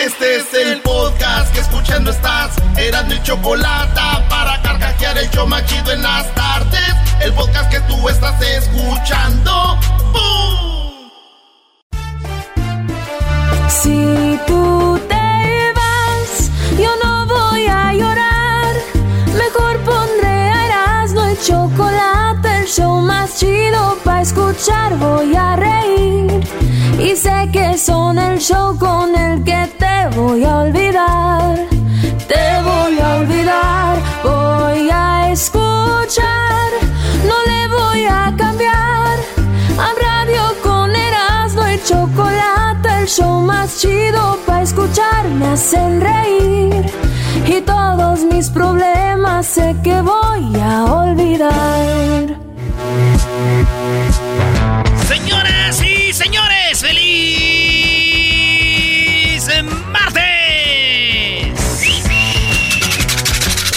Este es el podcast que escuchando estás. Eran mi chocolate para carcajear el yo machido en las tardes. El podcast que tú estás escuchando. ¡Bum! Si tú te vas, yo no voy a llorar. Mejor pondré a chocolate, show más chido para escuchar. Voy a reír y sé que son el show con el que te voy a olvidar. Te voy a olvidar, voy a escuchar. No le voy a cambiar. A radio con Erasmo y chocolate, el show más chido para escuchar. Me hacen reír y todos mis problemas sé que voy a olvidar. Señoras y señores, feliz martes.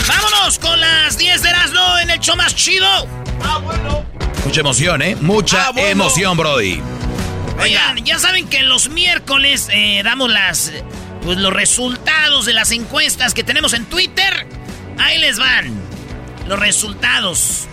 Vámonos con las 10 de Erasmo en el show más chido. Ah, bueno. Mucha emoción, ¿eh? Mucha Ah, bueno. emoción, Brody. Oigan, ya saben que los miércoles eh, damos las pues, los resultados de las encuestas que tenemos en Twitter. Ahí les van los resultados.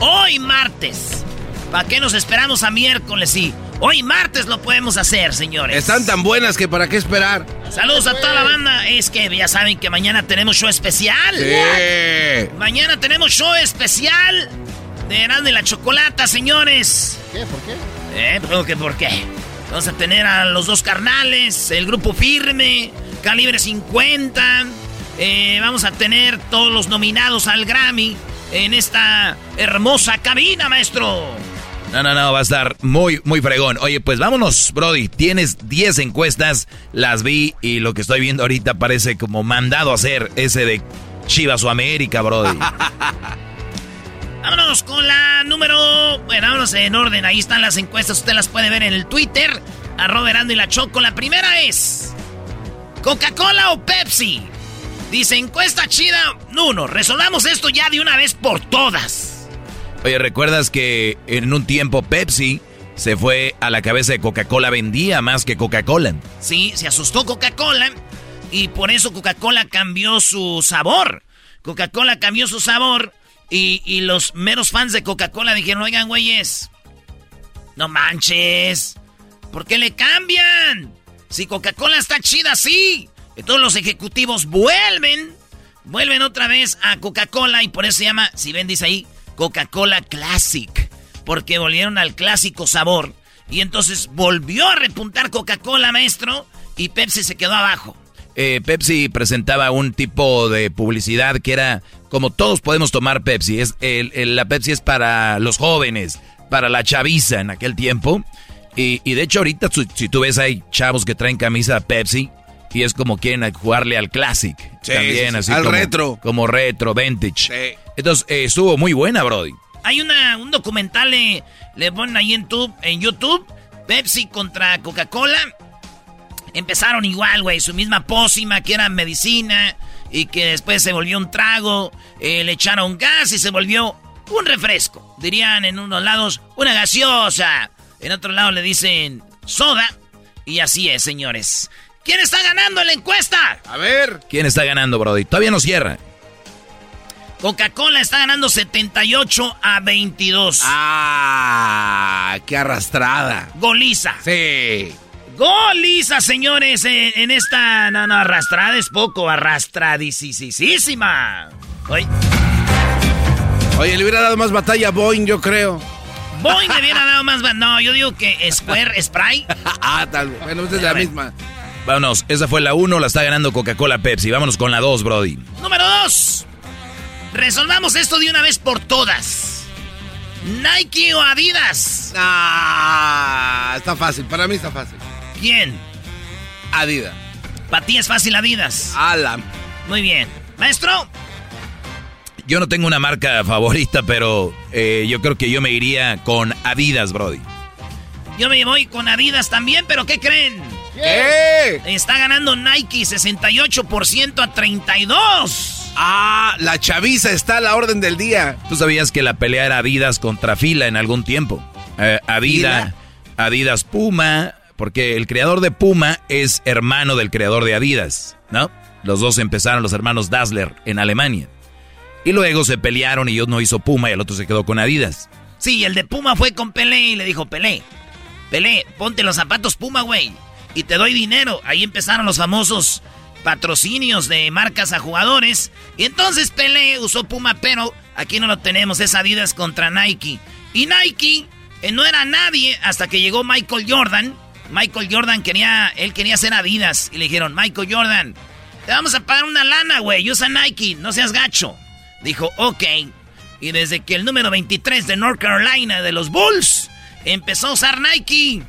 Hoy martes. ¿Para qué nos esperamos a miércoles? Sí, hoy martes lo podemos hacer, señores. Están tan buenas que para qué esperar. Saludos a toda la banda. Es que ya saben que mañana tenemos show especial. Sí. Mañana tenemos show especial de Erasmo de la Chocolata, señores. ¿Qué? ¿Por qué? ¿Eh? ¿Por qué? Vamos a tener a los dos carnales, el grupo firme, calibre 50. Eh, vamos a tener todos los nominados al Grammy en esta hermosa cabina, maestro. No, no, no, va a estar muy, muy fregón. Oye, pues vámonos, Brody. Tienes 10 encuestas, las vi y lo que estoy viendo ahorita parece como mandado a hacer ese de Chivas o América, Brody. Vámonos con la número. Bueno, vámonos en orden. Ahí están las encuestas. Usted las puede ver en el Twitter. Erasmo y la Choco. La primera es: ¿Coca-Cola o Pepsi? Dice encuesta chida. Uno, resolvamos esto ya de una vez por todas. Oye, ¿recuerdas que en un tiempo Pepsi se fue a la cabeza de Coca-Cola? Vendía más que Coca-Cola. Sí, se asustó Coca-Cola. Y por eso Coca-Cola cambió su sabor. Coca-Cola cambió su sabor. Y, y los meros fans de Coca-Cola dijeron: Oigan, güeyes, no manches. ¿Por qué le cambian? Si Coca-Cola está chida así. Todos los ejecutivos vuelven. Vuelven otra vez a Coca-Cola y por eso se llama, si ven, dice ahí, Coca-Cola Classic. Porque volvieron al clásico sabor. Y entonces volvió a repuntar Coca-Cola, maestro. Y Pepsi se quedó abajo. Eh, Pepsi presentaba un tipo de publicidad que era como todos podemos tomar Pepsi. Es, la Pepsi es para los jóvenes, para la chaviza en aquel tiempo. Y, de hecho ahorita si tú ves hay chavos que traen camisa Pepsi y es como quieren jugarle al Classic. Sí, también sí, sí, así al como, retro. Como retro, vintage. Sí. Entonces eh, estuvo muy buena, Brody. Hay una, un documental, le, le ponen ahí en, tu- en YouTube, Pepsi contra Coca-Cola. Empezaron igual, güey, su misma pócima que era medicina y que después se volvió un trago, eh, le echaron gas y se volvió un refresco. Dirían en unos lados una gaseosa, en otro lado le dicen soda y así es, señores. ¿Quién está ganando en la encuesta? A ver. ¿Quién está ganando, Brody? Todavía no cierra. Coca-Cola está ganando 78 a 22. Ah, qué arrastrada. Goliza. Sí. Goliza, señores, en, esta. No, no, arrastrada es poco, arrastradísima. Oye. Oye, le hubiera dado más batalla a Boeing, yo creo. Boeing le hubiera dado más batalla. No, yo digo que Square, Spray. ah, tal vez. Bueno, es la misma. Vámonos, esa fue la 1, la está ganando Coca-Cola Pepsi. Vámonos con la 2, Brody. Número 2. Resolvamos esto de una vez por todas. Nike o Adidas. Ah, está fácil, para mí está fácil. ¿Quién? Adidas. Para ti es fácil Adidas. Alan. Muy bien. Maestro. Yo no tengo una marca favorita, pero eh, yo creo que yo me iría con Adidas, Brody. Yo me voy con Adidas también, pero ¿qué creen? ¿Qué? Está ganando Nike 68% a 32. Ah, la chaviza está a la orden del día. Tú sabías que la pelea era Adidas contra Fila en algún tiempo. Eh, Adidas, Adidas Puma, porque el creador de Puma es hermano del creador de Adidas, ¿no? Los dos empezaron los hermanos Dassler en Alemania. Y luego se pelearon y uno hizo Puma y el otro se quedó con Adidas. Sí, el de Puma fue con Pelé y le dijo, Pelé, Pelé, ponte los zapatos Puma, güey, y te doy dinero. Ahí empezaron los famosos patrocinios de marcas a jugadores. Y entonces Pelé usó Puma, pero aquí no lo tenemos, es Adidas contra Nike. Y Nike eh, no era nadie hasta que llegó Michael Jordan Michael Jordan quería, él quería ser Adidas. Y le dijeron, Michael Jordan, te vamos a pagar una lana, güey. Usa Nike, no seas gacho. Dijo, ok. Y desde que el número 23 de North Carolina, de los Bulls, empezó a usar Nike.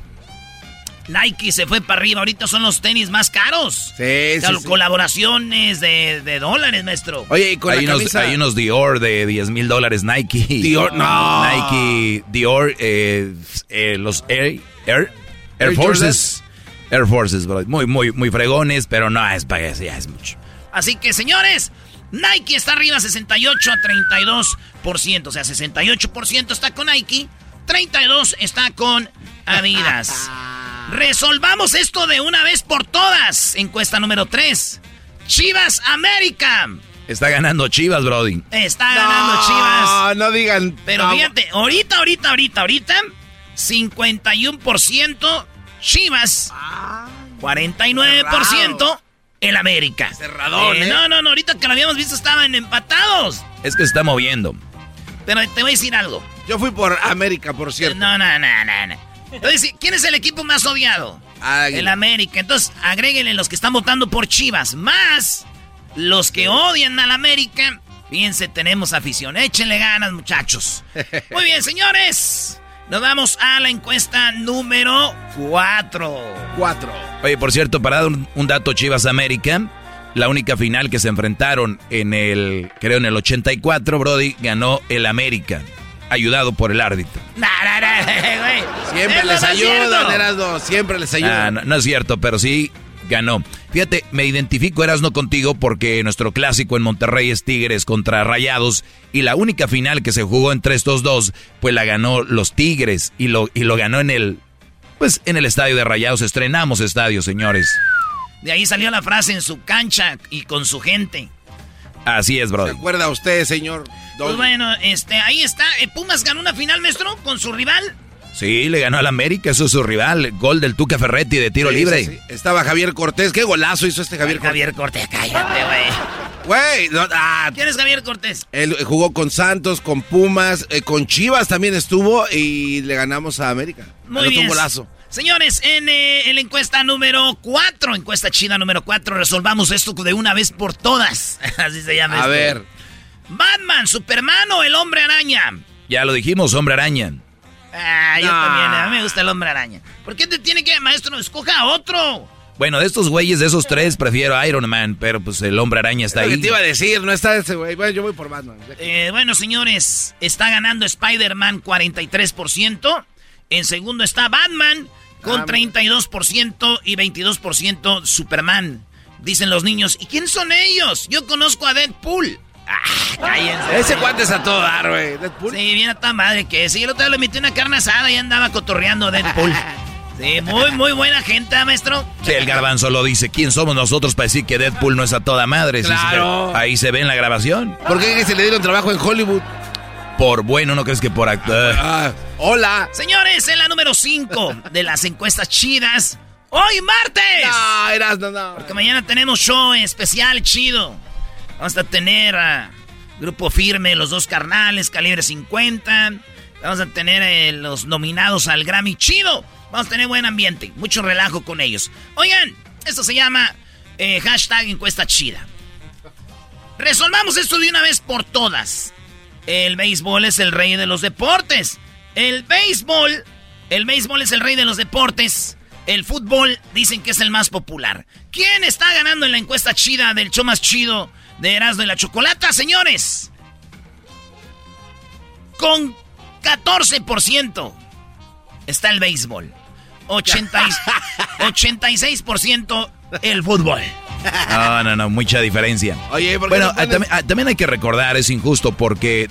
Nike se fue para arriba. Ahorita son los tenis más caros. Sí, sí, Colaboraciones de, dólares, maestro. Oye, y con hay, unos, hay unos Dior de 10 mil dólares Nike. Dior, no. Nike, Dior, eh, eh, los Air, Air Air Forces. Air Forces, bro. Muy, muy, muy fregones, pero no es para eso, ya es mucho. Así que, señores, Nike está arriba 68 a 32%. O sea, 68% está con Nike, 32 está con Adidas. Resolvamos esto de una vez por todas. Encuesta número 3. Chivas América. Está ganando Chivas, Brody. Está ganando Chivas. No, no digan. Pero fíjate, ahorita, ahorita, ahorita, ahorita, 51% Chivas. 49% el América. Cerrador, eh, ¿eh? No, no, no, ahorita que lo habíamos visto estaban empatados. Es que se está moviendo. Pero te voy a decir algo. Yo fui por América, por cierto. No, no, no, no, no. Entonces, ¿quién es el equipo más odiado? El América. Entonces, agréguenle los que están votando por Chivas, más los que odian al América. Fíjense, tenemos afición. Échenle ganas, muchachos. Muy bien, señores. Nos vamos a la encuesta número 4. 4. Oye, por cierto, para dar un, dato Chivas América, la única final que se enfrentaron en el, creo en el 84, Brody, ganó el América, ayudado por el árbitro. Siempre les ayudan, Erasmo, siempre les ayudan. no, no es cierto, pero sí ganó. Fíjate, me identifico Erasno contigo porque nuestro clásico en Monterrey es Tigres contra Rayados y la única final que se jugó entre estos dos, pues la ganó los Tigres y lo, y lo ganó en el, pues en el estadio de Rayados. Estrenamos estadio, señores. De ahí salió la frase en su cancha y con su gente. Así es, bro. ¿Se acuerda usted, señor? Pues bueno, este, ahí está. Eh, Pumas ganó una final, maestro, con su rival. Sí, le ganó al América, eso es su rival. Gol del Tuca Ferretti de tiro libre. Estaba Javier Cortés, qué golazo hizo este Javier Cortés. Javier Cortés, cállate, güey. Güey, ah, ¿quién es Javier Cortés? Él jugó con Santos, con Pumas, eh, con Chivas también estuvo y le ganamos a América. Muy bien. golazo. Señores, eh, en, la encuesta número 4, encuesta china número 4, resolvamos esto de una vez por todas. Así se llama. A ver. Batman, Superman o el hombre araña. Ya lo dijimos, hombre araña. Ah, yo también, a mí me gusta el hombre araña. ¿Por qué te tiene que, maestro, escoja a otro? Bueno, de estos güeyes, de esos tres, prefiero Iron Man, pero pues el hombre araña está ahí. ¿Qué te iba a decir? No está ese güey. Bueno, yo voy por Batman. Eh, bueno, señores, está ganando Spider-Man 43%. En segundo está Batman con 32% ah, y 22% Superman. Dicen los niños, ¿y quién son ellos? Yo conozco a Deadpool. Ah, cállense. Ese cuate es a todo dar, güey. Deadpool. Sí, viene a tan madre que sí. El otro día le metí una carne asada y andaba cotorreando Deadpool. Sí, muy, muy buena gente, ¿eh, maestro. Sí, el garbanzo lo dice. ¿Quién somos nosotros para decir que Deadpool no es a toda madre? Claro. ahí se ve en la grabación. ¿Por qué se le dieron trabajo en Hollywood? Por bueno, ¿no crees que por actor? Ah, hola. Señores, en la número 5 de las encuestas chidas, ¡Hoy martes! No, Erasno, no. Porque mañana tenemos show especial chido. Vamos a tener a Grupo Firme, los dos carnales, calibre 50. Vamos a tener eh, los nominados al Grammy chido. Vamos a tener buen ambiente, mucho relajo con ellos. Oigan, esto se llama eh, hashtag encuesta chida. Resolvamos esto de una vez por todas. El béisbol es el rey de los deportes. El béisbol, el béisbol es el rey de los deportes. El fútbol dicen que es el más popular. ¿Quién está ganando en la encuesta chida del show más chido de Erasmo y la Chocolata, señores? Con 14% está el béisbol. 86% el fútbol. No, no, no, mucha diferencia. Oye, ¿por qué bueno, no pones- también, ah, también hay que recordar, es injusto porque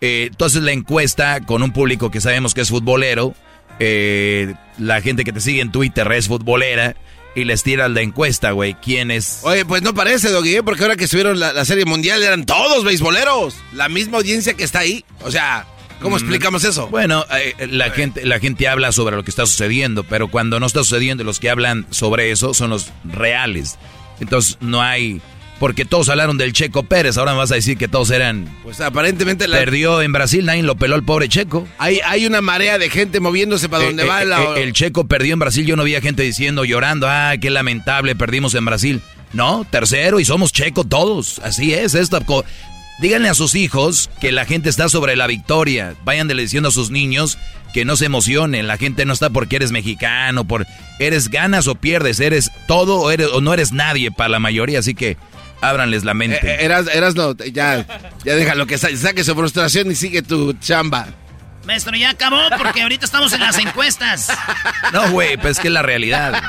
eh, tú haces la encuesta con un público que sabemos que es futbolero, eh, la gente que te sigue en Twitter es futbolera y les tiras la encuesta, güey. ¿Quién es? Oye, pues no parece, Doggy, ¿eh? porque ahora que subieron la, la Serie Mundial eran todos beisboleros. La misma audiencia que está ahí. O sea, ¿cómo explicamos eso? Bueno, eh, la gente, la gente habla sobre lo que está sucediendo, pero cuando no está sucediendo, los que hablan sobre eso son los reales. Entonces no hay, porque todos hablaron del Checo Pérez, ahora me vas a decir que todos eran Pues aparentemente la- perdió en Brasil, nadie lo peló el pobre Checo. hay, hay una marea de gente moviéndose para donde Eh, va eh, la... eh, el Checo perdió en Brasil, yo no veía gente diciendo, llorando, ah, qué lamentable, perdimos en Brasil. No, tercero y somos Checo todos, así es. Esta Díganle a sus hijos que la gente está sobre la victoria. Vayan diciendo a sus niños que no se emocionen. La gente no está porque eres mexicano, por eres ganas o pierdes, eres todo o, eres, o no eres nadie para la mayoría. Así que ábranles la mente. Eh, eh, eras, eras no, ya, ya déjalo que sa- saque su frustración y sigue tu chamba. Maestro, ya acabó porque ahorita estamos en las encuestas. No, güey, pues es que es la realidad.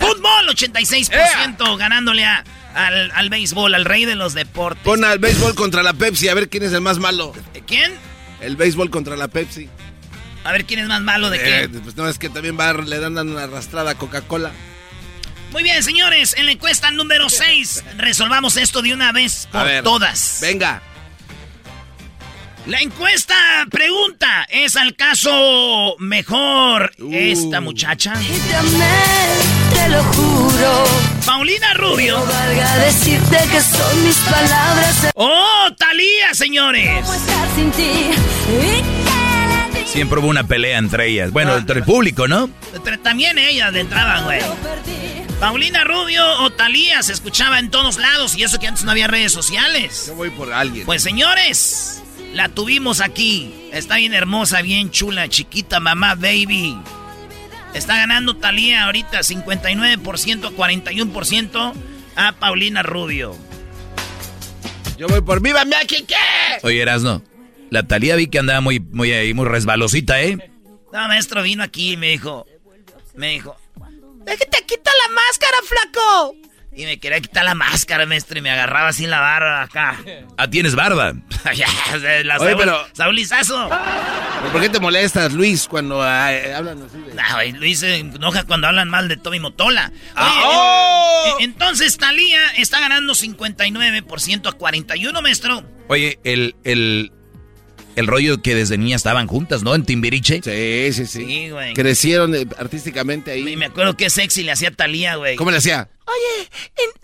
Fútbol, 86% ganándole a- al, al béisbol, al rey de los deportes. Pon al béisbol contra la Pepsi, a ver quién es el más malo. ¿Quién? El béisbol contra la Pepsi. A ver quién es más malo de qué. Eh, pues no, es que también va, le dan una arrastrada a Coca-Cola. Muy bien, señores, en la encuesta número 6, resolvamos esto de una vez A por ver, todas. Venga. La encuesta pregunta, ¿es al caso mejor Uh. esta muchacha? Te lo juro. Paulina Rubio. No valga decirte que son mis palabras. ¡Oh, Talía, señores! Siempre hubo una pelea entre ellas. Bueno, entre el público, ¿no? Pero También ellas de entrada, güey. Paulina Rubio o Talía se escuchaba en todos lados y eso que antes no había redes sociales. Yo voy por alguien. Pues señores, la tuvimos aquí. Está bien hermosa, bien chula, chiquita, mamá, baby. Está ganando Talía ahorita 59% a 41% a Paulina Rubio. Yo voy por Viva México. Oye, Erasno, la Talía vi que andaba muy, muy ahí, muy resbalosita, ¿eh? No, maestro vino aquí y me dijo, me dijo, déjate quita la máscara, flaco. Y me quería quitar la máscara, maestro, y me agarraba así la barra acá. Ah, tienes barba. La Oye, Saúl- pero- Saulizazo. ¿Por qué te molestas, Luis, cuando hablan así de... No, güey, Luis se enoja cuando hablan mal de Tommy Motola. Oye, Ah, ¡oh! en- entonces Talía está ganando 59% a 41, maestro. Oye, el, el, el rollo que desde niña estaban juntas, ¿no? En Timbiriche. Sí, sí, sí. Sí, güey. Crecieron eh, artísticamente Y ahí. me acuerdo que sexy le hacía Talía, güey. ¿Cómo le hacía? Oye,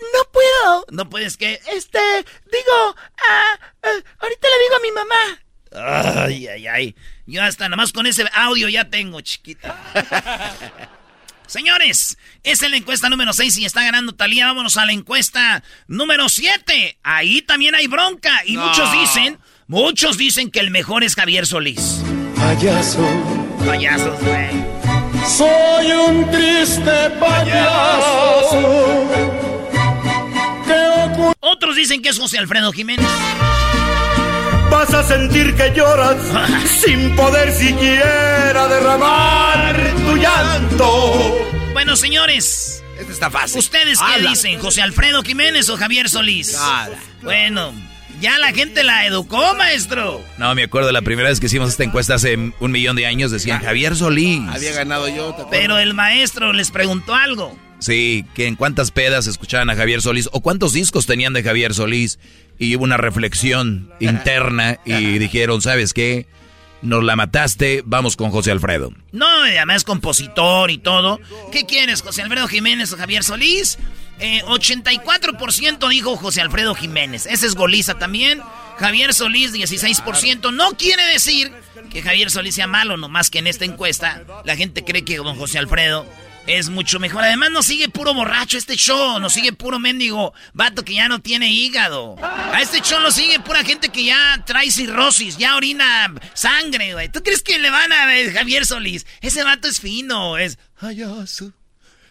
no puedo. No puedes que. Este, digo, ah, ahorita le digo a mi mamá. Ay, ay, ay. Yo hasta nada más con ese audio ya tengo, chiquita. Señores, esa es la encuesta número 6 y está ganando Talía. Vámonos a la encuesta número 7. Ahí también hay bronca. Y No. muchos dicen, muchos dicen que el mejor es Javier Solís. Payaso, Payasos, güey. soy un triste payaso. Otros dicen que es José Alfredo Jiménez. vas a sentir que lloras sin poder siquiera derramar tu llanto. Bueno, señores, Este está fácil. ¿Ustedes qué Habla. dicen? ¿José Alfredo Jiménez o Javier Solís? Nada. Bueno, ya la gente la educó, maestro. No, me acuerdo la primera vez que hicimos esta encuesta hace un millón de años, decían Javier Solís. Había ganado yo. ¿te? Pero el maestro les preguntó algo. Sí, que en cuántas pedas escuchaban a Javier Solís o cuántos discos tenían de Javier Solís y hubo una reflexión interna y dijeron, ¿sabes qué? Nos la mataste, vamos con José Alfredo. No, además compositor y todo. ¿Qué quieres, José Alfredo Jiménez o Javier Solís? 84% eh, dijo José Alfredo Jiménez. Ese es goliza también. Javier Solís, 16%. No quiere decir que Javier Solís sea malo, nomás que en esta encuesta la gente cree que don José Alfredo es mucho mejor. Además, nos sigue puro borracho este show. Nos sigue puro mendigo vato que ya no tiene hígado. A este show nos sigue pura gente que ya trae cirrosis, ya orina sangre, güey. ¿Tú crees que le van a ver Javier Solís? Ese vato es fino, es payaso.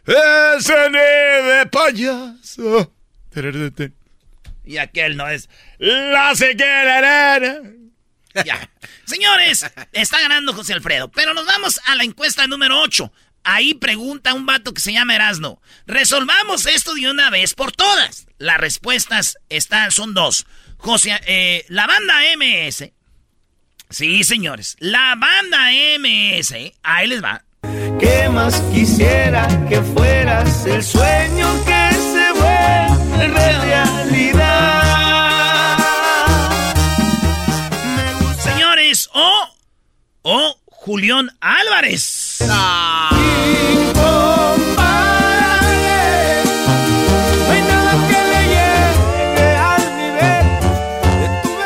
Ese de payaso. Y aquel no es la Ya. Señores, está ganando José Alfredo. Pero nos vamos a la encuesta número 8. Ahí pregunta un vato que se llama Erasno. Resolvamos esto de una vez por todas. Las respuestas están, son dos. José, eh, la banda MS. Sí, señores. La banda MS. Ahí les va. ¿Qué más quisiera que fueras el sueño que se vuelve realidad? Señores, o, o Julián Álvarez.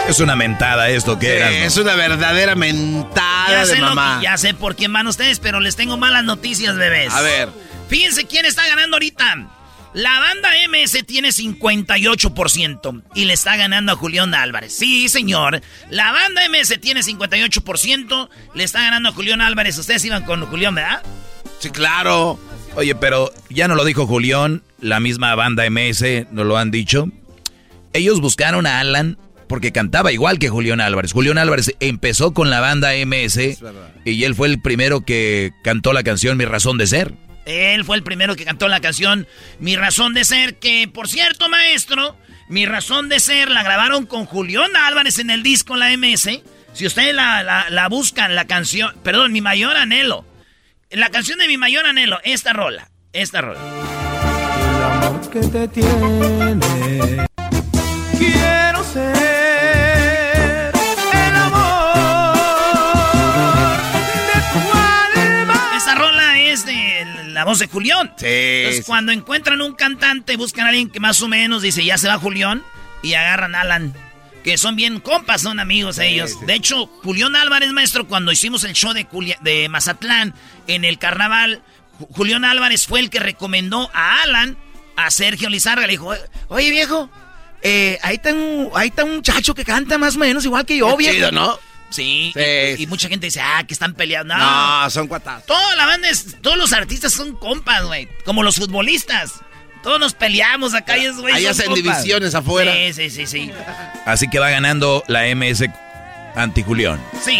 Es una mentada esto que era. Es una verdadera mentada de mamá. ya sé por quién van ustedes, pero les tengo malas noticias, bebés. A ver. Fíjense quién está ganando ahorita. La banda MS tiene 58% y le está ganando a Julián Álvarez. Sí, señor. La banda MS tiene 58%, le está ganando a Julián Álvarez. Ustedes iban con Julián, ¿verdad? Sí, claro. Oye, pero ya no lo dijo Julián, la misma banda MS nos lo han dicho. Ellos buscaron a Alan porque cantaba igual que Julián Álvarez. Julián Álvarez empezó con la banda MS y él fue el primero que cantó la canción Mi Razón de Ser. Él fue el primero que cantó la canción Mi Razón de Ser, que por cierto, maestro, Mi Razón de Ser la grabaron con Julián Álvarez en el disco La MS. Si ustedes la, la buscan, la canción, perdón, Mi Mayor Anhelo. La canción de Mi Mayor Anhelo, esta rola, esta rola. El amor que te tiene, quiero ser la voz de Julián. Sí. Entonces, cuando encuentran un cantante, buscan a alguien que más o menos dice, ya se va Julián, y agarran a Alan. Que son bien compas, son amigos ellos. De hecho, Julián Álvarez, maestro, cuando hicimos el show de, de Mazatlán en el carnaval, Julián Álvarez fue el que recomendó a Alan a Sergio Lizarga. Le dijo, oye viejo, eh, ahí, está un, ahí está un muchacho que canta más o menos igual que yo, viejo. Chido, ¿no? Sí, y, mucha gente dice, ah, que están peleando. No, son cuatas. Toda la banda, es, todos los artistas son compas, güey. Como los futbolistas. Todos nos peleamos acá y es, güey. Ahí hacen divisiones afuera. Sí, sí, sí, sí. Así que va ganando la MS anti Julián. Sí.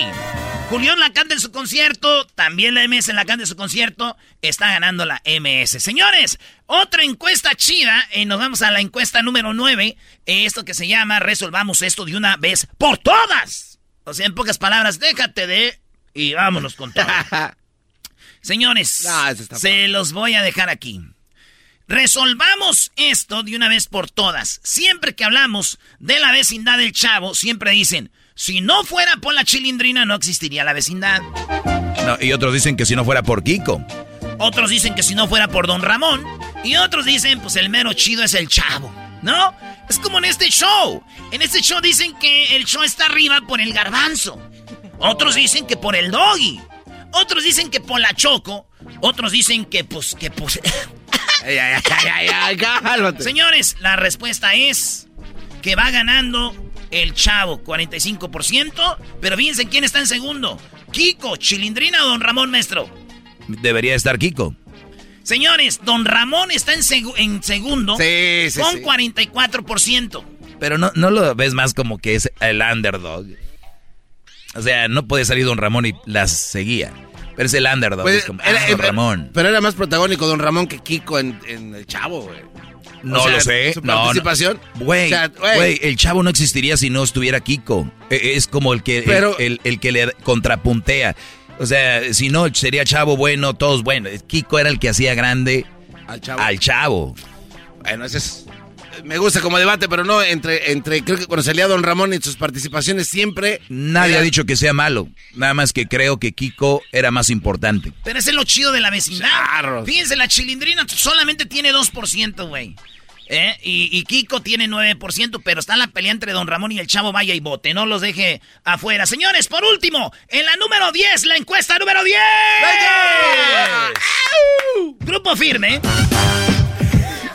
Julián la canta en su concierto, también la MS la canta en su concierto, está ganando la MS. Señores, otra encuesta chida, y nos vamos a la encuesta número 9, esto que se llama Resolvamos esto de una vez por todas. O sea, en pocas palabras, déjate de... Y vámonos con todo. Señores, se los voy a dejar aquí. Resolvamos esto de una vez por todas. Siempre que hablamos de la vecindad del chavo, siempre dicen, si no fuera por la chilindrina no existiría la vecindad. y otros dicen que si no fuera por Kiko. Otros dicen que si no fuera por Don Ramón. Y otros dicen, pues el mero chido es el chavo. ¿No? Es como en este show. En este show dicen que el show está arriba por el garbanzo. Otros dicen que por el doggy. Otros dicen que por la choco. Otros dicen que pues, que pues... Señores, la respuesta es que va ganando el chavo, 45%. Pero fíjense quién está en segundo. Kiko, Chilindrina o Don Ramón Maestro. Debería estar Kiko. Señores, don Ramón está en, segundo con 44%. Pero no, no lo ves más como que es el underdog. O sea, no puede salir don Ramón y las seguía. Pero es el underdog. Pues, como, ah, don Ramón. Pero era más protagónico don Ramón que Kiko en, El Chavo, güey. No lo sé. Su participación. Güey, el chavo no existiría si no estuviera Kiko. E, es como el que, el, el, que le contrapuntea. O sea, si no, sería Chavo bueno, todos buenos. Kiko era el que hacía grande al Chavo. Bueno, ese es... me gusta como debate, pero no entre, entre, creo que cuando salía Don Ramón y sus participaciones siempre. Nadie ha dicho que sea malo. Nada más que creo que Kiko era más importante. Pero ese es lo chido de la vecindad. Fíjense, la chilindrina solamente tiene 2%, güey. ¿Eh? Y, Kiko tiene 9%, pero está en la pelea entre Don Ramón y el Chavo Vaya y Bote. No los deje afuera. Señores, por último, en la número 10, la encuesta número 10. Grupo firme.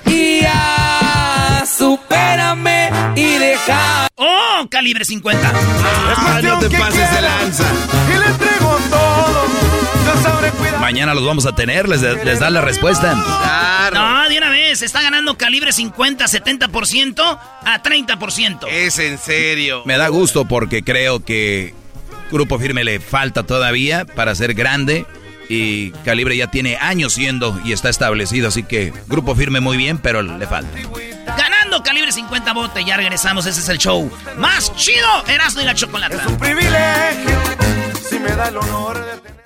Y ya, supérame y deja. ¡Oh! Calibre 50. Ah, no te pases de lanza. Y le entrego todo. Mañana los vamos a tener, les, les da la respuesta. No, de una vez, está ganando calibre 50, 70% a 30%. Es en serio. Me da gusto porque creo que Grupo Firme le falta todavía para ser grande y Calibre ya tiene años siendo y está establecido, así que Grupo Firme muy bien, pero le falta. Ganando Calibre 50 bote, ya regresamos, ese es el show más chido, Erasmo y la Chocolata. Es un privilegio, si me da el honor de tener...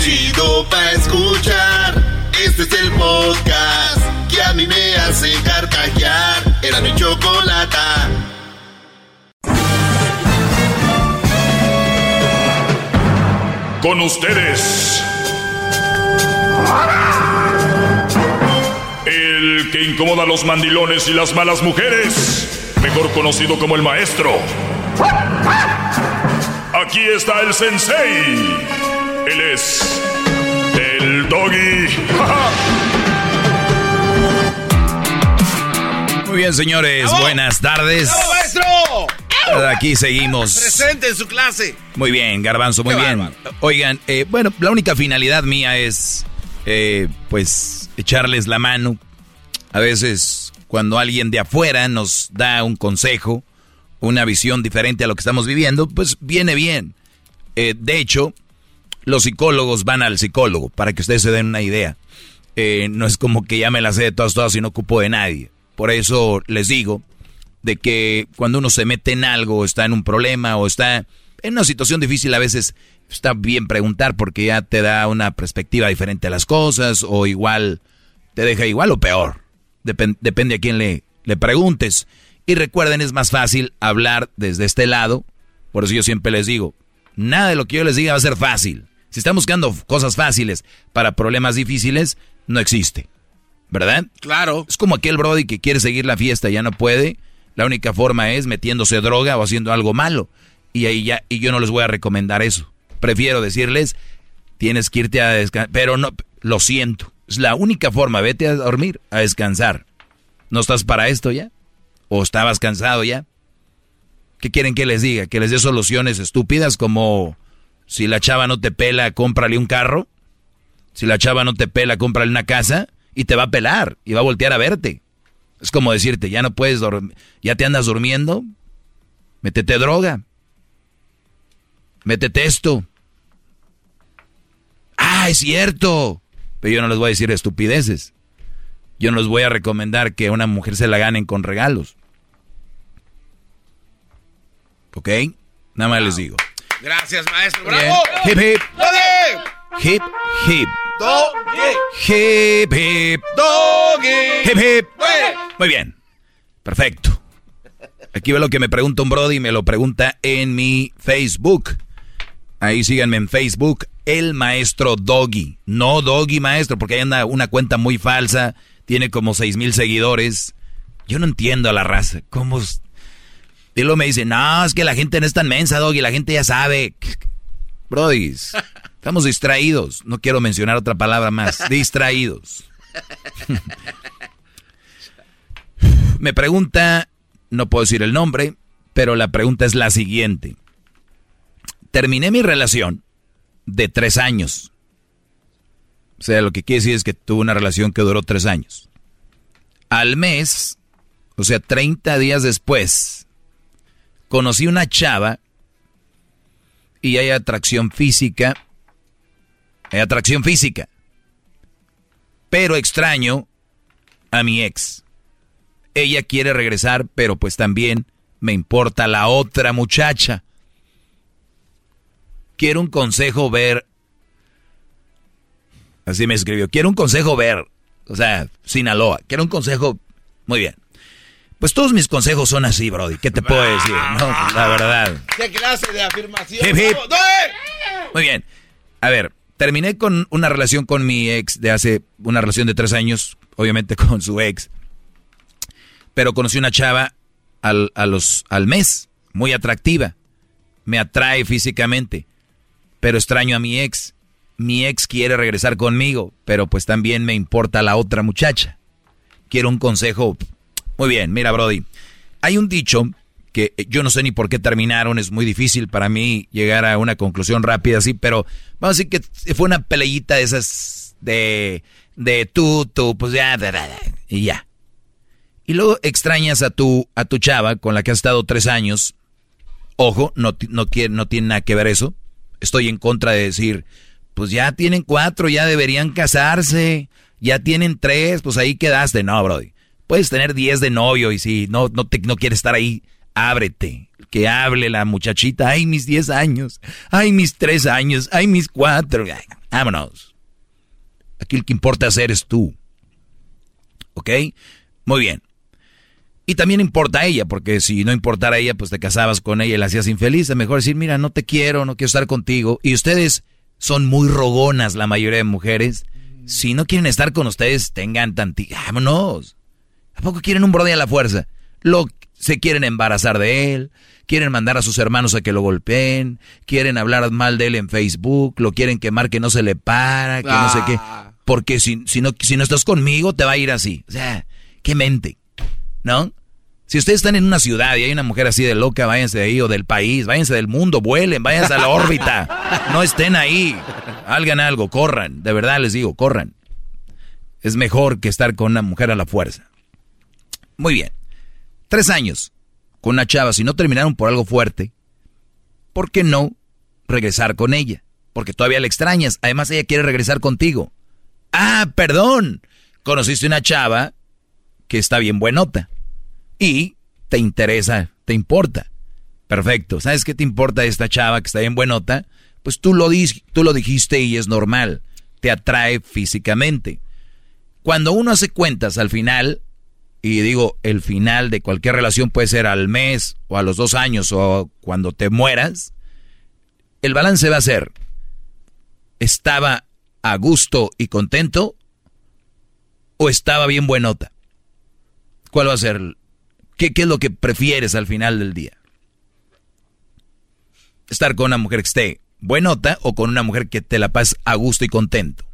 Chido pa' escuchar. Este es el podcast que a mí me hace carcajear. Era mi chocolata. Con ustedes. El que incomoda a los mandilones y las malas mujeres. Mejor conocido como el maestro. Aquí está el sensei. Él es el doggy. Muy bien, señores, buenas tardes. maestro! Aquí seguimos. Presente en su clase. Muy bien, Garbanzo, muy bien. Oigan, eh, bueno, la única finalidad mía es, eh, pues, echarles la mano. A veces, cuando alguien de afuera nos da un consejo, una visión diferente a lo que estamos viviendo, pues viene bien. Eh, de hecho, los psicólogos van al psicólogo, para que ustedes se den una idea. Eh, no es como que ya me la sé de todas, todas y no ocupo de nadie. Por eso les digo de que cuando uno se mete en algo, está en un problema o está en una situación difícil, a veces está bien preguntar porque ya te da una perspectiva diferente a las cosas o igual te deja igual o peor. depende a quién le, le preguntes. Y recuerden, es más fácil hablar desde este lado. Por eso yo siempre les digo, nada de lo que yo les diga va a ser fácil. Si están buscando cosas fáciles para problemas difíciles, no existe. ¿Verdad? Claro. Es como aquel Brody que quiere seguir la fiesta y ya no puede. La única forma es metiéndose droga o haciendo algo malo. Y ahí ya, y yo no les voy a recomendar eso. Prefiero decirles, tienes que irte a descansar. Pero no, lo siento. Es la única forma. Vete a dormir, a descansar. ¿No estás para esto ya? ¿O estabas cansado ya? ¿Qué quieren que les diga? ¿Que les dé soluciones estúpidas como si la chava no te pela, cómprale un carro. Si la chava no te pela, cómprale una casa y te va a pelar y va a voltear a verte. Es como decirte, ya no puedes dormir, ya te andas durmiendo, métete droga, métete esto. Ah, es cierto. Pero yo no les voy a decir estupideces. Yo no les voy a recomendar que a una mujer se la ganen con regalos. ¿Ok? Nada más les digo. Gracias, maestro. ¡Bravo! Hip, hip. ¡Doggy! Hip, hip. ¡Doggy! Hip, hip. ¡Doggy! Hip, hip. Muy bien. Perfecto. Aquí ve lo que me pregunta un Brody y me lo pregunta en mi Facebook. Ahí síganme en Facebook, el maestro Doggy. No Doggy maestro, porque ahí anda una cuenta muy falsa tiene como seis mil seguidores. Yo no entiendo a la raza. ¿Cómo? Y luego me dice, no, es que la gente no es tan mensa, Doggy, la gente ya sabe. Brody, estamos distraídos. No quiero mencionar otra palabra más. Distraídos. me pregunta, no puedo decir el nombre, pero la pregunta es la siguiente. Terminé mi relación de tres años. O sea, lo que quiere decir es que tuve una relación que duró tres años. Al mes, o sea, 30 días después, conocí una chava y hay atracción física. Hay atracción física. Pero extraño a mi ex. Ella quiere regresar, pero pues también me importa la otra muchacha. Quiero un consejo ver. Así me escribió. Quiero un consejo ver. O sea, Sinaloa. Quiero un consejo. Muy bien. Pues todos mis consejos son así, Brody. ¿Qué te puedo decir? No, la verdad. ¿Qué clase de afirmación? Muy bien. A ver, terminé con una relación con mi ex de hace una relación de tres años, obviamente con su ex. Pero conocí una chava al, a los, al mes, muy atractiva. Me atrae físicamente, pero extraño a mi ex. Mi ex quiere regresar conmigo, pero pues también me importa la otra muchacha. Quiero un consejo muy bien, mira, Brody. Hay un dicho que yo no sé ni por qué terminaron, es muy difícil para mí llegar a una conclusión rápida así, pero vamos a decir que fue una peleita de esas de, de tú, tú, pues ya, y ya. Y luego extrañas a tu, a tu chava con la que has estado tres años. Ojo, no, no, no tiene nada que ver eso. Estoy en contra de decir, pues ya tienen cuatro, ya deberían casarse, ya tienen tres, pues ahí quedaste. No, Brody. Puedes tener 10 de novio y si no, no, te, no quieres estar ahí, ábrete. Que hable la muchachita. Ay, mis 10 años. Ay, mis 3 años. Ay, mis 4. Vámonos. Aquí el que importa hacer es tú. ¿Ok? Muy bien. Y también importa a ella, porque si no importara a ella, pues te casabas con ella y la hacías infeliz. Es mejor decir, mira, no te quiero, no quiero estar contigo. Y ustedes son muy rogonas, la mayoría de mujeres. Si no quieren estar con ustedes, tengan tanti... Vámonos. ¿A poco quieren un brody a la fuerza? Lo, se quieren embarazar de él, quieren mandar a sus hermanos a que lo golpeen, quieren hablar mal de él en Facebook, lo quieren quemar que no se le para, que no sé qué. Ah. Porque si, si, no, si no estás conmigo, te va a ir así. O sea, qué mente, ¿no? Si ustedes están en una ciudad y hay una mujer así de loca, váyanse de ahí o del país, váyanse del mundo, vuelen, váyanse a la órbita. No estén ahí. Hagan algo, corran. De verdad les digo, corran. Es mejor que estar con una mujer a la fuerza. Muy bien. Tres años con una chava, si no terminaron por algo fuerte, ¿por qué no regresar con ella? Porque todavía la extrañas. Además, ella quiere regresar contigo. Ah, perdón. Conociste una chava que está bien buenota. Y te interesa, te importa. Perfecto. ¿Sabes qué te importa esta chava que está bien buenota? Pues tú lo, tú lo dijiste y es normal. Te atrae físicamente. Cuando uno hace cuentas al final, y digo, el final de cualquier relación puede ser al mes o a los dos años o cuando te mueras, el balance va a ser, ¿estaba a gusto y contento o estaba bien buenota? ¿Cuál va a ser? ¿Qué, qué es lo que prefieres al final del día? ¿Estar con una mujer que esté buenota o con una mujer que te la pases a gusto y contento?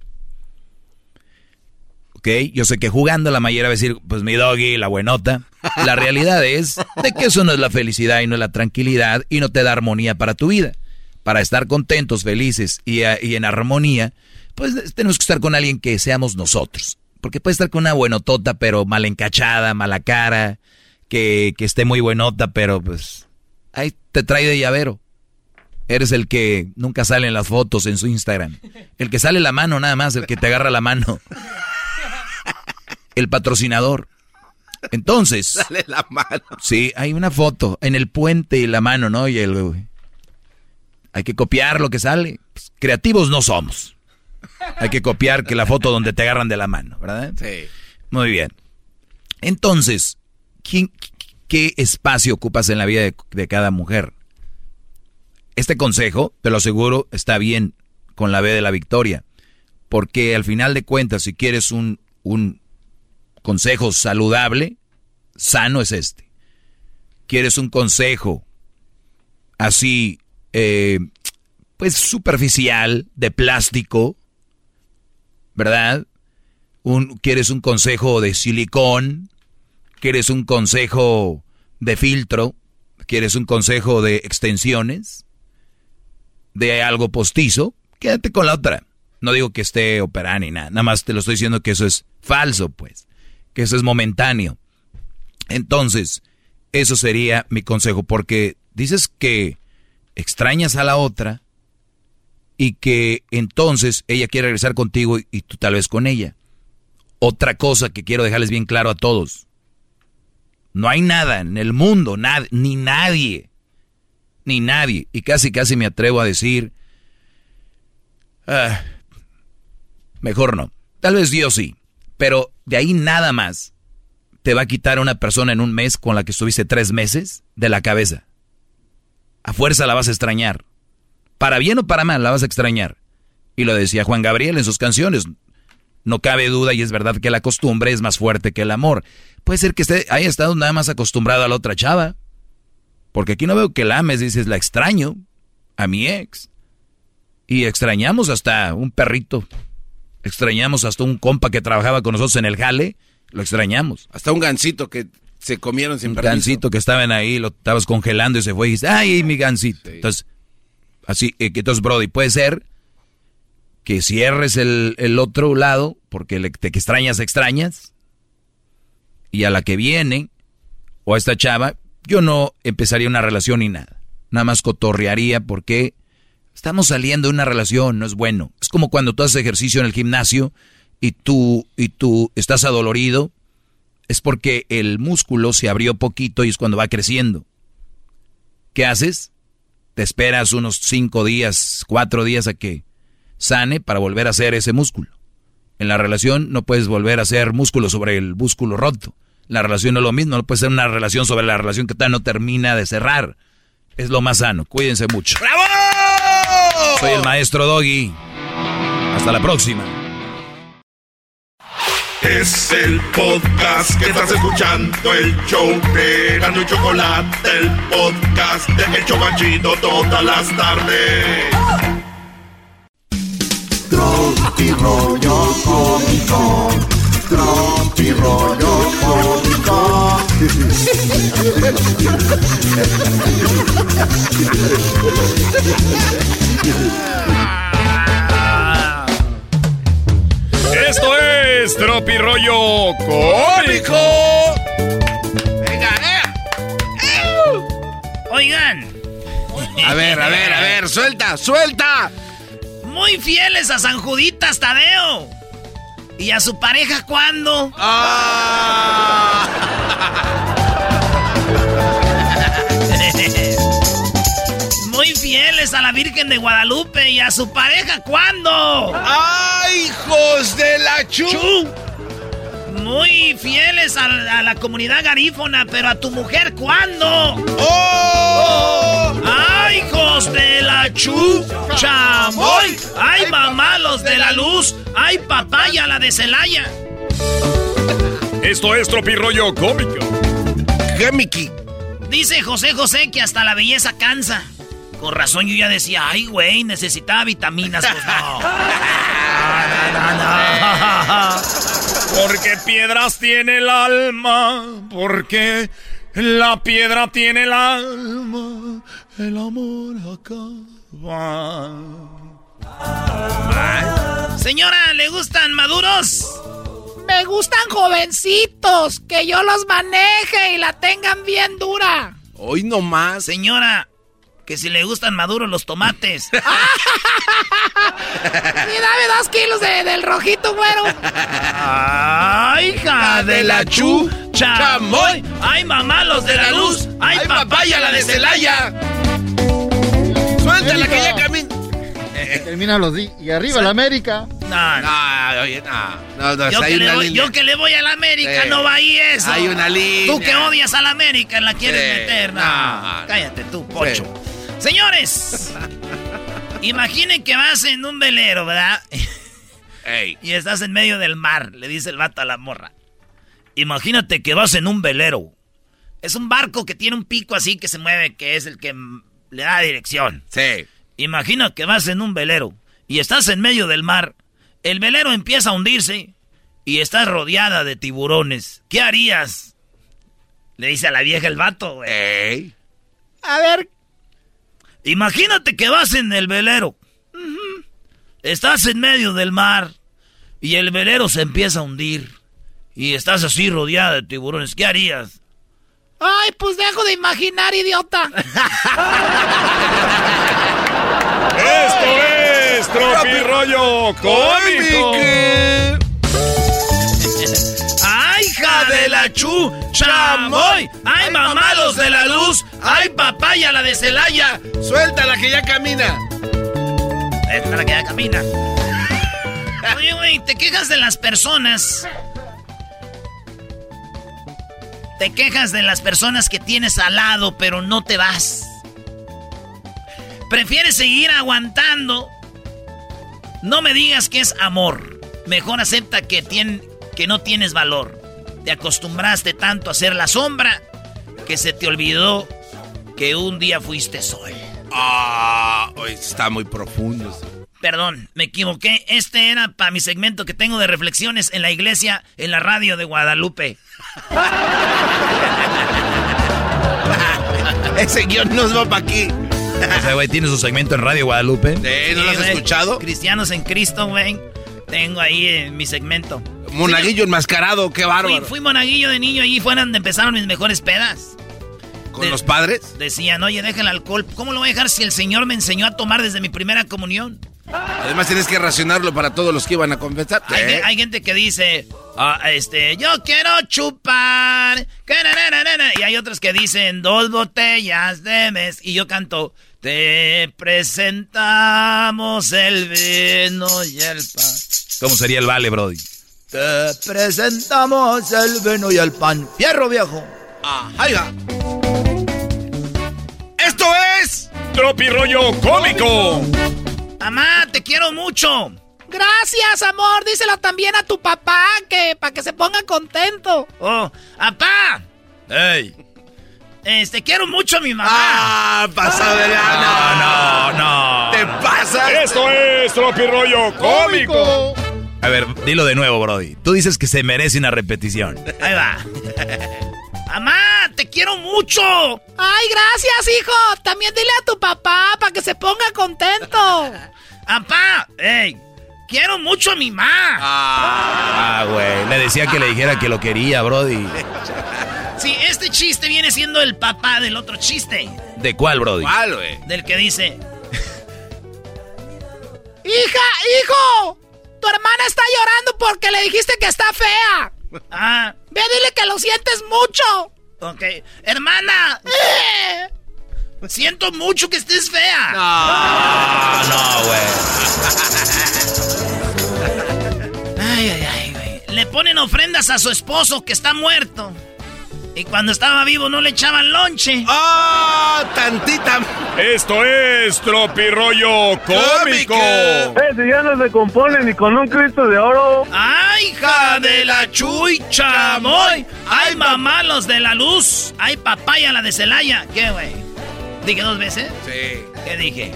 ¿Ok? Yo sé que jugando la mayoría va a decir, pues mi doggy, la buenota. La realidad es de que eso no es la felicidad y no es la tranquilidad y no te da armonía para tu vida. Para estar contentos, felices y, en armonía, pues tenemos que estar con alguien que seamos nosotros. Porque puede estar con una buenotota, pero mal encachada, mala cara, que, que esté muy buenota, pero pues ahí te trae de llavero. Eres el que nunca sale en las fotos en su Instagram. El que sale la mano nada más, el que te agarra la mano el patrocinador. Entonces. Sale la mano. Sí, hay una foto en el puente y la mano, ¿no? Y el. Hay que copiar lo que sale. Pues, creativos no somos. Hay que copiar que la foto donde te agarran de la mano, ¿verdad? Sí. Muy bien. Entonces, ¿quién, ¿qué espacio ocupas en la vida de, de cada mujer? Este consejo, te lo aseguro, está bien con la B de la victoria. Porque al final de cuentas, si quieres un, un consejo saludable, sano es este. ¿Quieres un consejo así, eh, pues superficial, de plástico? ¿Verdad? Un, ¿Quieres un consejo de silicón? ¿Quieres un consejo de filtro? ¿Quieres un consejo de extensiones? ¿De algo postizo? Quédate con la otra. No digo que esté operada ni nada. Nada más te lo estoy diciendo que eso es falso, pues. Que eso es momentáneo. Entonces, eso sería mi consejo. Porque dices que extrañas a la otra y que entonces ella quiere regresar contigo y, tú tal vez con ella. Otra cosa que quiero dejarles bien claro a todos. No hay nada en el mundo, ni nadie, ni nadie, y casi casi me atrevo a decir, ah, mejor no, tal vez Dios sí, pero de ahí nada más te va a quitar a una persona en un mes con la que estuviste tres meses de la cabeza. A fuerza la vas a extrañar. Para bien o para mal la vas a extrañar. Y lo decía Juan Gabriel en sus canciones. No cabe duda y es verdad que la costumbre es más fuerte que el amor. Puede ser que esté, haya estado nada más acostumbrado a la otra chava. Porque aquí no veo que la ames, dices, la extraño a mi ex. Y extrañamos hasta un perrito. Extrañamos hasta un compa que trabajaba con nosotros en el jale. Lo extrañamos. Hasta un gancito que se comieron sin un gancito que estaban ahí, lo estabas congelando y se fue y dices, ay, mi gancito. Entonces, así, eh, entonces, Brody, puede ser que cierres el, otro lado porque le, te que extrañas, extrañas. Y a la que viene, o a esta chava, yo no empezaría una relación ni nada. Nada más cotorrearía porque estamos saliendo de una relación, no es bueno. Es como cuando tú haces ejercicio en el gimnasio y tú, y tú estás adolorido, es porque el músculo se abrió poquito y es cuando va creciendo. ¿Qué haces? Te esperas unos cinco días, cuatro días a que sane para volver a hacer ese músculo. En la relación no puedes volver a hacer músculo sobre el músculo roto. La relación no es lo mismo, no puede ser una relación sobre la relación que todavía no termina de cerrar. Es lo más sano. Cuídense mucho. ¡Bravo! Soy el maestro Doggy. Hasta la próxima. Es el podcast que estás escuchando, el show de Gano y Chocolate, el podcast de El Chocachito todas las tardes. Tropi rollo cómico. Tropi rollo cómico. Esto es Tropi rollo cómico. Venga, eh. Oigan. A ver, a ver, a ver, suelta, suelta muy fieles a San Juditas Tadeo. ¿Y a su pareja cuándo? Ah. Fieles a la Virgen de Guadalupe y a su pareja cuándo? ¡Ay, hijos de la chu! Muy fieles a, la comunidad garífona, pero a tu mujer ¿cuándo? ¡Oh! ¡Ay, hijos de la chu! ¡Chamoy! ¡Ay, mamá, los de la luz! ¡Ay, papaya, la de Celaya! Esto es Tropirollo Cómico. Gemiki. Dice José José que hasta la belleza cansa. Con razón yo ya decía, ay, güey, necesitaba vitaminas. Pues no. Porque piedras tiene el alma, porque la piedra tiene el alma, el amor acaba. Señora, ¿le gustan maduros? Me gustan jovencitos, que yo los maneje y la tengan bien dura. Hoy no más. Señora, que si le gustan maduros los tomates. y dame dos kilos del rojito, güero. ¡Ay, hija de la chu! ¡Chamoy! ¡Ay, mamá, los de la luz! ¡Ay, papaya, la de Celaya! ¡Suéltala que ya camina! Termina los días. Y arriba la América. No, no, oye, no. no, yo, que le voy, yo, que le voy, a la América, no va ahí eso. Hay una línea. Tú que odias a la América, la quieres meter. No, cállate tú, pocho. Señores, imaginen que vas en un velero, ¿verdad? Y estás en medio del mar, le dice el vato a la morra. Imagínate que vas en un velero. Es un barco que tiene un pico así que se mueve, que es el que le da dirección. Sí. Imagina que vas en un velero y estás en medio del mar. El velero empieza a hundirse y estás rodeada de tiburones. ¿Qué harías? Le dice a la vieja el vato, güey. A ver. Imagínate que vas en el velero. Estás en medio del mar y el velero se empieza a hundir. Y estás así rodeada de tiburones. ¿Qué harías? Ay, pues dejo de imaginar, idiota. Esto es Tropirollo Cómico. Chu! ¡Chamoy! ¡Ay, mamados de la luz! ¡Ay, papaya la de Celaya! Suéltala que ya camina. Esta la que ya camina. Oye, güey, te quejas de las personas. Te quejas de las personas que tienes al lado, pero no te vas. Prefieres seguir aguantando. No me digas que es amor. Mejor acepta que, que no tienes valor. Te acostumbraste tanto a ser la sombra que se te olvidó que un día fuiste sol. Ah, hoy está muy profundo. Perdón, me equivoqué. Este era para mi segmento que tengo de reflexiones en la iglesia, en la radio de Guadalupe. Ese guion nos va para aquí. Ese güey tiene su segmento en Radio Guadalupe. ¿No lo has escuchado? Cristianos en Cristo, güey. Tengo ahí eh, mi segmento. Monaguillo enmascarado, qué bárbaro. Fui, fui monaguillo de niño, allí fue donde empezaron mis mejores pedas. ¿Con los padres? Decían, oye, deja el alcohol. ¿Cómo lo voy a dejar si el Señor me enseñó a tomar desde mi primera comunión? Además tienes que racionarlo para todos los que iban a confesar. Hay, gente que dice, ah, este, yo quiero chupar. Y hay otros que dicen dos botellas de mes. Y yo canto, te presentamos el vino y el pan. ¿Cómo sería el vale, Brody? Te presentamos el vino y el pan. Fierro viejo. Ajá. Esto es Tropirollo Cómico. Mamá, te quiero mucho. Gracias, amor. Díselo también a tu papá, que para que se ponga contento. Oh, papá. ¡Ey! Este, quiero mucho a mi mamá. ¡Ah, pasa de No, no, no. ¡Te pasa! Esto es Tropirollo Cómico. A ver, dilo de nuevo, Brody. Tú dices que se merece una repetición. Ahí va. Mamá, te quiero mucho. Ay, gracias, hijo. También dile a tu papá para que se ponga contento. Papá, ey, quiero mucho a mi mamá. Ah, güey. Le decía que le dijera que lo quería, Brody. Sí, este chiste viene siendo el papá del otro chiste. ¿De cuál, Brody? ¿Cuál, güey? Del que dice... ¡Hija, hijo! Tu hermana está llorando porque le dijiste que está fea. Ah. Ve, dile que lo sientes mucho. Ok. Hermana. Eh. Siento mucho que estés fea. No, no, güey. Ay, ay, ay, güey. Le ponen ofrendas a su esposo que está muerto. Y cuando estaba vivo no le echaban lonche. ¡Ah! ¡Tantita! Esto es Tropirollo Cómico. Ese ya no se compone ni con un Cristo de oro. ¡Ay, hija de la chuy chamoy! ¡Ay, mamá, los de la luz! ¡Ay, papaya, la de Celaya! ¿Qué, güey? ¿Dije dos veces? Sí. ¿Qué dije?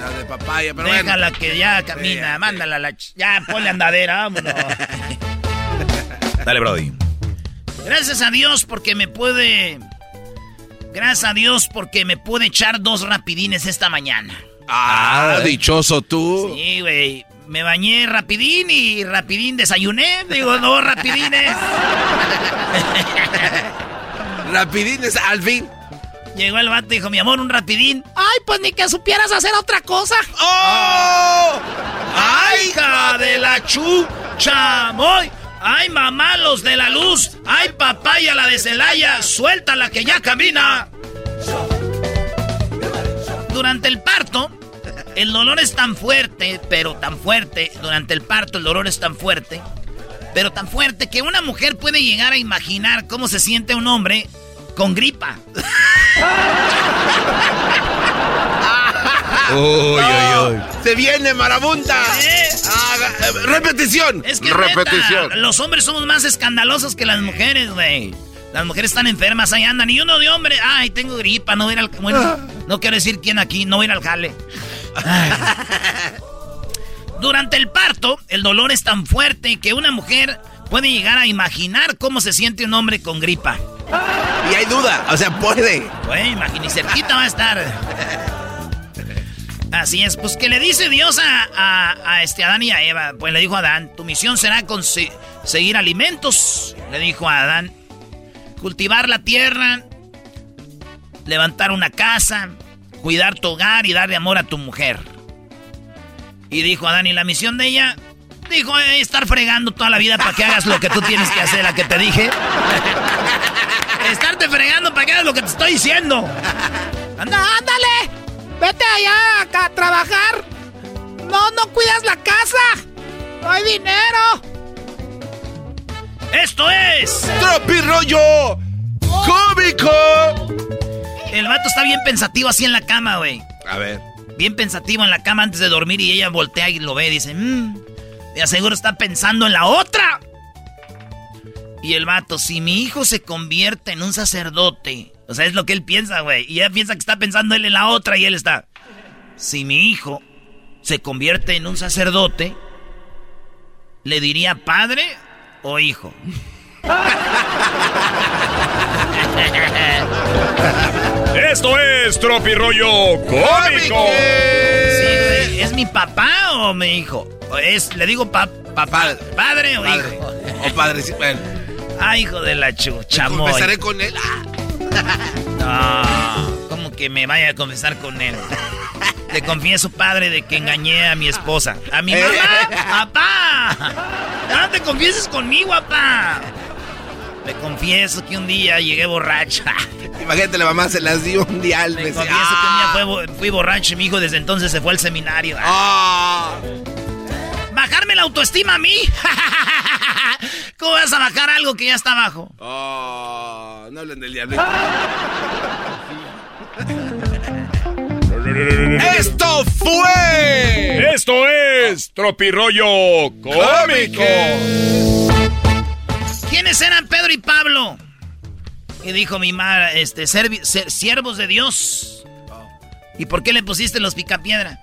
La de papaya, pero Déjala bueno. que ya camina, mándala a la... Ya, ponle andadera, vámonos. Dale, Brody. Gracias a Dios porque me puede... Gracias a Dios porque me pude echar dos rapidines esta mañana. Ah, dichoso tú. Sí, güey. Me bañé rapidín y rapidín desayuné. Digo, dos rapidines. Rapidines, al fin. Llegó el vato y dijo, mi amor, un rapidín. Ay, pues ni que supieras hacer otra cosa. ¡Oh! ¡Ay, hija de la chu chamoy! ¡Ay, mamá, los de la luz! ¡Ay, papaya, la de Celaya! ¡Suéltala que ya camina! Durante el parto, el dolor es tan fuerte, pero tan fuerte. Durante el parto, el dolor es tan fuerte, pero tan fuerte que una mujer puede llegar a imaginar cómo se siente un hombre con gripa. Uy, uy, uy. Se viene marabunta. ¿Eh? Ah, repetición. Es que repetición. neta, los hombres somos más escandalosos que las mujeres, güey. Las mujeres están enfermas, ahí andan. Y uno de hombre, ay, tengo gripa, no voy a ir al... Bueno, no quiero decir quién aquí, no voy a ir al jale. Ay. Durante el parto, el dolor es tan fuerte que una mujer puede llegar a imaginar cómo se siente un hombre con gripa. Y hay duda, o sea, puede. Güey, imagínate, y cerquita va a estar. Así es, pues que le dice Dios a, a, a este Adán y a Eva. Pues le dijo a Adán, tu misión será conseguir alimentos. Le dijo a Adán, cultivar la tierra, levantar una casa, cuidar tu hogar y darle amor a tu mujer. Y dijo Adán, ¿y la misión de ella? Dijo, eh, estar fregando toda la vida para que hagas lo que tú tienes que hacer, la que te dije. Estarte fregando para que hagas lo que te estoy diciendo. Anda, ándale. Vete allá a trabajar. No, no cuidas la casa. No hay dinero. Esto es. ¡Tropi rollo cómico! El vato está bien pensativo así en la cama, güey. A ver. Bien pensativo en la cama antes de dormir y ella voltea y lo ve y dice, mmm, de aseguro está pensando en la otra. Y el vato, si mi hijo se convierte en un sacerdote, o sea, es lo que él piensa, güey. Y ella piensa que está pensando él en la otra y él está, si mi hijo se convierte en un sacerdote, ¿le diría padre o hijo? Esto es Tropi Rollo Cómico. Sí, güey, ¿Es mi papá o mi hijo? ¿O es, le digo pa- papá, padre o Padre. hijo. O padre, sí, bueno. Ah, hijo de la chucha, Me confesaré con él. Ah. No, ¿cómo que me vaya a confesar con él? Le confieso, padre, de que engañé a mi esposa. ¿A mi mamá? ¡Papá! ¡No te confieses conmigo, papá! Le confieso que un día llegué borracha. Imagínate, la mamá se las dio un día al Le confieso que un día fue bo- fui borracho y mi hijo desde entonces se fue al seminario. ¿Bajarme la autoestima a mí? ¿Cómo vas a bajar algo que ya está abajo? Oh, no hablen del diablo. ¡Esto fue! Esto es Tropi Rollo Cómico. ¿Quiénes eran Pedro y Pablo? Y dijo mi madre, este, servi- ser- siervos de Dios. ¿Y por qué le pusiste los picapiedra?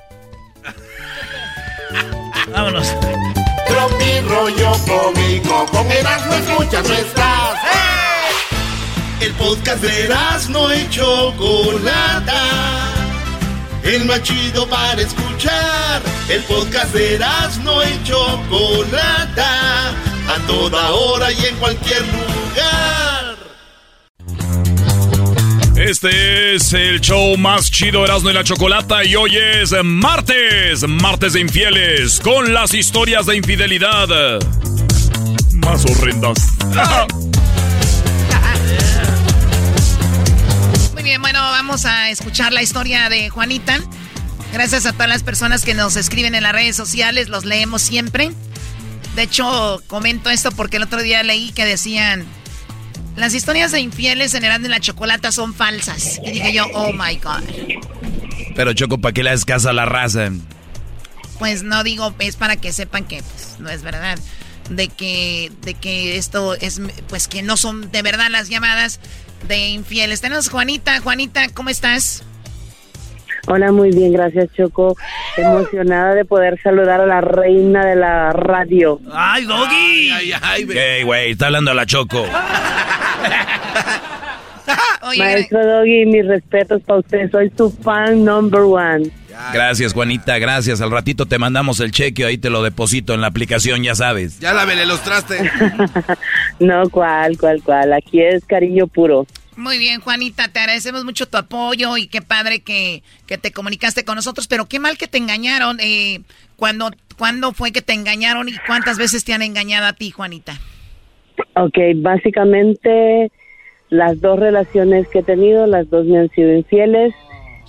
Vámonos. Tropi rollo cómico, con Erasmo escuchas no estás. El podcast de Erasmo y Chocolata. El más chido para escuchar. El podcast de Erasmo y Chocolata. A toda hora y en cualquier lugar. Este es el show más chido Erasmo y la Chocolata y hoy es martes, martes de infieles, con las historias de infidelidad más horrendas. bien, bueno, vamos a escuchar la historia de Juanita. Gracias a todas las personas que nos escriben en las redes sociales, los leemos siempre. De hecho, comento esto porque el otro día leí que decían, las historias de infieles en Erasmo y la Chocolata son falsas. Y dije yo, oh my God. Pero Choco, ¿para qué le das caso a la raza? Pues no digo, es para que sepan que pues, no es verdad. De que, de que esto es, pues que no son de verdad las llamadas de infieles. Tenemos Juanita. Juanita, ¿cómo estás? Hola, muy bien, gracias Choco. Emocionada de poder saludar a la reina de la radio. ¡Ay, Doggy! Ay, ay, Ey, güey, está hablando a la Choco. Oye, Maestro Doggy, mis respetos para usted. Soy su fan number one. Gracias, Juanita, gracias. Al ratito te mandamos el cheque, ahí te lo deposito en la aplicación, ya sabes. Ya lávele los trastes. No, cuál, cuál, cuál. Aquí es cariño puro. Muy bien, Juanita, te agradecemos mucho tu apoyo y qué padre que, que te comunicaste con nosotros, pero qué mal que te engañaron. Eh, ¿cuándo, ¿Cuándo fue que te engañaron y cuántas veces te han engañado a ti, Juanita? Ok, básicamente las dos relaciones que he tenido, las dos me han sido infieles.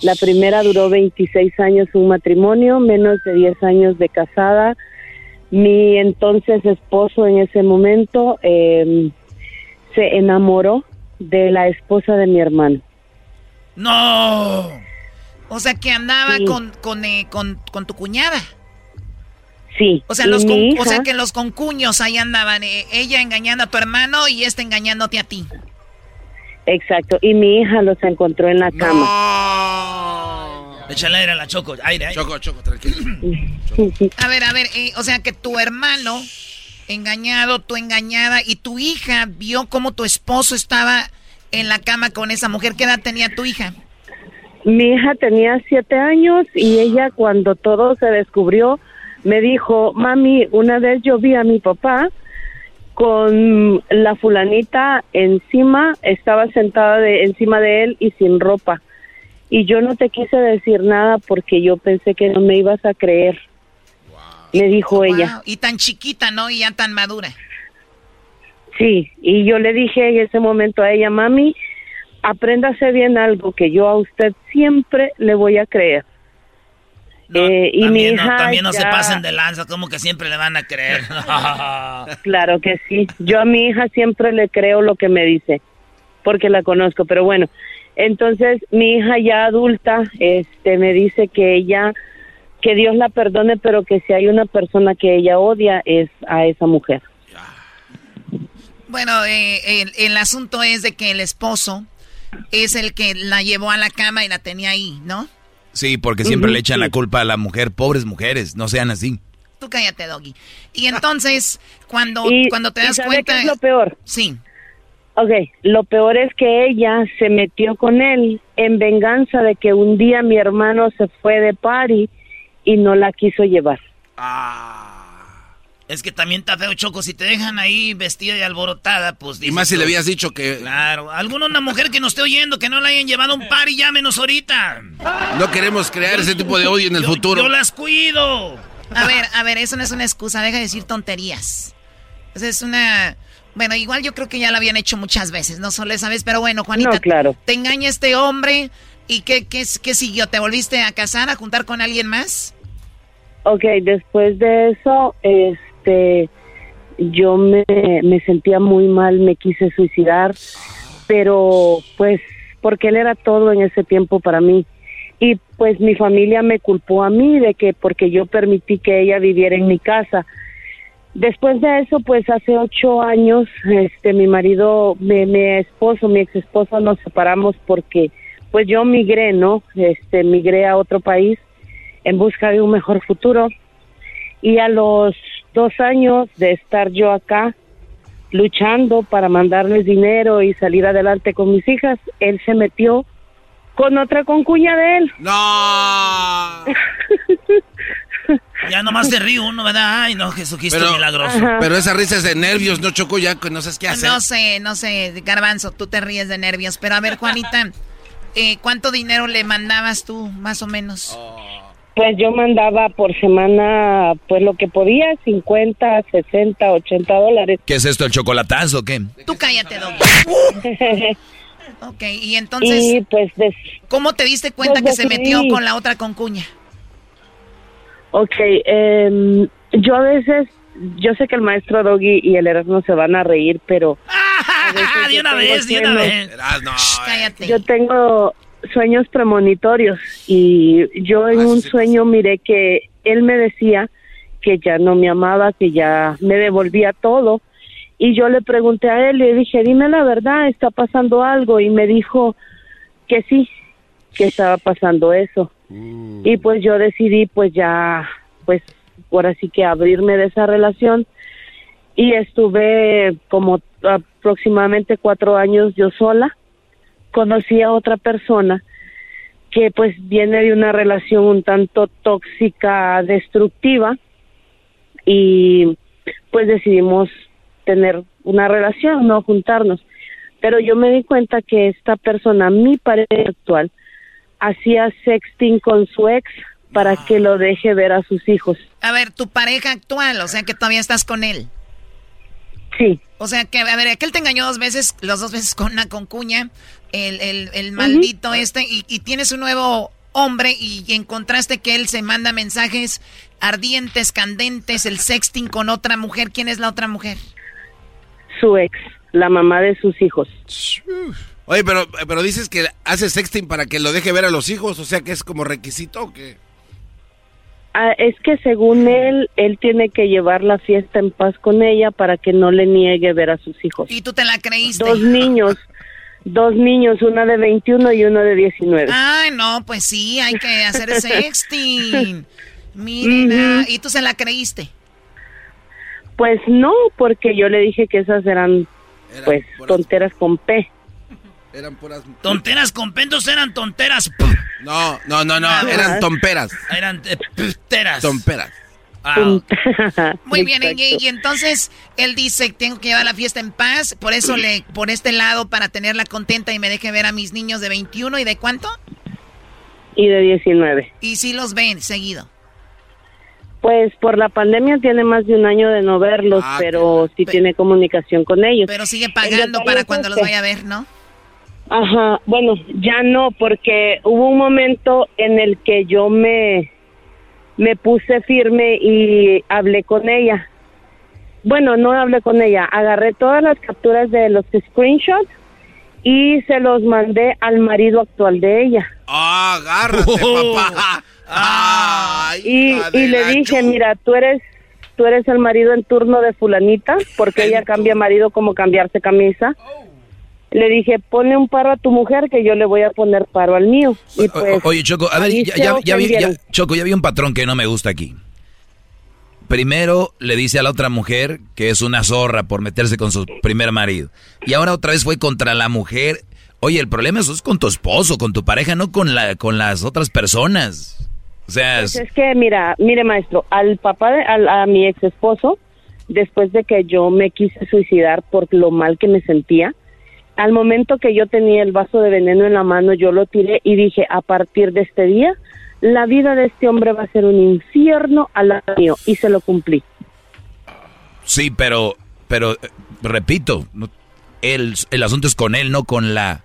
La primera duró 26 años un matrimonio, menos de 10 años de casada. Mi entonces esposo en ese momento eh, se enamoró de la esposa de mi hermano. ¡No! O sea, que andaba Sí. con, con, eh, con, con tu cuñada. Sí. O sea, los o sea que los concuños ahí andaban, eh, ella engañando a tu hermano y este engañándote a ti. Exacto, y mi hija los encontró en la cama. Échale aire a la Choco, aire, aire. Choco, Choco, tranquilo. A ver, a ver, eh, o sea que tu hermano engañado, tú engañada, y tu hija vio cómo tu esposo estaba en la cama con esa mujer. ¿Qué edad tenía tu hija? Mi hija tenía siete años y ella cuando todo se descubrió me dijo, mami, una vez yo vi a mi papá con la fulanita encima, estaba sentada de, encima de él y sin ropa. Y yo no te quise decir nada porque yo pensé que no me ibas a creer. Le dijo ella. Y tan chiquita, ¿no? Y ya tan madura. Sí, y yo le dije en ese momento a ella, mami, apréndase bien algo que yo a usted siempre le voy a creer. Eh, y mi hija también no se pasen de lanza, como que siempre le van a creer. claro que sí. Yo a mi hija siempre le creo lo que me dice, porque la conozco. Pero bueno, entonces mi hija ya adulta, este, me dice que ella, que Dios la perdone, pero que si hay una persona que ella odia es a esa mujer. Bueno, eh, el asunto es de que el esposo es el que la llevó a la cama y la tenía ahí, ¿no? Sí, porque siempre le echan la culpa a la mujer. Pobres mujeres, no sean así. Tú cállate, Doggy. Y entonces, cuando, cuando te das cuenta... Qué es lo peor? Sí. Ok, lo peor es que ella se metió con él en venganza de que un día mi hermano se fue de party y no la quiso llevar. Ah. Es que también está feo, Choco. Si te dejan ahí vestida y alborotada, pues... y más si le habías dicho que... Claro. ¿Alguna una mujer que nos esté oyendo que no la hayan llevado a un par y llámenos ahorita? No queremos crear ese tipo de odio en el futuro. Yo las cuido. A ver, a ver, eso no es una excusa. Deja de decir tonterías. Esa es una... Bueno, igual yo creo que ya la habían hecho muchas veces, no solo esa vez, pero bueno, Juanita, no, claro. te engaña este hombre y ¿qué, qué, qué siguió? ¿Te volviste a casar, a juntar con alguien más? Ok, después de eso, este yo me, me sentía muy mal, me quise suicidar, pero pues porque él era todo en ese tiempo para mí. Y pues mi familia me culpó a mí de que porque yo permití que ella viviera en mi casa. Después de eso, pues hace ocho años, este, mi marido, mi, mi esposo, mi ex esposo, nos separamos porque, pues yo migré, ¿no? Este, migré a otro país en busca de un mejor futuro. Y a los dos años de estar yo acá luchando para mandarles dinero y salir adelante con mis hijas, él se metió con otra concuña de él. No. ya nomás te río uno, ¿verdad? Ay, no, Jesucristo milagroso. Pero esa risa es de nervios, no choco ya, no sabes qué hacer. No sé, no sé, Garbanzo, tú te ríes de nervios. Pero a ver, Juanita, eh, ¿cuánto dinero le mandabas tú, más o menos? Pues yo mandaba por semana, pues lo que podía, 50, 60, 80 dólares. ¿Qué es esto, el chocolatazo o qué? Tú cállate, Doc. ok, y entonces, y pues ¿cómo te diste cuenta pues que se metió con la otra concuña? Ok, eh, yo a veces, yo sé que el maestro Doggy y el Erasmo se van a reír, pero... de una vez, de una vez. No, cállate. Yo tengo sueños premonitorios. Y yo en un sueño miré que él me decía que ya no me amaba, que ya me devolvía todo. Y yo le pregunté a él y le dije, dime la verdad, ¿está pasando algo? Y me dijo que sí, que estaba pasando eso. Y pues yo decidí pues ya, pues ahora sí que abrirme de esa relación. Y estuve como aproximadamente cuatro años yo sola conocí a otra persona que pues viene de una relación un tanto tóxica, destructiva y pues decidimos tener una relación, no juntarnos. Pero yo me di cuenta que esta persona, mi pareja actual, hacía sexting con su ex para que lo deje ver a sus hijos. A ver, tu pareja actual, o sea que todavía estás con él. Sí. O sea que, a ver, aquel te engañó dos veces, los dos veces con una concuña, el, el, el maldito este, y, y, tienes un nuevo hombre y encontraste que él se manda mensajes ardientes, candentes, el sexting con otra mujer. ¿Quién es la otra mujer? Su ex, la mamá de sus hijos. Oye, pero, pero dices que hace sexting para que lo deje ver a los hijos, o sea que es como requisito o qué? Ah, es que según él, él tiene que llevar la fiesta en paz con ella para que no le niegue ver a sus hijos. ¿Y tú te la creíste? Dos niños, dos niños, una de 21 y uno de 19. Ay, no, pues sí, hay que hacer sexting. Miren, ah, ¿y tú se la creíste? Pues no, porque yo le dije que esas eran, pues, tonteras con P. Eran puras... Tonteras con pentos eran tonteras. No, no, no, no, eran tomperas. Eran eh, teras. Tomperas. Ah, Muy bien, y, y entonces él dice, tengo que llevar la fiesta en paz, por eso le, por este lado, para tenerla contenta y me deje ver a mis niños de 21 y de cuánto? Y de 19. Y sí los ven seguido. Pues por la pandemia tiene más de un año de no verlos, Ah, pero sí tiene comunicación con ellos. Pero sigue pagando para cuando los vaya a ver, ¿no? Ajá, bueno, ya no, porque hubo un momento en el que yo me, me puse firme y hablé con ella. Bueno, no hablé con ella, agarré todas las capturas de los screenshots y se los mandé al marido actual de ella. Ah, agárrate, papá. Ay, Y, y le dije, mira, tú eres, tú eres el marido en turno de fulanita, porque ella cambia marido como cambiarse camisa. Le dije, ponle un paro a tu mujer que yo le voy a poner paro al mío. Y pues, Oye, Choco, a ver, ya, ya- ya vi, ya-. Choco, ya vi un patrón que no me gusta aquí. Primero le dice a la otra mujer que es una zorra por meterse con su primer marido. Y ahora otra vez fue contra la mujer. Oye, el problema eso es con tu esposo, con tu pareja, no con, la, con las otras personas. O sea, Pues es que, mira, mire, maestro, al papá, de, al- a mi ex esposo, después de que yo me quise suicidar por lo mal que me sentía, al momento que yo tenía el vaso de veneno en la mano, yo lo tiré y dije, a partir de este día, la vida de este hombre va a ser un infierno al lado mío, y se lo cumplí. sí, pero, pero, eh, repito, el, el asunto es con él, no con la...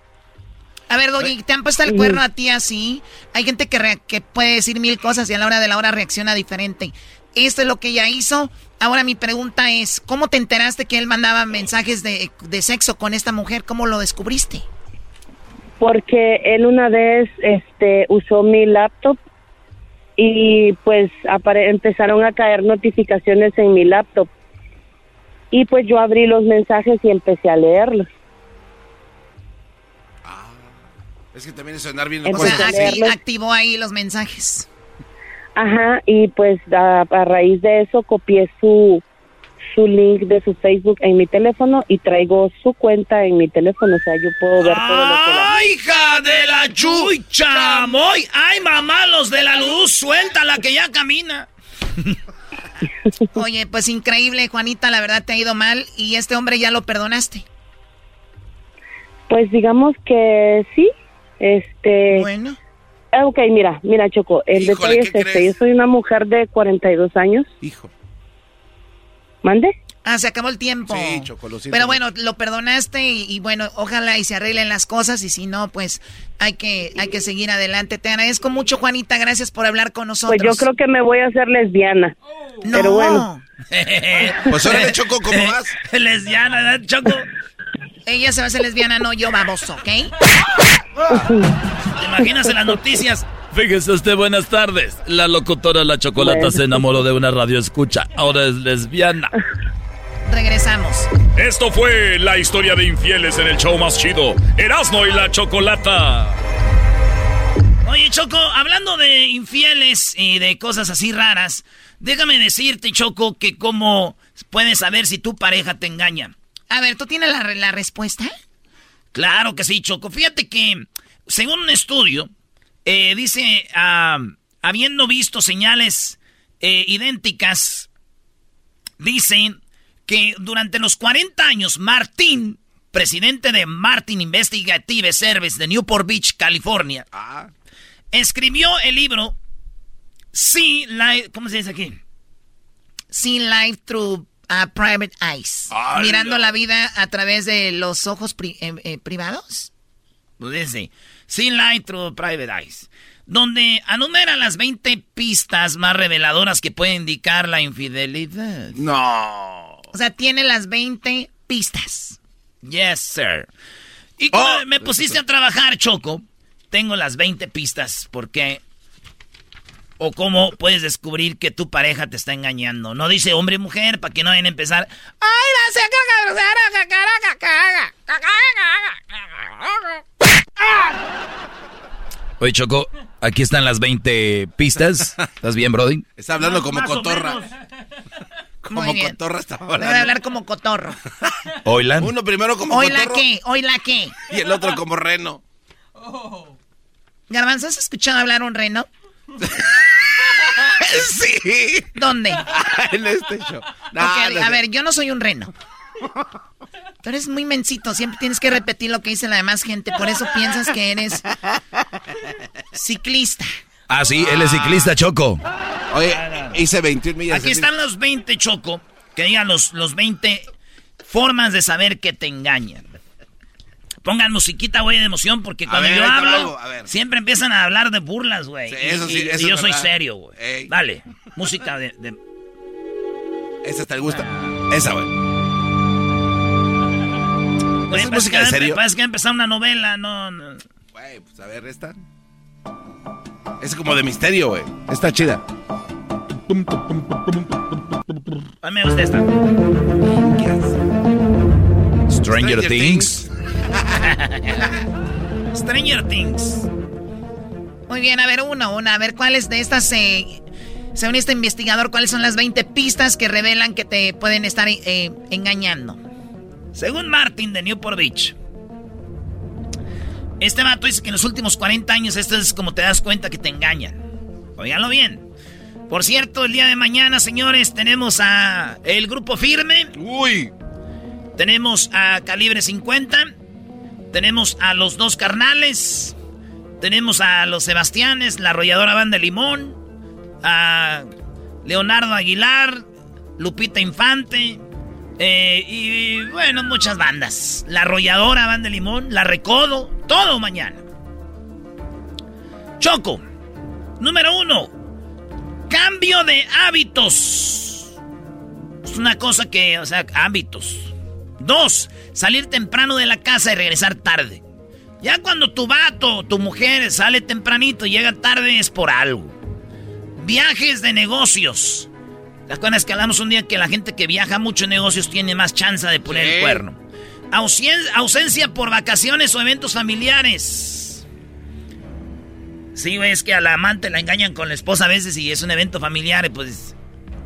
A ver, Doggy, ¿te han puesto el cuerno a ti así? Hay gente que, que puede decir mil cosas y a la hora de la hora reacciona diferente. Esto es lo que ella hizo. Ahora mi pregunta es, ¿cómo te enteraste que él mandaba mensajes de, de sexo con esta mujer? ¿Cómo lo descubriste? porque él una vez este usó mi laptop y pues apare- empezaron a caer notificaciones en mi laptop y pues yo abrí los mensajes y empecé a leerlos. Es que también es andar bien O O sea, activó ahí los mensajes. Ajá, y pues a, a raíz de eso copié su su link de su Facebook en mi teléfono y traigo su cuenta en mi teléfono, o sea, yo puedo ver todo lo que la... ¡Ay, hija de la chucha! ¡Moy! ¡Ay, mamá, los de la luz! ¡Suéltala que ya camina! Oye, pues increíble, Juanita, la verdad te ha ido mal y este hombre ya lo perdonaste. Pues digamos que sí, este... Bueno. Ah, Ok, mira, mira Choco, el Híjole, detalle ¿qué es este, crees? yo soy una mujer de 42 años. Hijo. ¿Mande? Ah, se acabó el tiempo. Sí, Choco, lo siento Pero bueno, lo perdonaste y, y bueno, ojalá y se arreglen las cosas y si no, pues hay que, hay que seguir adelante. Te agradezco mucho, Juanita, gracias por hablar con nosotros. Pues yo creo que me voy a hacer lesbiana. No. Pero bueno. Pues Choco, ¿cómo vas? Lesbiana, ¿verdad, Choco? Ella se va a hacer lesbiana, no yo, baboso, ¿ok? ¿Te imaginas en las noticias? Fíjese usted, buenas tardes. La locutora La Chocolata Bueno. se enamoró de una radio escucha. Ahora es lesbiana. Regresamos. Esto fue la historia de infieles en el show más chido. Erasmo y la Chocolata. Oye, Choco, hablando de infieles y de cosas así raras, déjame decirte, Choco, que cómo puedes saber si tu pareja te engaña. A ver, ¿tú tienes la, la respuesta? Claro que sí, Choco. Fíjate que, según un estudio, eh, dice, ah, habiendo visto señales eh, idénticas, dicen que durante los 40 años, Martín, presidente de Martin Investigative Service de Newport Beach, California, escribió el libro See Life, ¿cómo se dice aquí? See life through uh, private eyes. Mirando la vida a través de los ojos pri- eh, eh, privados. Pues dice, See Light Through Private Eyes, donde anumera las 20 pistas más reveladoras que pueden indicar la infidelidad. No. O sea, tiene las 20 pistas. Yes, sir. Y cuando me pusiste a trabajar, Choco, tengo las 20 pistas, porque o cómo puedes descubrir que tu pareja te está engañando. No dice hombre y mujer para que no vayan a empezar. ¡Ay, la Oye, Choco, aquí están las 20 pistas. ¿Estás bien, Brody? Está hablando como cotorra. Como cotorra está hablando. Debe hablar como cotorro. Oilan. Uno primero como ¿Hoy la cotorro qué? ¿Hoy la qué? y el otro como reno. Garbanzo, ¿has escuchado hablar un reno? sí. ¿Dónde? en este show. No, Ok, no a ver, yo no soy un reno. Tú eres muy mensito, siempre tienes que repetir lo que dice la demás gente, por eso piensas que eres ciclista. Ah, sí, él es ciclista, Choco. Oye, hice 21 millas. Aquí están los 20, Choco. Que digan los, los 20 formas de saber que te engañan. Pongan musiquita, güey, de emoción, porque cuando ver, yo hablo, siempre empiezan a hablar de burlas, güey. Sí, eso sí, y- eso y yo soy verdad. serio, güey. Ey. Dale, música de... de- Esa está el gusto. Esa, güey. Güey, es parece música de serio? Parece que va a empezar una novela, no... no. Güey, pues a ver, esta. Es como de misterio, güey. Está chida. A mí me gusta esta. Stranger, Things. Stranger Things. Muy bien, a ver, una, una, a ver cuáles de estas, eh, según este investigador, cuáles son las 20 pistas que revelan que te pueden estar eh, engañando. Según Martin de Newport Beach, este vato dice que en los últimos 40 años esto es como te das cuenta que te engañan. Óiganlo bien. Por cierto, el día de mañana, señores, tenemos a el grupo firme. Uy. Tenemos a Calibre 50. Tenemos a los dos carnales. Tenemos a los Sebastianes, la arrolladora banda Limón. A Leonardo Aguilar, Lupita Infante. eh, y bueno, muchas bandas. La arrolladora banda Limón, la Recodo, todo mañana. Choco, número uno. Cambio de hábitos. Es una cosa que, o sea, hábitos. Dos, salir temprano de la casa y regresar tarde. Ya cuando tu vato, tu mujer sale tempranito y llega tarde es por algo. Viajes de negocios. ¿Te acuerdas que hablamos un día que la gente que viaja mucho en negocios tiene más chance de poner el cuerno? Ausen- ausencia por vacaciones o eventos familiares. Sí, güey, es que a la amante la engañan con la esposa a veces y es un evento familiar pues...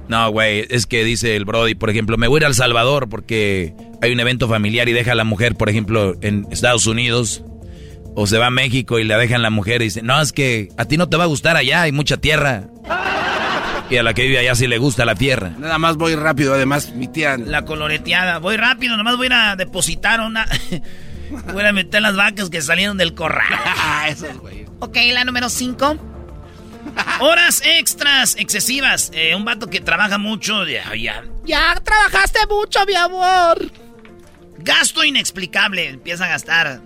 No, güey, es que dice el Brody, por ejemplo, me voy a ir a El Salvador porque hay un evento familiar y deja a la mujer, por ejemplo, en Estados Unidos. O se va a México y la dejan la mujer y dice, no, es que a ti no te va a gustar allá, hay mucha tierra. Y a la que vive allá sí le gusta la tierra. Nada más voy rápido, además, mi tía. La coloreteada. Voy rápido, nomás voy a depositar una... voy a meter las vacas que salieron del corral. Esos, güey. Ok, la número 5. Horas extras excesivas. Eh, un vato que trabaja mucho. Ya, ya. Ya trabajaste mucho, mi amor. Gasto inexplicable. Empieza a gastar.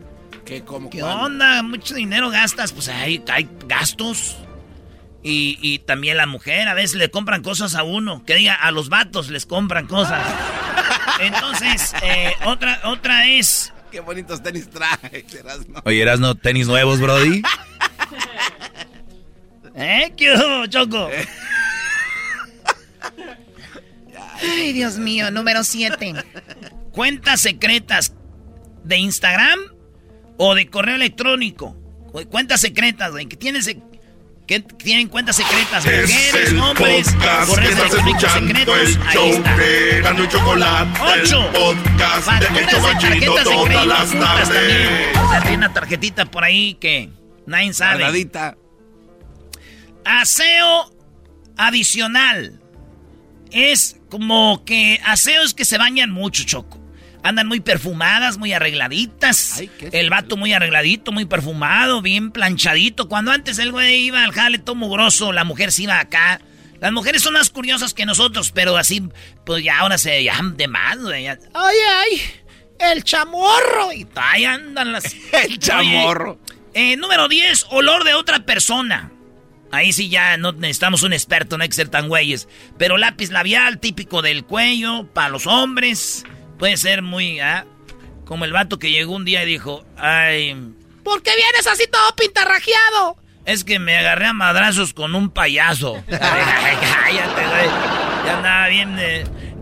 ¿Qué, cómo, ¿Qué onda? Mucho dinero gastas. Pues hay, hay gastos. Y, y también la mujer. A veces le compran cosas a uno. Que diga, a los vatos les compran cosas. Entonces, eh, otra, otra es... Qué bonitos tenis traes, Erasmo. Oye, ¿eras no tenis nuevos, Brody? ¿Eh? ¿Qué hubo, Choco? Ay, Dios mío, número 7. Cuentas secretas de Instagram o de correo electrónico. Cu- Cuentas secretas, güey, que tienen, que tienen cuentas secretas. Es Mujeres, hombres, correos electrónicos secretos. el Ahí está. de Chocolate, Ocho. el podcast de Facturas tarjetas las ocultas también. tardes. O sea, tiene una tarjetita por ahí que nadie sabe. Aseo adicional. Es como que aseos que se bañan mucho, Choco. Andan muy perfumadas, muy arregladitas. Ay, ¿qué es el vato muy arregladito, muy perfumado, bien planchadito. Cuando antes el güey iba al jale todo mugroso, la mujer se iba acá. Las mujeres son más curiosas que nosotros, pero así, pues ya ahora se llaman de más, güey. Ay, ay, el chamorro. Y ahí andan las... El chamorro. Oye, eh, número 10, olor de otra persona. Ahí sí ya no necesitamos un experto, no hay que ser tan güeyes. Pero lápiz labial, típico del cuello, para los hombres. Puede ser muy, ¿ah? Como el vato que llegó un día y dijo, ay... ¿Por qué vienes así todo pintarrajeado? Es que me agarré a madrazos con un payaso. Cállate, güey. Ya andaba bien.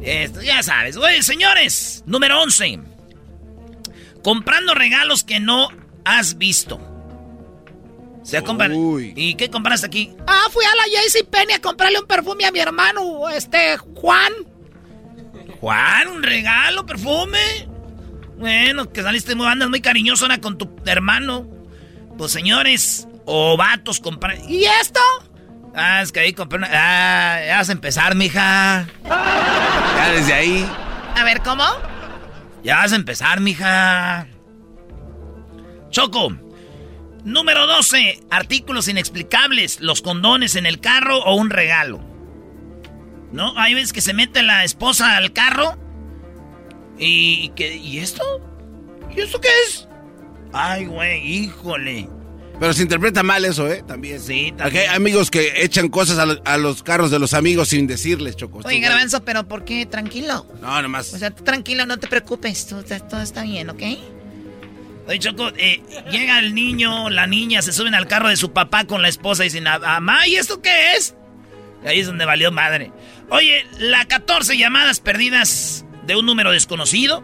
esto, ya sabes. Güey, señores. Número 11. Comprando regalos que no has visto. Se compran. ¿Y qué compraste aquí? Ah, fui a la Penny a comprarle un perfume a mi hermano, este, Juan. Juan, un regalo, perfume. Bueno, que saliste muy, andas muy cariñoso ahora con tu hermano. Pues señores, o vatos comprar. ¿Y esto? Ah, es que ahí compré una. Ah, ya vas a empezar, mija. Ya desde ahí. A ver, ¿cómo? Ya vas a empezar, mija. Choco. Número 12. Artículos inexplicables. Los condones en el carro o un regalo. ¿No? Hay veces que se mete la esposa al carro. ¿Y, qué, ¿y esto? ¿Y esto qué es? Ay, güey, híjole. Pero se interpreta mal eso, ¿eh? También. Sí, también. hay amigos que echan cosas a, los carros de los amigos sin decirles, Choco. Oye, Garbanzo, pero ¿por qué? Tranquilo. No, nomás. O sea, tranquilo, no te preocupes. Todo, todo está bien, ¿ok? Oye, Choco, eh, llega el niño, la niña, se suben al carro de su papá con la esposa y dicen, mamá, ¿y esto qué es? Y ahí es donde valió madre. Oye, la 14 llamadas perdidas de un número desconocido.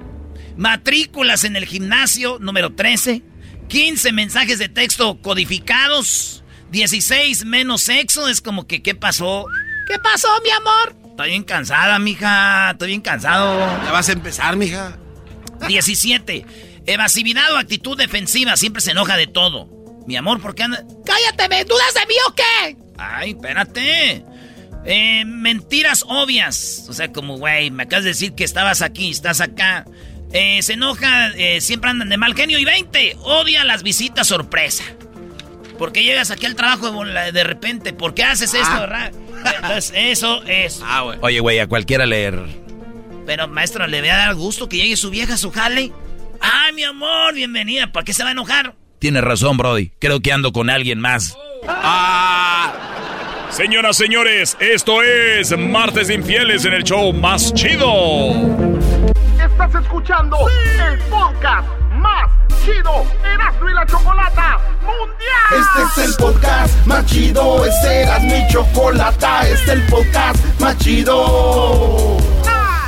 Matrículas en el gimnasio, número 13. 15 mensajes de texto codificados. 16 menos sexo. Es como que, ¿qué pasó? ¿Qué pasó, mi amor? Estoy bien cansada, mija. Estoy bien cansado. Ya vas a empezar, mija. 17. Evasividad o actitud defensiva. Siempre se enoja de todo. Mi amor, ¿por qué anda...? ¡Cállate, me dudas de mí o qué! Ay, espérate. Eh, mentiras obvias. O sea, como, güey, me acabas de decir que estabas aquí, estás acá. Eh, se enoja, eh, siempre andan de mal genio. Y 20, odia las visitas sorpresa. ¿Por qué llegas aquí al trabajo de repente? ¿Por qué haces esto, ah. verdad? Entonces, eso es. Ah. Oye, güey, a cualquiera leer. Pero, maestro, ¿le voy a dar gusto que llegue su vieja a su jale? ¡Ay, mi amor! Bienvenida. ¿Para qué se va a enojar? Tienes razón, Brody. Creo que ando con alguien más. ¡Ah! Señoras, señores, esto es Martes Infieles en el show más chido. Estás escuchando el podcast más chido Erasmo y la Chocolata Mundial. Este es el podcast más chido, este Erasmo mi Chocolata, este es el podcast más chido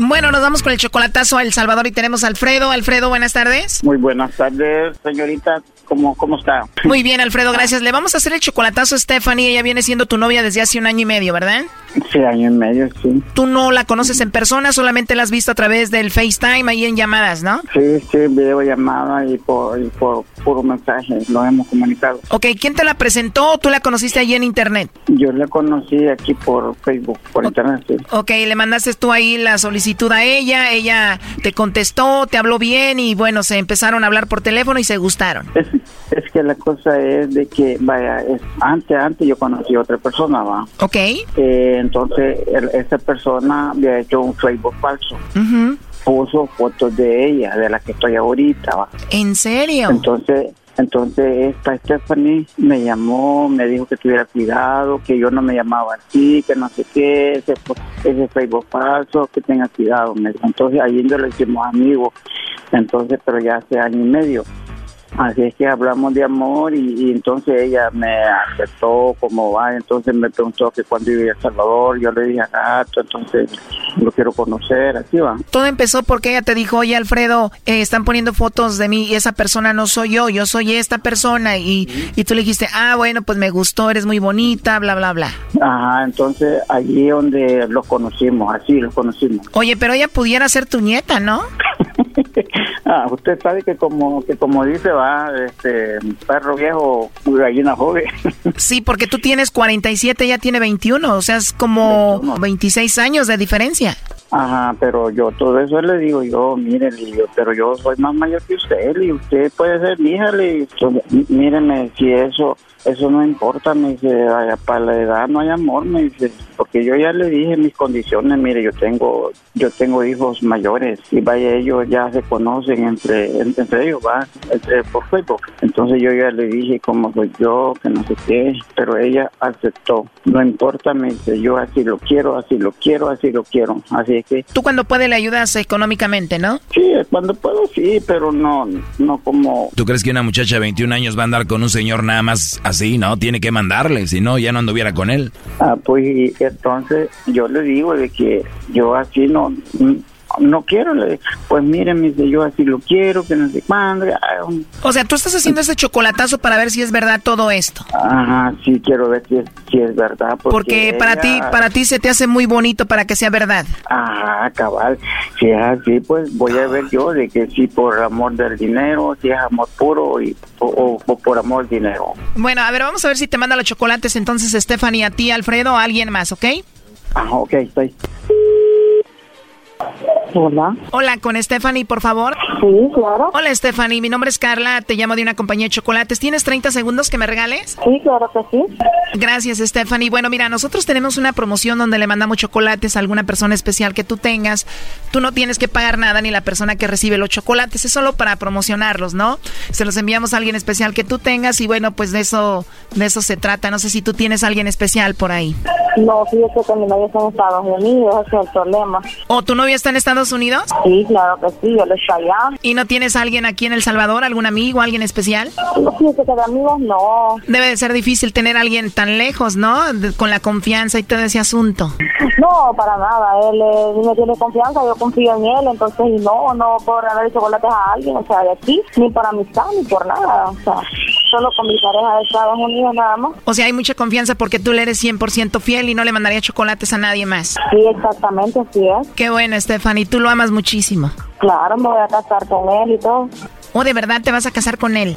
Bueno, nos vamos con el chocolatazo a El Salvador y tenemos a Alfredo. Alfredo, buenas tardes. Muy buenas tardes, señorita. ¿Cómo, ¿Cómo está? Muy bien, Alfredo, gracias. Le vamos a hacer el chocolatazo a Stephanie. Ella viene siendo tu novia desde hace un año y medio, ¿verdad? Sí, año y medio, sí. Tú no la conoces en persona, solamente la has visto a través del FaceTime ahí en llamadas, ¿no? Sí, sí, videollamada y por, y por puro mensaje lo hemos comunicado. Ok, ¿quién te la presentó o tú la conociste ahí en internet? Yo la conocí aquí por Facebook, por internet, sí. Ok, le mandaste tú ahí la solicitud a ella, ella te contestó, te habló bien y bueno, se empezaron a hablar por teléfono y se gustaron. Es, es que la cosa es de que, vaya, es, antes, antes yo conocí a otra persona, va. Ok. Eh, entonces, el- esa persona había hecho un Facebook falso. Ujú. Puso fotos de ella, de la que estoy ahorita, va. ¿En serio? Entonces, entonces esta Stephanie me llamó, me dijo que tuviera cuidado, que yo no me llamaba así, que no sé qué, ese, ese Facebook falso, que tenga cuidado. Entonces ahí nos lo hicimos amigos, entonces, pero ya hace año y medio. Así es que hablamos de amor y, y entonces ella me aceptó como va, entonces me preguntó que cuando iba a El Salvador, yo le dije a gato, entonces lo quiero conocer, así va. Todo empezó porque ella te dijo, oye Alfredo, eh, están poniendo fotos de mí y esa persona no soy yo, yo soy esta persona. Y, y tú le dijiste, ah, bueno, pues me gustó, eres muy bonita, bla, bla, bla. Ajá, entonces allí donde los conocimos, así los conocimos. Oye, pero ella pudiera ser tu nieta, ¿no? Ah, usted sabe que como que como dice va, este perro viejo, gallina joven. Sí, porque tú tienes 47, ella tiene 21, o sea, es como 26 años de diferencia. Ajá, pero yo todo eso le digo yo, mire, pero yo soy más mayor que usted, y usted puede ser mi hija, mí- míreme, si eso eso no importa, me dice, "Vaya, para la edad no hay amor, me dice, porque yo ya le dije mis condiciones, mire, yo tengo yo tengo hijos mayores y vaya, ellos ya se conocen entre en- entre ellos, va, entre, por Facebook. Entonces yo ya le dije cómo soy yo, que no sé qué, pero ella aceptó. No importa, me dice, yo así lo quiero, así lo quiero, así lo quiero. Así es que Tú cuando puedes le ayudas económicamente, ¿no? Sí, cuando puedo sí, pero no, no como... ¿Tú crees que una muchacha de 21 años va a andar con un señor nada más así? No, tiene que mandarle, si no, ya no anduviera con él. Ah, pues entonces yo le digo de que yo así no... No quiero, le pues mire, me dice, yo así lo quiero, que no sé cuándo. ah, O sea, tú estás haciendo ese chocolatazo para ver si es verdad todo esto. Ajá, sí quiero ver si es, si es verdad. Porque, Porque para ella- ti, para ti se te hace muy bonito para que sea verdad. Ajá, cabal. Si es así, pues voy a ver yo de que si por amor del dinero, si es amor puro y, o, o- o por amor del dinero. Bueno, a ver, vamos a ver si te manda los chocolates entonces Stephanie a ti, Alfredo, o a alguien más, ¿ok? Ajá, ok, estoy. Hola. Hola, con Stephanie, por favor. Sí, claro. Hola, Stephanie. Mi nombre es Carla. Te llamo de una compañía de chocolates. ¿Tienes 30 segundos que me regales? Sí, claro que sí. Gracias, Stephanie. Bueno, mira, nosotros tenemos una promoción donde le mandamos chocolates a alguna persona especial que tú tengas. Tú no tienes que pagar nada ni la persona que recibe los chocolates. Es solo para promocionarlos, ¿no? Se los enviamos a alguien especial que tú tengas y bueno, pues de eso, de eso se trata. No sé si tú tienes a alguien especial por ahí. No, fíjese que mi novio está en Estados Unidos, ese es el problema. ¿O tu novia está en Estados Unidos? Sí, claro que sí, yo le estoy allá. ¿Y no tienes a alguien aquí en El Salvador, algún amigo, alguien especial? No, fíjese que de amigos no. Debe de ser difícil tener a alguien tan lejos, ¿no? De- con la confianza y todo ese asunto. No, para nada. Él eh, me tiene confianza, yo confío en él, entonces y no, no por darle chocolates a alguien, o sea, de aquí, ni por amistad, ni por nada. O sea, solo con mi pareja de Estados Unidos nada más. O sea, hay mucha confianza porque tú le eres 100% fiel y no le mandaría chocolates a nadie más. Sí, exactamente, así es. Qué bueno, Stephanie, tú lo amas muchísimo. Claro, me voy a casar con él y todo. ¿O de verdad te vas a casar con él?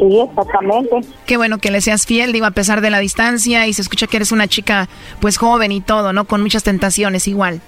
Sí, exactamente. Qué bueno que le seas fiel, digo, a pesar de la distancia y se escucha que eres una chica pues joven y todo, ¿no? Con muchas tentaciones igual.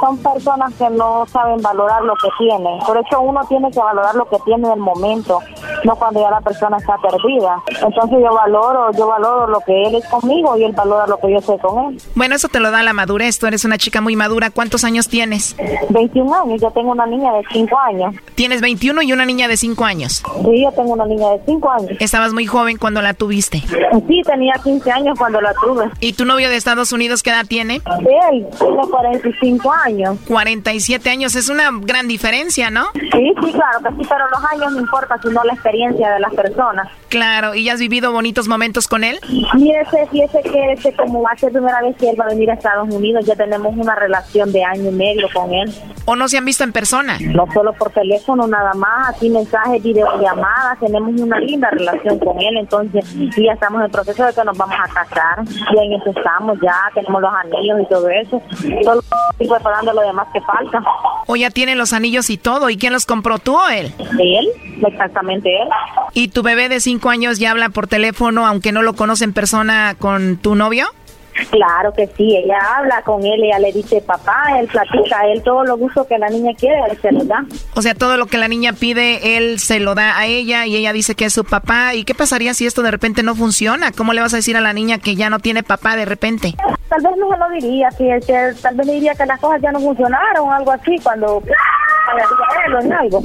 Son personas que no saben valorar lo que tienen. Por eso uno tiene que valorar lo que tiene en el momento, no cuando ya la persona está perdida. Entonces yo valoro, yo valoro lo que él es conmigo y él valora lo que yo soy con él. Bueno, eso te lo da la madurez, tú eres una chica muy madura. ¿Cuántos años tienes? 21 años, yo tengo una niña de 5 años. Tienes 21 y una niña de 5 años. Sí, yo tengo una niña de 5 años. Estabas muy joven cuando la tuviste. Sí, tenía 15 años cuando la tuve. ¿Y tu novio de Estados Unidos qué edad tiene? Él tiene 45 años. 47 años, es una gran diferencia, ¿no? Sí, sí, claro que sí, pero los años no importa si no la experiencia de las personas. Claro, ¿y ya has vivido bonitos momentos con él? Mire, fíjese que este, como va a ser primera vez que él va a venir a Estados Unidos, ya tenemos una relación de año y medio con él. ¿O no se han visto en persona? No solo por teléfono, nada más, aquí mensajes, videollamadas, tenemos una linda relación con él, entonces ya estamos en el proceso de que nos vamos a casar, y en eso estamos ya, tenemos los anillos y todo eso, solo estoy preparando lo demás que falta. ¿O ya tienen los anillos y todo? ¿Y quién los compró, tú o él? Él, exactamente él. ¿Y tu bebé de cinco años ya habla por teléfono, aunque no lo conoce en persona, con tu novio? Claro que sí, ella habla con él, ella le dice papá, él platica, él todo lo gusto que la niña quiere, él se lo da. O sea, todo lo que la niña pide, él se lo da a ella y ella dice que es su papá. ¿Y qué pasaría si esto de repente no funciona? ¿Cómo le vas a decir a la niña que ya no tiene papá de repente? Tal vez no se lo diría, que tal vez le diría que las cosas ya no funcionaron o algo así, cuando algo.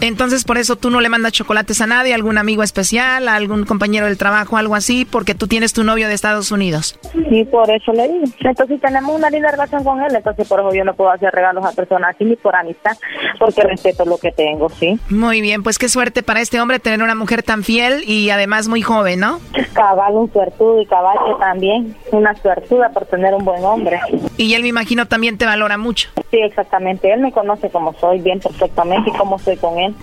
Entonces, por eso tú no le mandas chocolates a nadie, algún amigo especial, a algún compañero del trabajo, algo así, porque tú tienes tu novio de Estados Unidos. Sí, por eso le digo. Entonces, tenemos una linda relación con él, entonces por eso yo no puedo hacer regalos a personas así ni por amistad, porque respeto lo que tengo, sí. Muy bien, pues qué suerte para este hombre tener una mujer tan fiel y además muy joven, ¿no? Cabal, un suertudo y cabal que también, una suertuda por tener un buen hombre. Y él me imagino también te valora mucho. Sí, exactamente. Él me conoce como soy bien perfectamente y cómo soy con él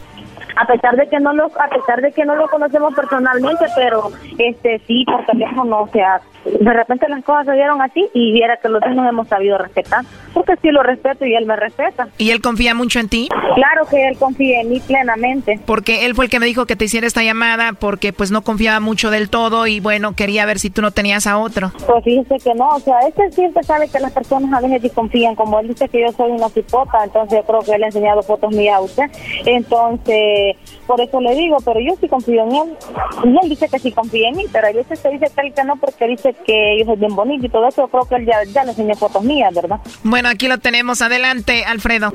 a pesar de que no lo a pesar de que no lo conocemos personalmente pero este sí por teléfono o sea de repente las cosas se dieron así y viera que los dos nos hemos sabido respetar porque sí lo respeto y él me respeta. Y él confía mucho en ti claro que él confía en mí plenamente. Porque él fue el que me dijo que te hiciera esta llamada porque pues no confiaba mucho del todo y bueno quería ver si tú no tenías a otro. Pues fíjese que no o sea este siempre sabe que las personas a veces desconfían como él dice que yo soy una cipota entonces yo creo que él ha enseñado fotos mías a usted. Entonces por eso le digo, pero yo sí confío en él. Y él dice que sí confía en mí, pero hay veces que dice tal que no porque dice que yo soy bien bonito y todo eso. creo que él ya, ya le enseñó fotos mías, ¿verdad? Bueno, aquí lo tenemos. Adelante, Alfredo.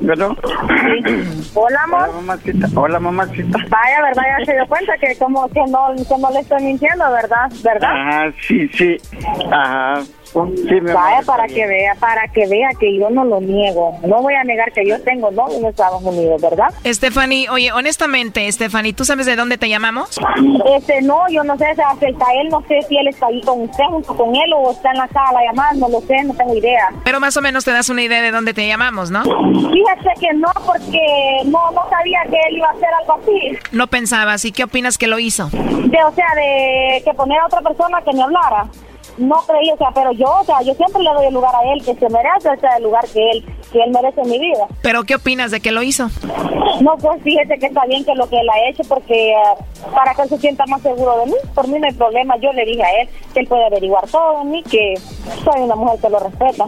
Hola, amor. Hola, mamacita. Vaya, ¿verdad? Ya se dio cuenta que como que no, que no le estoy mintiendo, ¿verdad? ¿Verdad? Ah, sí, sí. Ajá. Vaya para que vea, para que vea que yo no lo niego. No voy a negar que yo tengo novio en Estados Unidos, ¿verdad? Stephanie, oye, honestamente, Stephanie, ¿tú sabes de dónde te llamamos? Este, no, yo no sé, está él, no sé si él está ahí con usted, junto con él, o está en la sala llamando, no lo sé, no tengo idea. Pero más o menos te das una idea de dónde te llamamos, ¿no? Fíjate que no, porque no, no sabía que él iba a hacer algo así. No pensabas, ¿y qué opinas que lo hizo? De, o sea, de que poner a otra persona que me hablara no creí, o sea, pero yo, o sea, yo siempre le doy el lugar a él, que se merece, o sea, el lugar que él, que él merece en mi vida. ¿Pero qué opinas de que lo hizo? No, pues fíjese que está bien que lo que él ha hecho, porque eh, para que él se sienta más seguro de mí, por mí no hay problema, yo le dije a él que él puede averiguar todo de mí, que soy una mujer que lo respeta.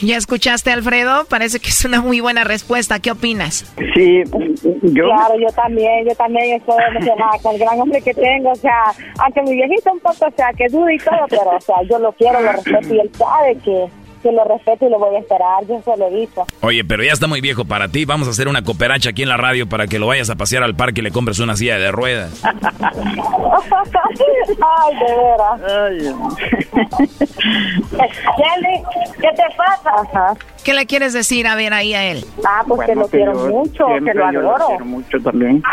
¿Ya escuchaste, Alfredo? Parece que es una muy buena respuesta, ¿qué opinas? Sí, yo... Claro, yo también, yo también estoy emocionada con el gran hombre que tengo, o sea, aunque mi viejito un poco, o sea, que duda y todo, pero o sea, yo lo quiero, lo respeto y él sabe que, que lo respeto y lo voy a esperar, yo se lo he dicho. Oye, pero ya está muy viejo para ti, vamos a hacer una cooperacha aquí en la radio para que lo vayas a pasear al parque y le compres una silla de ruedas. Ay, de veras. ¿qué te pasa? ¿Qué le quieres decir a ver ahí a él? Ah, pues que lo quiero mucho, que lo adoro. Lo quiero mucho también.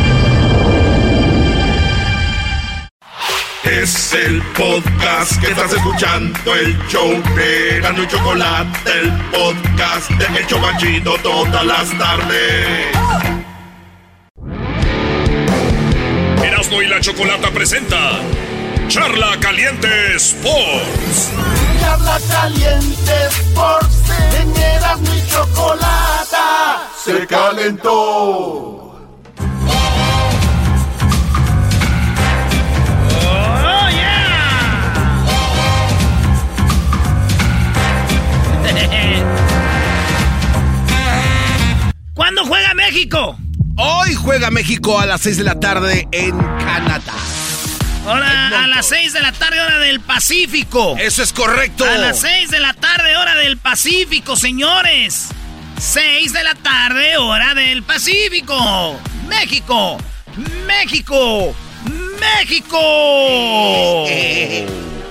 Es el podcast que estás escuchando, el show de Gano y Chocolate, el podcast de El Chocachito todas las tardes. Erasmo y la Chocolata presenta Charla Caliente Sports. Charla Caliente Sports, en Erasmo y Chocolata se calentó. ¿Cuándo juega México? Hoy juega México a las 6 de la tarde en Canadá. Ahora a las 6 de la tarde, hora del Pacífico. Eso es correcto. A las 6 de la tarde, hora del Pacífico, señores. 6 de la tarde, hora del Pacífico. México. México. México.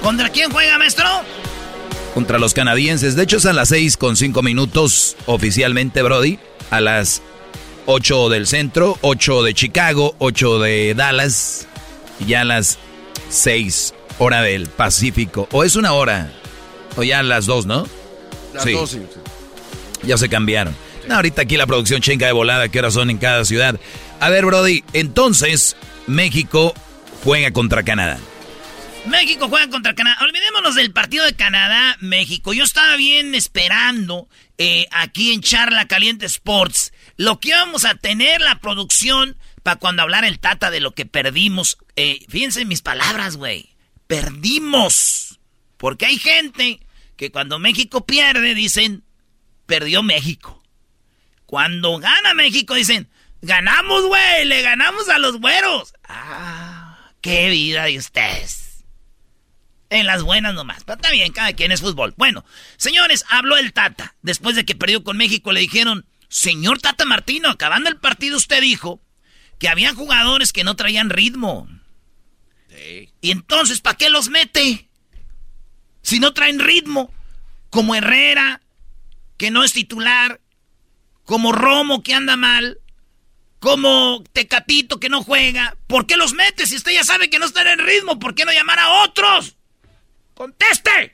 ¿Contra quién juega, maestro? Contra los canadienses. De hecho, es a las 6 con 5 minutos oficialmente, Brody. A las 8 del centro, 8 de Chicago, 8 de Dallas. Y ya a las 6, hora del Pacífico. ¿O es una hora? O ya las 2, ¿no? Las dos, sí. Ya se cambiaron. No, ahorita aquí la producción chenca de volada, ¿qué horas son en cada ciudad? A ver, Brody, entonces México juega contra Canadá. México juega contra Canadá. Olvidémonos del partido de Canadá-México. Yo estaba bien esperando eh, aquí en Charla Caliente Sports lo que íbamos a tener la producción para cuando hablar el Tata de lo que perdimos. Eh, fíjense en mis palabras, güey. Perdimos. Porque hay gente que cuando México pierde dicen, perdió México. Cuando gana México dicen, ganamos, güey, le ganamos a los güeros. Ah, qué vida de ustedes. En las buenas nomás. Pero está bien, cada quien es fútbol. Bueno, señores, habló el Tata. Después de que perdió con México, le dijeron, señor Tata Martino, acabando el partido usted dijo que había jugadores que no traían ritmo. Y entonces, ¿para qué los mete? Si no traen ritmo. Como Herrera, que no es titular. Como Romo, que anda mal. Como Tecatito, que no juega. ¿Por qué los mete si usted ya sabe que no están en ritmo? ¿Por qué no llamar a otros? ¡Conteste!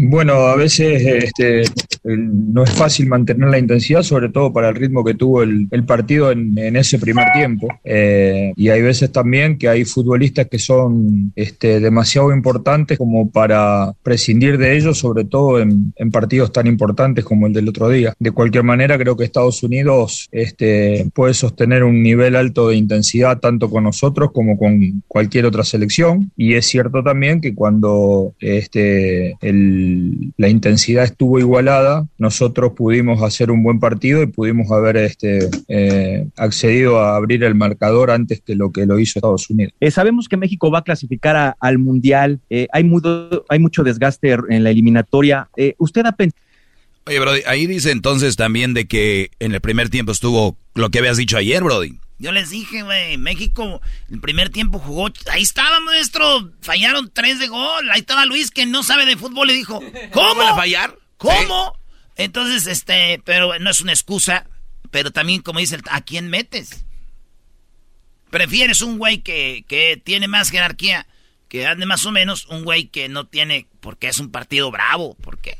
Bueno, a veces este, no es fácil mantener la intensidad, sobre todo para el ritmo que tuvo el, partido en, ese primer tiempo. Eh, y hay veces también que hay futbolistas que son este, demasiado importantes como para prescindir de ellos, sobre todo en, partidos tan importantes como el del otro día. De cualquier manera, creo que Estados Unidos este, puede sostener un nivel alto de intensidad tanto con nosotros como con cualquier otra selección. Y es cierto también que cuando este, el la intensidad estuvo igualada, nosotros pudimos hacer un buen partido y pudimos haber este, eh, accedido a abrir el marcador antes que lo que lo hizo Estados Unidos. Eh, sabemos que México va a clasificar al Mundial, eh, hay, mucho, hay mucho desgaste en la eliminatoria. ¿Usted ha pensado... Oye, Brody, ahí dice entonces también de que en el primer tiempo estuvo lo que habías dicho ayer, Brody. Yo les dije, güey, México el primer tiempo jugó. Ahí estaba, maestro. Fallaron tres de gol. Ahí estaba Luis que no sabe de fútbol. Le dijo, ¿cómo? a fallar? ¿Cómo? Entonces, este, pero no es una excusa. Pero también, como dice, ¿a quién metes? ¿Prefieres un güey que, que tiene más jerarquía, que ande más o menos, un güey que no tiene, porque es un partido bravo? Porque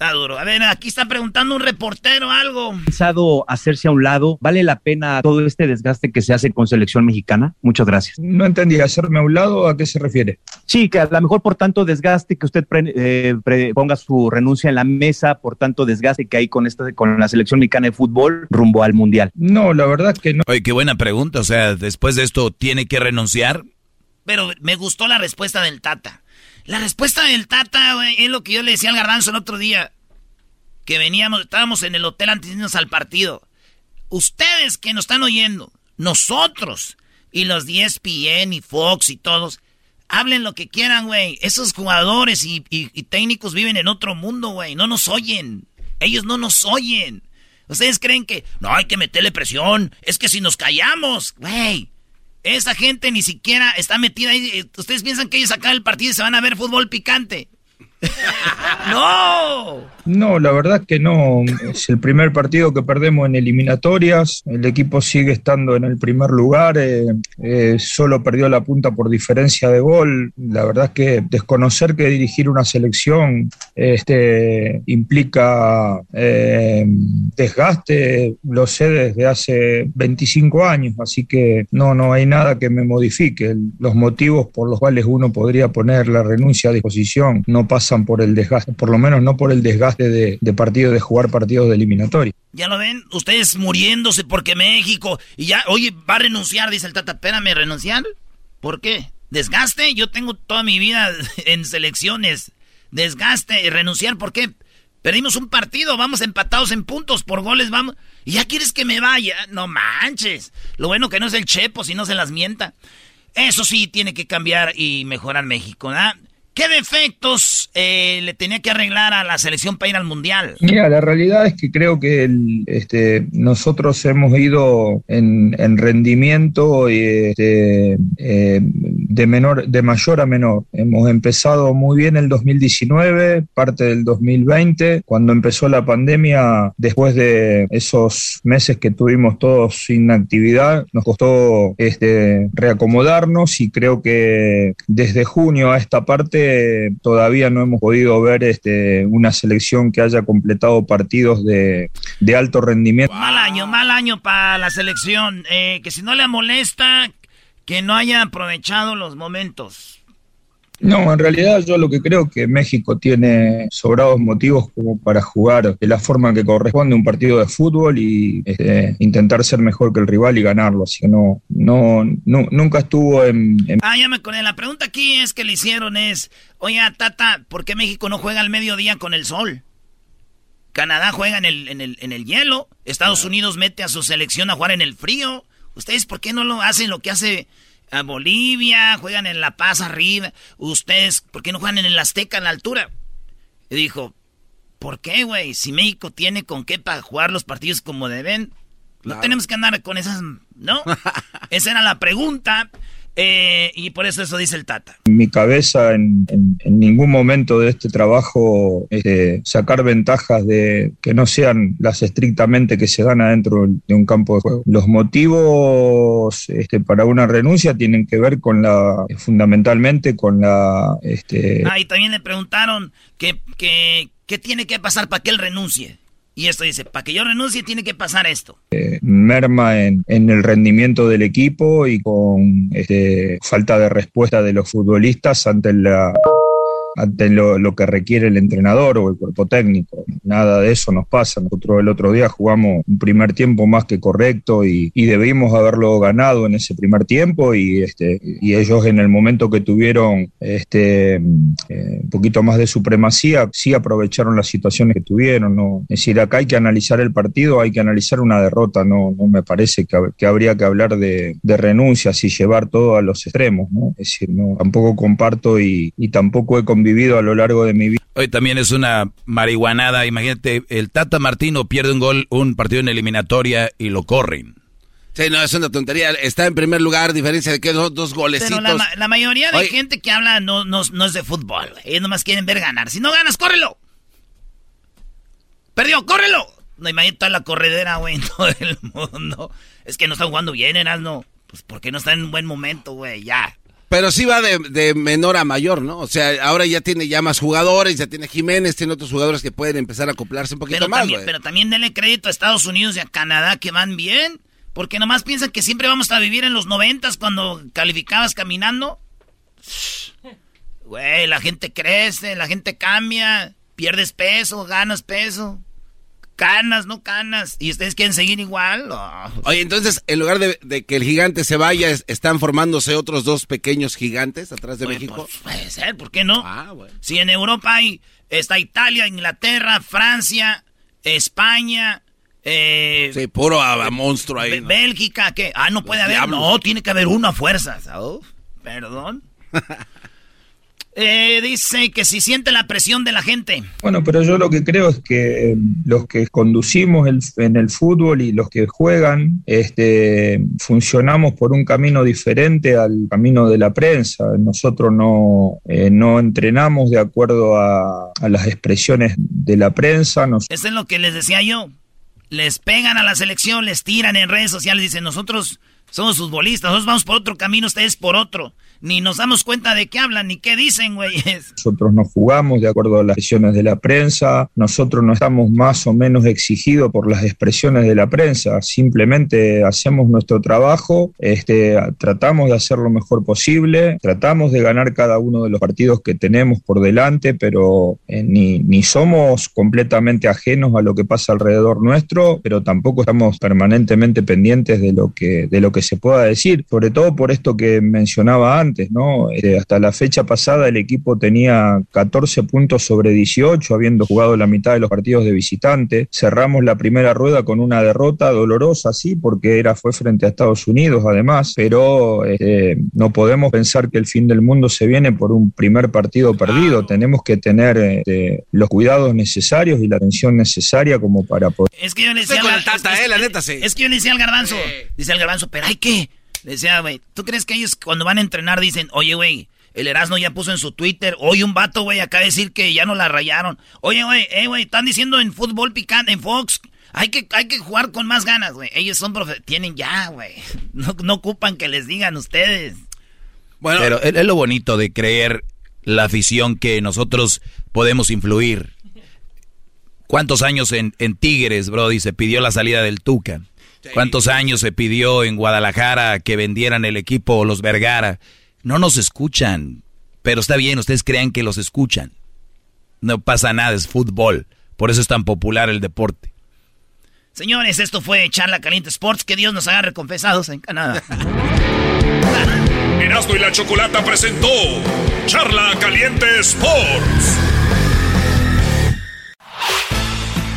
Está duro. A ver, aquí está preguntando un reportero algo. ¿Pensado hacerse a un lado? ¿Vale la pena todo este desgaste que se hace con selección mexicana? Muchas gracias. No entendí, ¿hacerme a un lado a qué se refiere? Sí, que a lo mejor por tanto desgaste que usted eh, ponga su renuncia en la mesa, por tanto desgaste que hay con, esta, con la selección mexicana de fútbol rumbo al Mundial. No, la verdad que no. Oye, qué buena pregunta. O sea, después de esto, ¿tiene que renunciar? Pero me gustó la respuesta del Tata. La respuesta del Tata, güey, es lo que yo le decía al garbanzo el otro día. Que veníamos, estábamos en el hotel antes de irnos al partido. Ustedes que nos están oyendo, nosotros y los 10 ESPN y Fox y todos, hablen lo que quieran, güey. Esos jugadores y, y técnicos viven en otro mundo, güey. No nos oyen. Ellos no nos oyen. Ustedes creen que no hay que meterle presión. Es que si nos callamos, güey. Esa gente ni siquiera está metida ahí. Ustedes piensan que ellos acá el partido se van a ver fútbol picante. ¡No! No, la verdad que no. Es el primer partido que perdemos en eliminatorias. El equipo sigue estando en el primer lugar. Eh, eh, solo perdió la punta por diferencia de gol. La verdad es que desconocer que dirigir una selección este, implica eh, desgaste, lo sé desde hace 25 años. Así que no, no hay nada que me modifique. Los motivos por los cuales uno podría poner la renuncia a disposición no pasan por el desgaste, por lo menos no por el desgaste de, partidos, de jugar partidos de eliminatoria. Ya lo ven, ustedes muriéndose porque México, y ya, oye, va a renunciar, dice el Tata, espérame, ¿renunciar? ¿Por qué? ¿Desgaste? Yo tengo toda mi vida en selecciones. Desgaste, renunciar, ¿por qué? Perdimos un partido, vamos empatados en puntos, por goles vamos. ¿Y ya quieres que me vaya? No manches. Lo bueno que no es el Chepo, si no se las mienta. Eso sí tiene que cambiar y mejorar México, ¿verdad? ¿Qué defectos eh, le tenía que arreglar a la selección para ir al mundial? Mira, la realidad es que creo que este, nosotros hemos ido en, en rendimiento este, eh, de, menor, de mayor a menor. Hemos empezado muy bien el 2019, parte del 2020, cuando empezó la pandemia, después de esos meses que tuvimos todos sin actividad, nos costó este, reacomodarnos y creo que desde junio a esta parte todavía no hemos podido ver este, una selección que haya completado partidos de, alto rendimiento. Mal año, mal año para la selección. Eh, que si no le molesta, que no haya aprovechado los momentos. No, en realidad yo lo que creo que México tiene sobrados motivos como para jugar de la forma que corresponde un partido de fútbol y este, intentar ser mejor que el rival y ganarlo. Así que no, no, nunca estuvo en, Ah, ya me acordé. La pregunta aquí es que le hicieron es, oye, Tata, ¿por qué México no juega al mediodía con el sol? Canadá juega en el, en el, en el hielo. Estados Unidos mete a su selección a jugar en el frío. ¿Ustedes por qué no lo hacen lo que hace a Bolivia, juegan en La Paz arriba. Ustedes, ¿por qué no juegan en el Azteca en la altura? Y dijo, ¿por qué, güey? Si México tiene con qué para jugar los partidos como deben, no tenemos que andar con esas, ¿no? Esa era la pregunta. Eh, y por eso eso dice el Tata. Mi cabeza, en, ningún momento de este trabajo, este, sacar ventajas de que no sean las estrictamente que se dan adentro de un campo de juego. Los motivos este, para una renuncia tienen que ver con la, fundamentalmente con la... Este... Ah, y también le preguntaron qué que, tiene que pasar para que él renuncie. Y esto dice, para que yo renuncie tiene que pasar esto. Eh, merma en, el rendimiento del equipo y con este, falta de respuesta de los futbolistas ante la ante lo, que requiere el entrenador o el cuerpo técnico. Nada de eso nos pasa. Nosotros el otro día jugamos un primer tiempo más que correcto y, debimos haberlo ganado en ese primer tiempo y, este, ellos en el momento que tuvieron este, eh, un poquito más de supremacía, sí aprovecharon las situaciones que tuvieron. ¿no? Es decir, acá hay que analizar el partido, hay que analizar una derrota, no, no me parece que, habría que hablar de, renuncias y llevar todo a los extremos. ¿no? Es decir, no, tampoco comparto y, y tampoco he vivido a lo largo de mi vida. Hoy también es una marihuanada. Imagínate, el Tata Martino pierde un gol, un partido en eliminatoria y lo corren. Sí, no, es una tontería. Está en primer lugar, diferencia de que dos, dos golecitos. Pero la, mayoría de gente que habla no, no, es de fútbol, Ellos nomás quieren ver ganar. Si no ganas, córrelo. Perdió, córrelo. No imagínate toda la corredera, güey, en todo el mundo. Es que no están jugando bien, no Pues porque no está en un buen momento, güey, ya. Pero sí va de, menor a mayor, ¿no? O sea, ahora ya tiene ya más jugadores, ya tiene Jiménez, tiene otros jugadores que pueden empezar a acoplarse un poquito pero más. También, pero también denle crédito a Estados Unidos y a Canadá que van bien. Porque nomás piensan que siempre vamos a vivir en los noventas cuando calificabas caminando. Güey, la gente crece, la gente cambia, pierdes peso, ganas peso canas, no canas. ¿Y ustedes quieren seguir igual? Oye, entonces, en lugar de, que el gigante se vaya, ¿están formándose otros dos pequeños gigantes atrás de México? Pues, puede ser, ¿por qué no? Ah, bueno. Si en Europa hay, está Italia, Inglaterra, Francia, España... Eh, sí, puro monstruo ahí. Bélgica, ¿qué? Ah, no puede haber. No, tiene que haber uno a fuerzas. perdón. Eh, dice que si siente la presión de la gente. Bueno, pero yo lo que creo es que eh, los que conducimos en el fútbol y los que juegan, este, funcionamos por un camino diferente al camino de la prensa. Nosotros no, eh, no entrenamos de acuerdo a, las expresiones de la prensa. Eso es lo que les decía yo. Les pegan a la selección, les tiran en redes sociales, dicen nosotros somos futbolistas, nosotros vamos por otro camino, ustedes por otro ni nos damos cuenta de qué hablan ni qué dicen, güeyes. Nosotros no jugamos de acuerdo a las decisiones de la prensa, nosotros no estamos más o menos exigidos por las expresiones de la prensa, simplemente hacemos nuestro trabajo, este, tratamos de hacer lo mejor posible, tratamos de ganar cada uno de los partidos que tenemos por delante, pero eh, ni, ni somos completamente ajenos a lo que pasa alrededor nuestro, pero tampoco estamos permanentemente pendientes de lo que, de lo que se pueda decir, sobre todo por esto que mencionaba antes importantes, ¿no? Eh, hasta la fecha pasada el equipo tenía 14 puntos sobre 18, habiendo jugado la mitad de los partidos de visitante. Cerramos la primera rueda con una derrota dolorosa, sí, porque era, fue frente a Estados Unidos además, pero eh, no podemos pensar que el fin del mundo se viene por un primer partido perdido. Tenemos que tener eh, los cuidados necesarios y la atención necesaria como para poder... Es que yo le decía, al, es, la neta, sí. es que yo le decía al garbanzo, dice el garbanzo, pero hay que... Le decía, güey, ¿tú crees que ellos cuando van a entrenar dicen, oye, güey, el Erasmo ya puso en su Twitter, hoy un vato, güey, acá decir que ya no la rayaron. Oye, güey, eh, güey, están diciendo en fútbol picante, en Fox, hay que, hay que jugar con más ganas, güey. Ellos son profe tienen ya, güey. No, no, ocupan que les digan ustedes. Bueno, pero es, lo bonito de creer la afición que nosotros podemos influir. ¿Cuántos años en, en Tigres, Brody, se pidió la salida del Tuca? ¿Cuántos años se pidió en Guadalajara que vendieran el equipo los Vergara? No nos escuchan, pero está bien, ustedes crean que los escuchan. No pasa nada, es fútbol. Por eso es tan popular el deporte. Señores, esto fue Charla Caliente Sports. Que Dios nos haga recompensados en Canadá. Erasmo y la Chocolata presentó Charla Caliente Sports.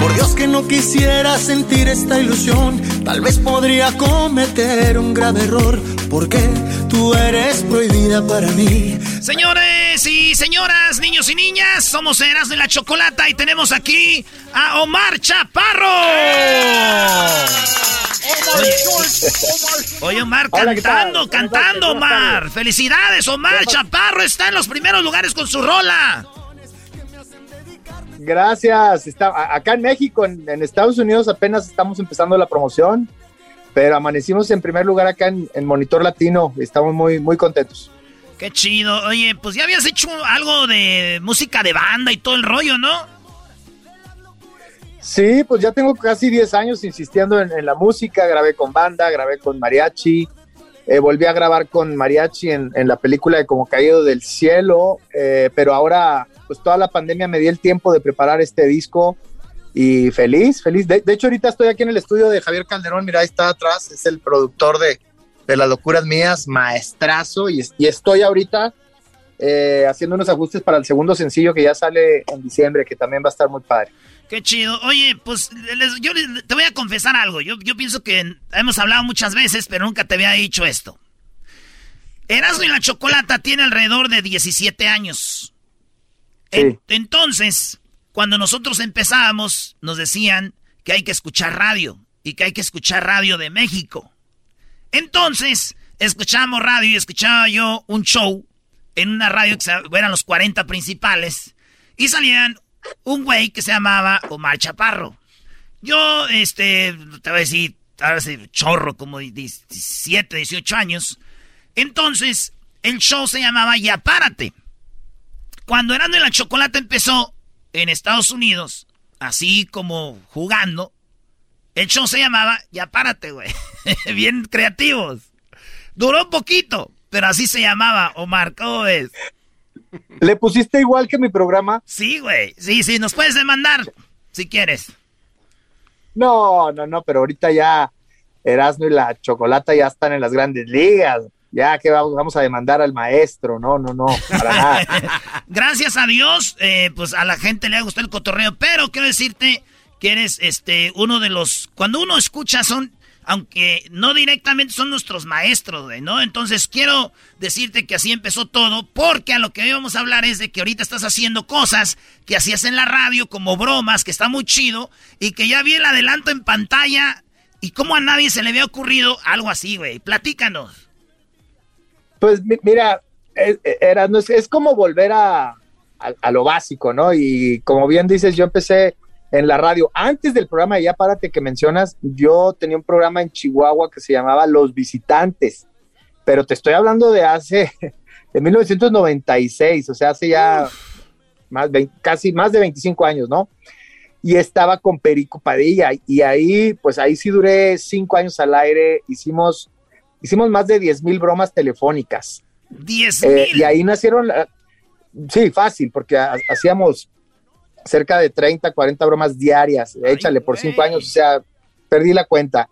Por Dios que no quisiera sentir esta ilusión, tal vez podría cometer un grave error, porque tú eres prohibida para mí. Señores y señoras, niños y niñas, somos Eras de la Chocolata y tenemos aquí a Omar Chaparro. Oye, Omar, cantando, cantando, Omar. Felicidades, Omar Chaparro está en los primeros lugares con su rola. Gracias. Está, acá en México, en, Estados Unidos apenas estamos empezando la promoción, pero amanecimos en primer lugar acá en, Monitor Latino. Estamos muy, muy contentos. Qué chido. Oye, pues ya habías hecho algo de música de banda y todo el rollo, ¿no? Sí, pues ya tengo casi 10 años insistiendo en, la música. Grabé con banda, grabé con mariachi. Eh, volví a grabar con mariachi en, la película de Como Caído del Cielo, eh, pero ahora pues toda la pandemia me di el tiempo de preparar este disco y feliz, feliz. De, hecho, ahorita estoy aquí en el estudio de Javier Calderón, mira, ahí está atrás, es el productor de, Las Locuras Mías, maestrazo, y, estoy ahorita eh, haciendo unos ajustes para el segundo sencillo que ya sale en diciembre, que también va a estar muy padre. Qué chido. Oye, pues yo te voy a confesar algo. Yo, yo pienso que hemos hablado muchas veces, pero nunca te había dicho esto. Erasmo y la Chocolata tiene alrededor de 17 años entonces, cuando nosotros empezábamos, nos decían que hay que escuchar radio y que hay que escuchar radio de México. Entonces, escuchábamos radio y escuchaba yo un show en una radio que eran los 40 principales y salían un güey que se llamaba Omar Chaparro. Yo, este, te voy a decir, ahora chorro, como 17, 18 años. Entonces, el show se llamaba Ya Párate. Cuando Erasmo y la Chocolate empezó en Estados Unidos, así como jugando, el show se llamaba Ya párate, güey. Bien creativos. Duró un poquito, pero así se llamaba, Omar, ¿cómo ves? ¿Le pusiste igual que mi programa? Sí, güey. Sí, sí, nos puedes demandar si quieres. No, no, no, pero ahorita ya Erasmo y la Chocolata ya están en las grandes ligas ya que vamos, a demandar al maestro, no, no, no, para nada. Gracias a Dios, eh, pues a la gente le ha gustado el cotorreo, pero quiero decirte que eres este uno de los, cuando uno escucha son, aunque no directamente son nuestros maestros, ¿no? Entonces quiero decirte que así empezó todo, porque a lo que hoy vamos a hablar es de que ahorita estás haciendo cosas que hacías en la radio como bromas, que está muy chido, y que ya vi el adelanto en pantalla, y cómo a nadie se le había ocurrido algo así, güey. Platícanos. Pues mira, era, no, es, como volver a, lo básico, ¿no? Y como bien dices, yo empecé en la radio. Antes del programa de Ya Párate que mencionas, yo tenía un programa en Chihuahua que se llamaba Los Visitantes, pero te estoy hablando de hace, de 1996, o sea, hace ya más, casi más de 25 años, ¿no? y estaba con Perico Padilla. Y ahí, pues ahí sí duré cinco años al aire, hicimos, hicimos más de 10 mil bromas telefónicas. 10 Eh, mil. y ahí nacieron, eh, sí, fácil, porque ha- hacíamos cerca de 30, 40 bromas diarias, échale por cinco años, o sea, perdí la cuenta.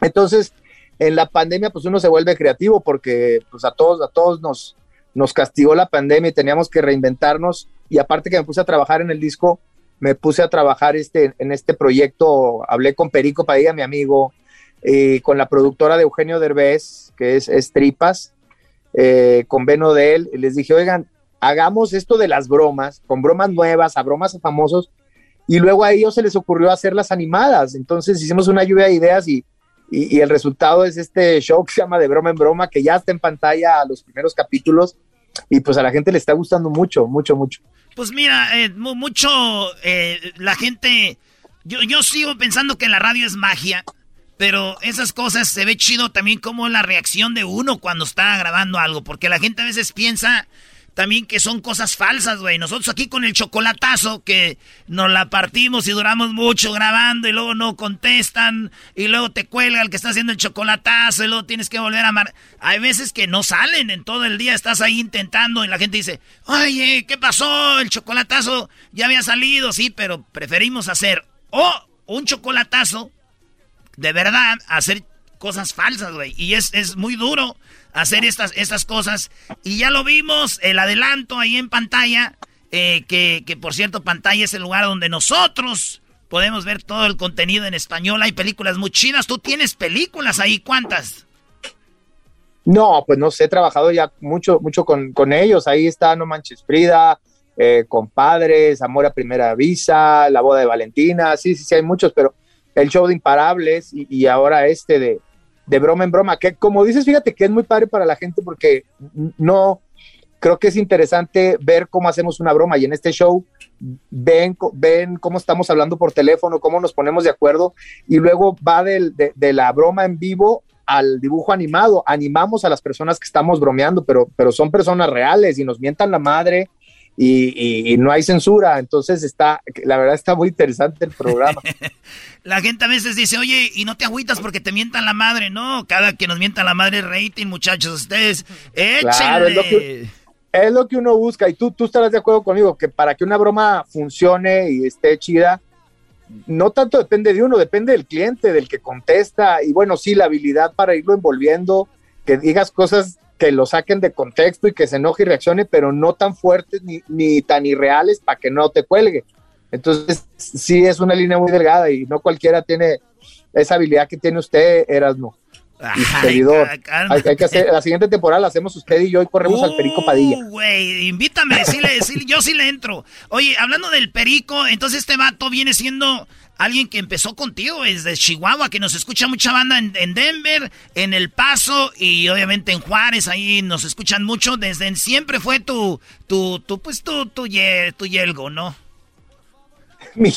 Entonces, en la pandemia, pues uno se vuelve creativo porque pues a todos, a todos nos, nos castigó la pandemia y teníamos que reinventarnos. Y aparte que me puse a trabajar en el disco, me puse a trabajar este, en este proyecto, hablé con Perico Padilla, mi amigo, eh, con la productora de Eugenio Derbez, que es, es Tripas, eh, con Beno de él, les dije, oigan, hagamos esto de las bromas, con bromas nuevas, a bromas famosos, y luego a ellos se les ocurrió hacerlas animadas. Entonces hicimos una lluvia de ideas y, y, el resultado es este show que se llama De Broma en Broma, que ya está en pantalla a los primeros capítulos y pues a la gente le está gustando mucho, mucho, mucho. Pues mira, eh, mu- mucho eh, la gente. Yo, yo sigo pensando que la radio es magia, pero esas cosas se ve chido también como la reacción de uno cuando está grabando algo, porque la gente a veces piensa también que son cosas falsas, güey. Nosotros aquí con el chocolatazo que nos la partimos y duramos mucho grabando y luego no contestan y luego te cuelga el que está haciendo el chocolatazo y luego tienes que volver a mar... Hay veces que no salen en todo el día, estás ahí intentando y la gente dice, oye, ¿qué pasó? El chocolatazo ya había salido, sí, pero preferimos hacer o un chocolatazo de verdad hacer cosas falsas, güey. Y es, es muy duro hacer estas, estas cosas. Y ya lo vimos, el adelanto ahí en pantalla, eh, que, que por cierto, pantalla es el lugar donde nosotros podemos ver todo el contenido en español. Hay películas muy chidas. Tú tienes películas ahí, ¿cuántas? No, pues no sé, he trabajado ya mucho, mucho con, con ellos. Ahí está No Manches Frida, eh, Compadres, Amor a Primera Visa, La Boda de Valentina, sí, sí, sí, hay muchos, pero el show de Imparables y, ahora este de, de broma en broma, que como dices, fíjate que es muy padre para la gente porque no, creo que es interesante ver cómo hacemos una broma y en este show ven, ven cómo estamos hablando por teléfono, cómo nos ponemos de acuerdo y luego va del- de, de la broma en vivo al dibujo animado. Animamos a las personas que estamos bromeando, pero, pero son personas reales y nos mientan la madre y, y- y no hay censura. Entonces está, la verdad está muy interesante el programa. La gente a veces dice, oye, y no te agüitas porque te mientan la madre. No, cada que nos mientan la madre rating, muchachos. Ustedes, échenle. Claro, es lo que, es lo que uno busca y tú, tú estarás de acuerdo conmigo que para que una broma funcione y esté chida, no tanto depende de uno, depende del cliente, del que contesta y bueno, sí, la habilidad para irlo envolviendo, que digas cosas que lo saquen de contexto y que se enoje y reaccione, pero no tan fuertes ni, ni tan irreales para que no te cuelgue. Entonces, sí es una línea muy delgada y no cualquiera tiene esa habilidad que tiene usted, Erasmo. Su servidor. Hay, hay que hacer, la siguiente temporada la hacemos usted y yo y corremos al Perico Padilla. Uh, Güey, invítame, sí le- sí, yo sí le entro. Oye, hablando del perico, entonces este vato viene siendo alguien que empezó contigo desde Chihuahua, que nos escucha mucha banda en, en Denver, en El Paso y obviamente en Juárez, ahí nos escuchan mucho. Desde siempre fue tu, tu, tu pues tu, tu, ye- tu yelgo, ¿no? mi.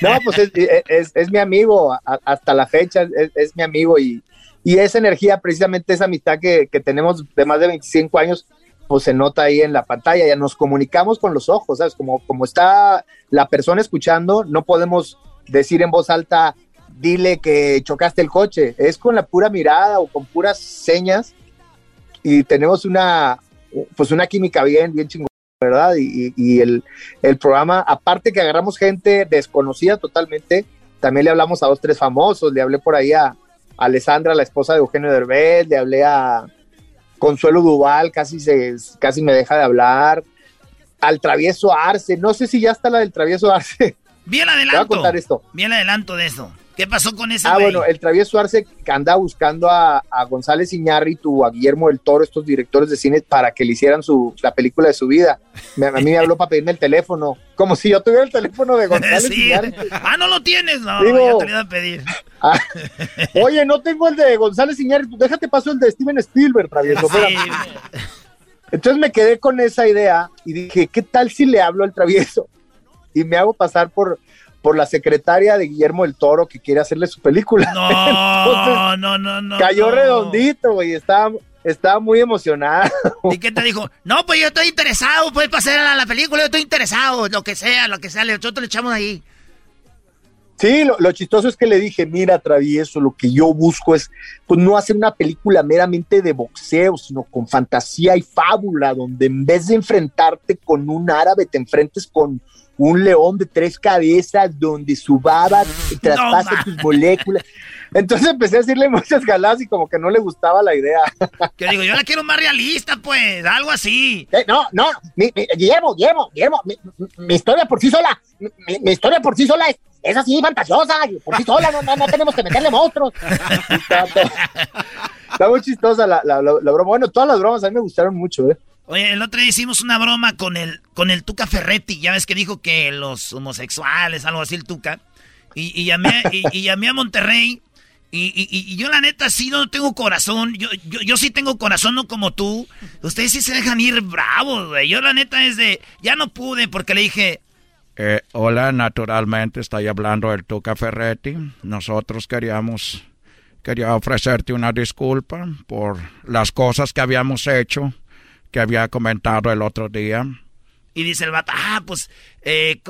No, pues es, es- es mi amigo, hasta la fecha es, es mi amigo y, y esa energía, precisamente esa amistad que, que tenemos de más de 25 años, pues se nota ahí en la pantalla, ya nos comunicamos con los ojos, ¿sabes? Como, como está la persona escuchando, no podemos decir en voz alta, dile que chocaste el coche, es con la pura mirada o con puras señas y tenemos una, pues una química bien, bien chingona. ¿Verdad? Y, y- el, el programa, aparte que agarramos gente desconocida totalmente, también le hablamos a dos, tres famosos, le hablé por ahí a, a Alessandra, la esposa de Eugenio Derbez, le hablé a Consuelo Duval, casi, se, casi me deja de hablar, al Travieso Arce, no sé si ya está la del Travieso Arce. Bien Te voy a adelanto. contar esto. Bien adelanto de eso. ¿Qué pasó con ese Ah, bueno, el Travieso Arce que anda buscando a, a González Iñárritu, a Guillermo del Toro, estos directores de cine, para que le hicieran su, la película de su vida. Me- a mí me habló para pedirme el teléfono, como si yo tuviera el teléfono de González Sí. Iñárritu. Ah, no lo tienes, no, Digo- ya te lo iba a pedir. Ah, oye, no tengo el de González Iñárritu, déjate paso el de Steven Spielberg, Travieso. Sí. Entonces me quedé con esa idea y dije, ¿qué tal si le hablo al Travieso? Y me hago pasar por, por la secretaria de Guillermo del Toro que quiere hacerle su película. No, no, no, no. Cayó no. redondito, güey. Estábamos, estaba muy emocionado. ¿Y qué te dijo? No, pues yo estoy interesado, puedes pasar a la película, yo estoy interesado, lo que sea, lo que sea, nosotros le echamos ahí. Sí, lo, chistoso es que le dije, mira, Travieso, lo que yo busco es, pues no hacer una película meramente de boxeo, sino con fantasía y fábula, donde en vez de enfrentarte con un árabe, te enfrentes con un león de tres cabezas, donde su baba traspasa tus moléculas. Entonces empecé a decirle muchas galas y como que no le gustaba la idea. Que digo, yo la quiero más realista, pues, algo así. Eh, no, no, mi, Guillermo, Guillermo, Guillermo, mi, historia por sí sola, mi, historia por sí sola es, es así fantasiosa, por sí sola, no, no, tenemos que meterle monstruos. Está, muy chistosa la, la, broma. Bueno, todas las bromas a mí me gustaron mucho, ¿eh? Oye, el otro día hicimos una broma con el, con el Tuca Ferretti. Ya ves que dijo que los homosexuales, algo así, el Tuca. Y, y llamé, y, y, llamé a Monterrey y, yo la neta sí no tengo corazón. Yo, yo, sí tengo corazón, no como tú. Ustedes sí se dejan ir bravos, güey. Yo la neta es de... Ya no pude porque le dije... Eh, hola, naturalmente estoy hablando del Tuca Ferretti. Nosotros queríamos... Quería ofrecerte una disculpa por las cosas que habíamos hecho, que había comentado el otro día. Y dice el vato, ah, pues, eh,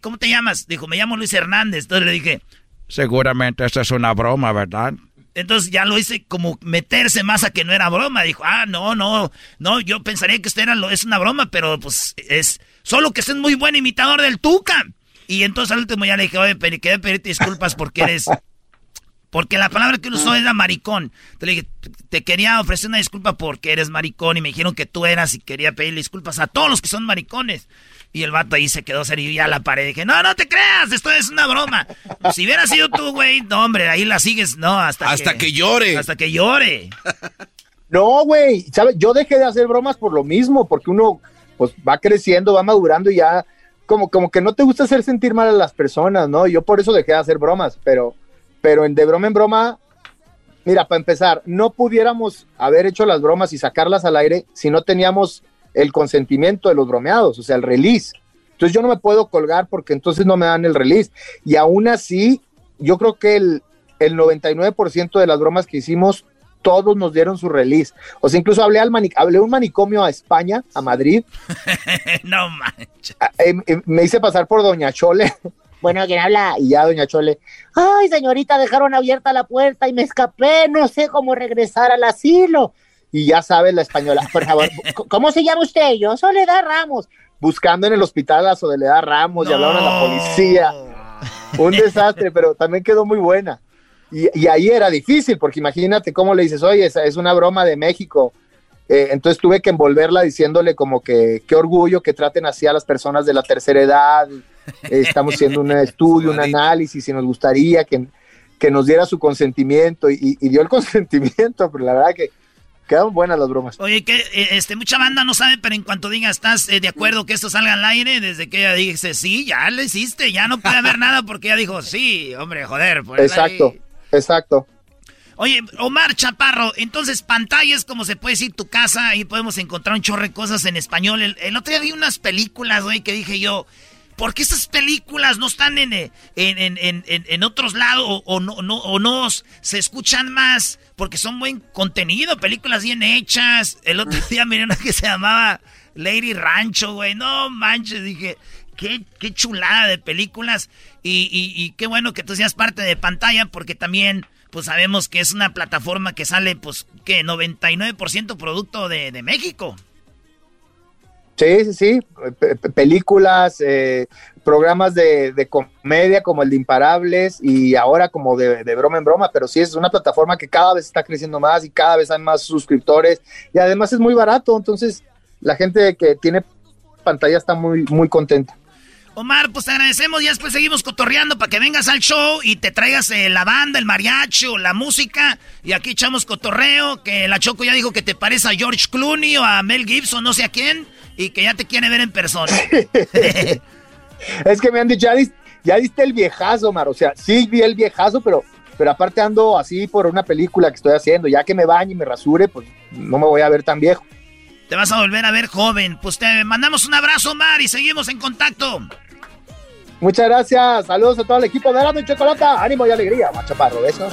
¿cómo te llamas? Dijo, me llamo Luis Hernández. Entonces le dije, Seguramente esto es una broma, ¿verdad? Entonces ya lo hice como meterse más a que no era broma. Dijo, ah, no, no, no, yo pensaría que esto era lo, es una broma, pero pues es solo que es muy buen imitador del Tuca. Y entonces al último ya le dije, oye, pero quería pedirte disculpas porque eres... Porque la palabra que usó era maricón. Te, le dije, te quería ofrecer una disculpa porque eres maricón y me dijeron que tú eras y quería pedirle disculpas a todos los que son maricones. Y el vato ahí se quedó serio y a la pared. Dije, no, no te creas, esto es una broma. Si hubiera sido tú, güey, no, hombre, ahí la sigues, no, hasta, hasta que, llore. Hasta que llore. No, güey, ¿sabes? Yo dejé de hacer bromas por lo mismo, porque uno pues va creciendo, va madurando y ya como, como que no te gusta hacer sentir mal a las personas, ¿no? Yo por eso dejé de hacer bromas, pero, pero en de broma en broma, mira, para empezar, no pudiéramos haber hecho las bromas y sacarlas al aire si no teníamos el consentimiento de los bromeados, o sea, el release. Entonces yo no me puedo colgar porque entonces no me dan el release. Y aún así, yo creo que el, el 99% de las bromas que hicimos, todos nos dieron su release. O sea, incluso hablé, al hablé un manicomio a España, a Madrid. no manches. Eh, eh, me hice pasar por Doña Chole. Bueno, ¿quién habla? Y ya, Doña Chole. Ay, señorita, dejaron abierta la puerta y me escapé. No sé cómo regresar al asilo y ya sabes la española. Por favor, ¿cómo se llama usted? Yo, Soledad Ramos. Buscando en el hospital a Soledad Ramos y hablaron a la policía. Un desastre, pero también quedó muy buena. Y, ahí era difícil, porque imagínate cómo le dices, oye, esa es una broma de México. Eh, entonces tuve que envolverla diciéndole como que qué orgullo que traten así a las personas de la tercera edad. Estamos haciendo un estudio, un análisis y nos gustaría que, que nos diera su consentimiento y, y dio el consentimiento, pero la verdad que Quedan buenas las bromas. Oye, que eh, este, mucha banda no sabe, pero en cuanto diga, ¿estás eh, de acuerdo que esto salga al aire? Desde que ella dice, sí, ya lo hiciste, ya no puede haber nada porque ella dijo, sí, hombre, joder. Exacto, exacto. Oye, Omar Chaparro, entonces pantallas, como se puede decir, tu casa, ahí podemos encontrar un chorro de cosas en español. El, otro día vi unas películas, güey, que dije yo, ¿por qué estas películas no están en, en, en, en otros lados o, no, no, o no se escuchan más? porque son buen contenido, películas bien hechas. El otro día miré una que se llamaba Lady Rancho, güey. No manches, dije, qué, qué chulada de películas. Y, y, qué bueno que tú seas parte de pantalla, porque también, pues sabemos que es una plataforma que sale, pues, que 99% producto de, de México. Sí, sí, sí, películas, eh, programas de, comedia como el de Imparables y ahora como de, broma en broma, pero sí es una plataforma que cada vez está creciendo más y cada vez hay más suscriptores y además es muy barato, entonces la gente que tiene pantalla está muy, muy contenta. Omar, pues te agradecemos y después seguimos cotorreando para que vengas al show y te traigas eh, la banda, el mariachi o la música. Y aquí echamos cotorreo, que la Choco ya dijo que te parece a George Clooney o a Mel Gibson, no sé a quién y que ya te quiere ver en persona. es que me han dicho, ya, diste, el viejazo, Mar. O sea, sí vi el viejazo, pero, pero aparte ando así por una película que estoy haciendo. Ya que me bañe y me rasure, pues no me voy a ver tan viejo. Te vas a volver a ver joven. Pues te mandamos un abrazo, Mar, y seguimos en contacto. Muchas gracias. Saludos a todo el equipo de Arando y Chocolate. Ánimo y alegría. Machaparro, besos.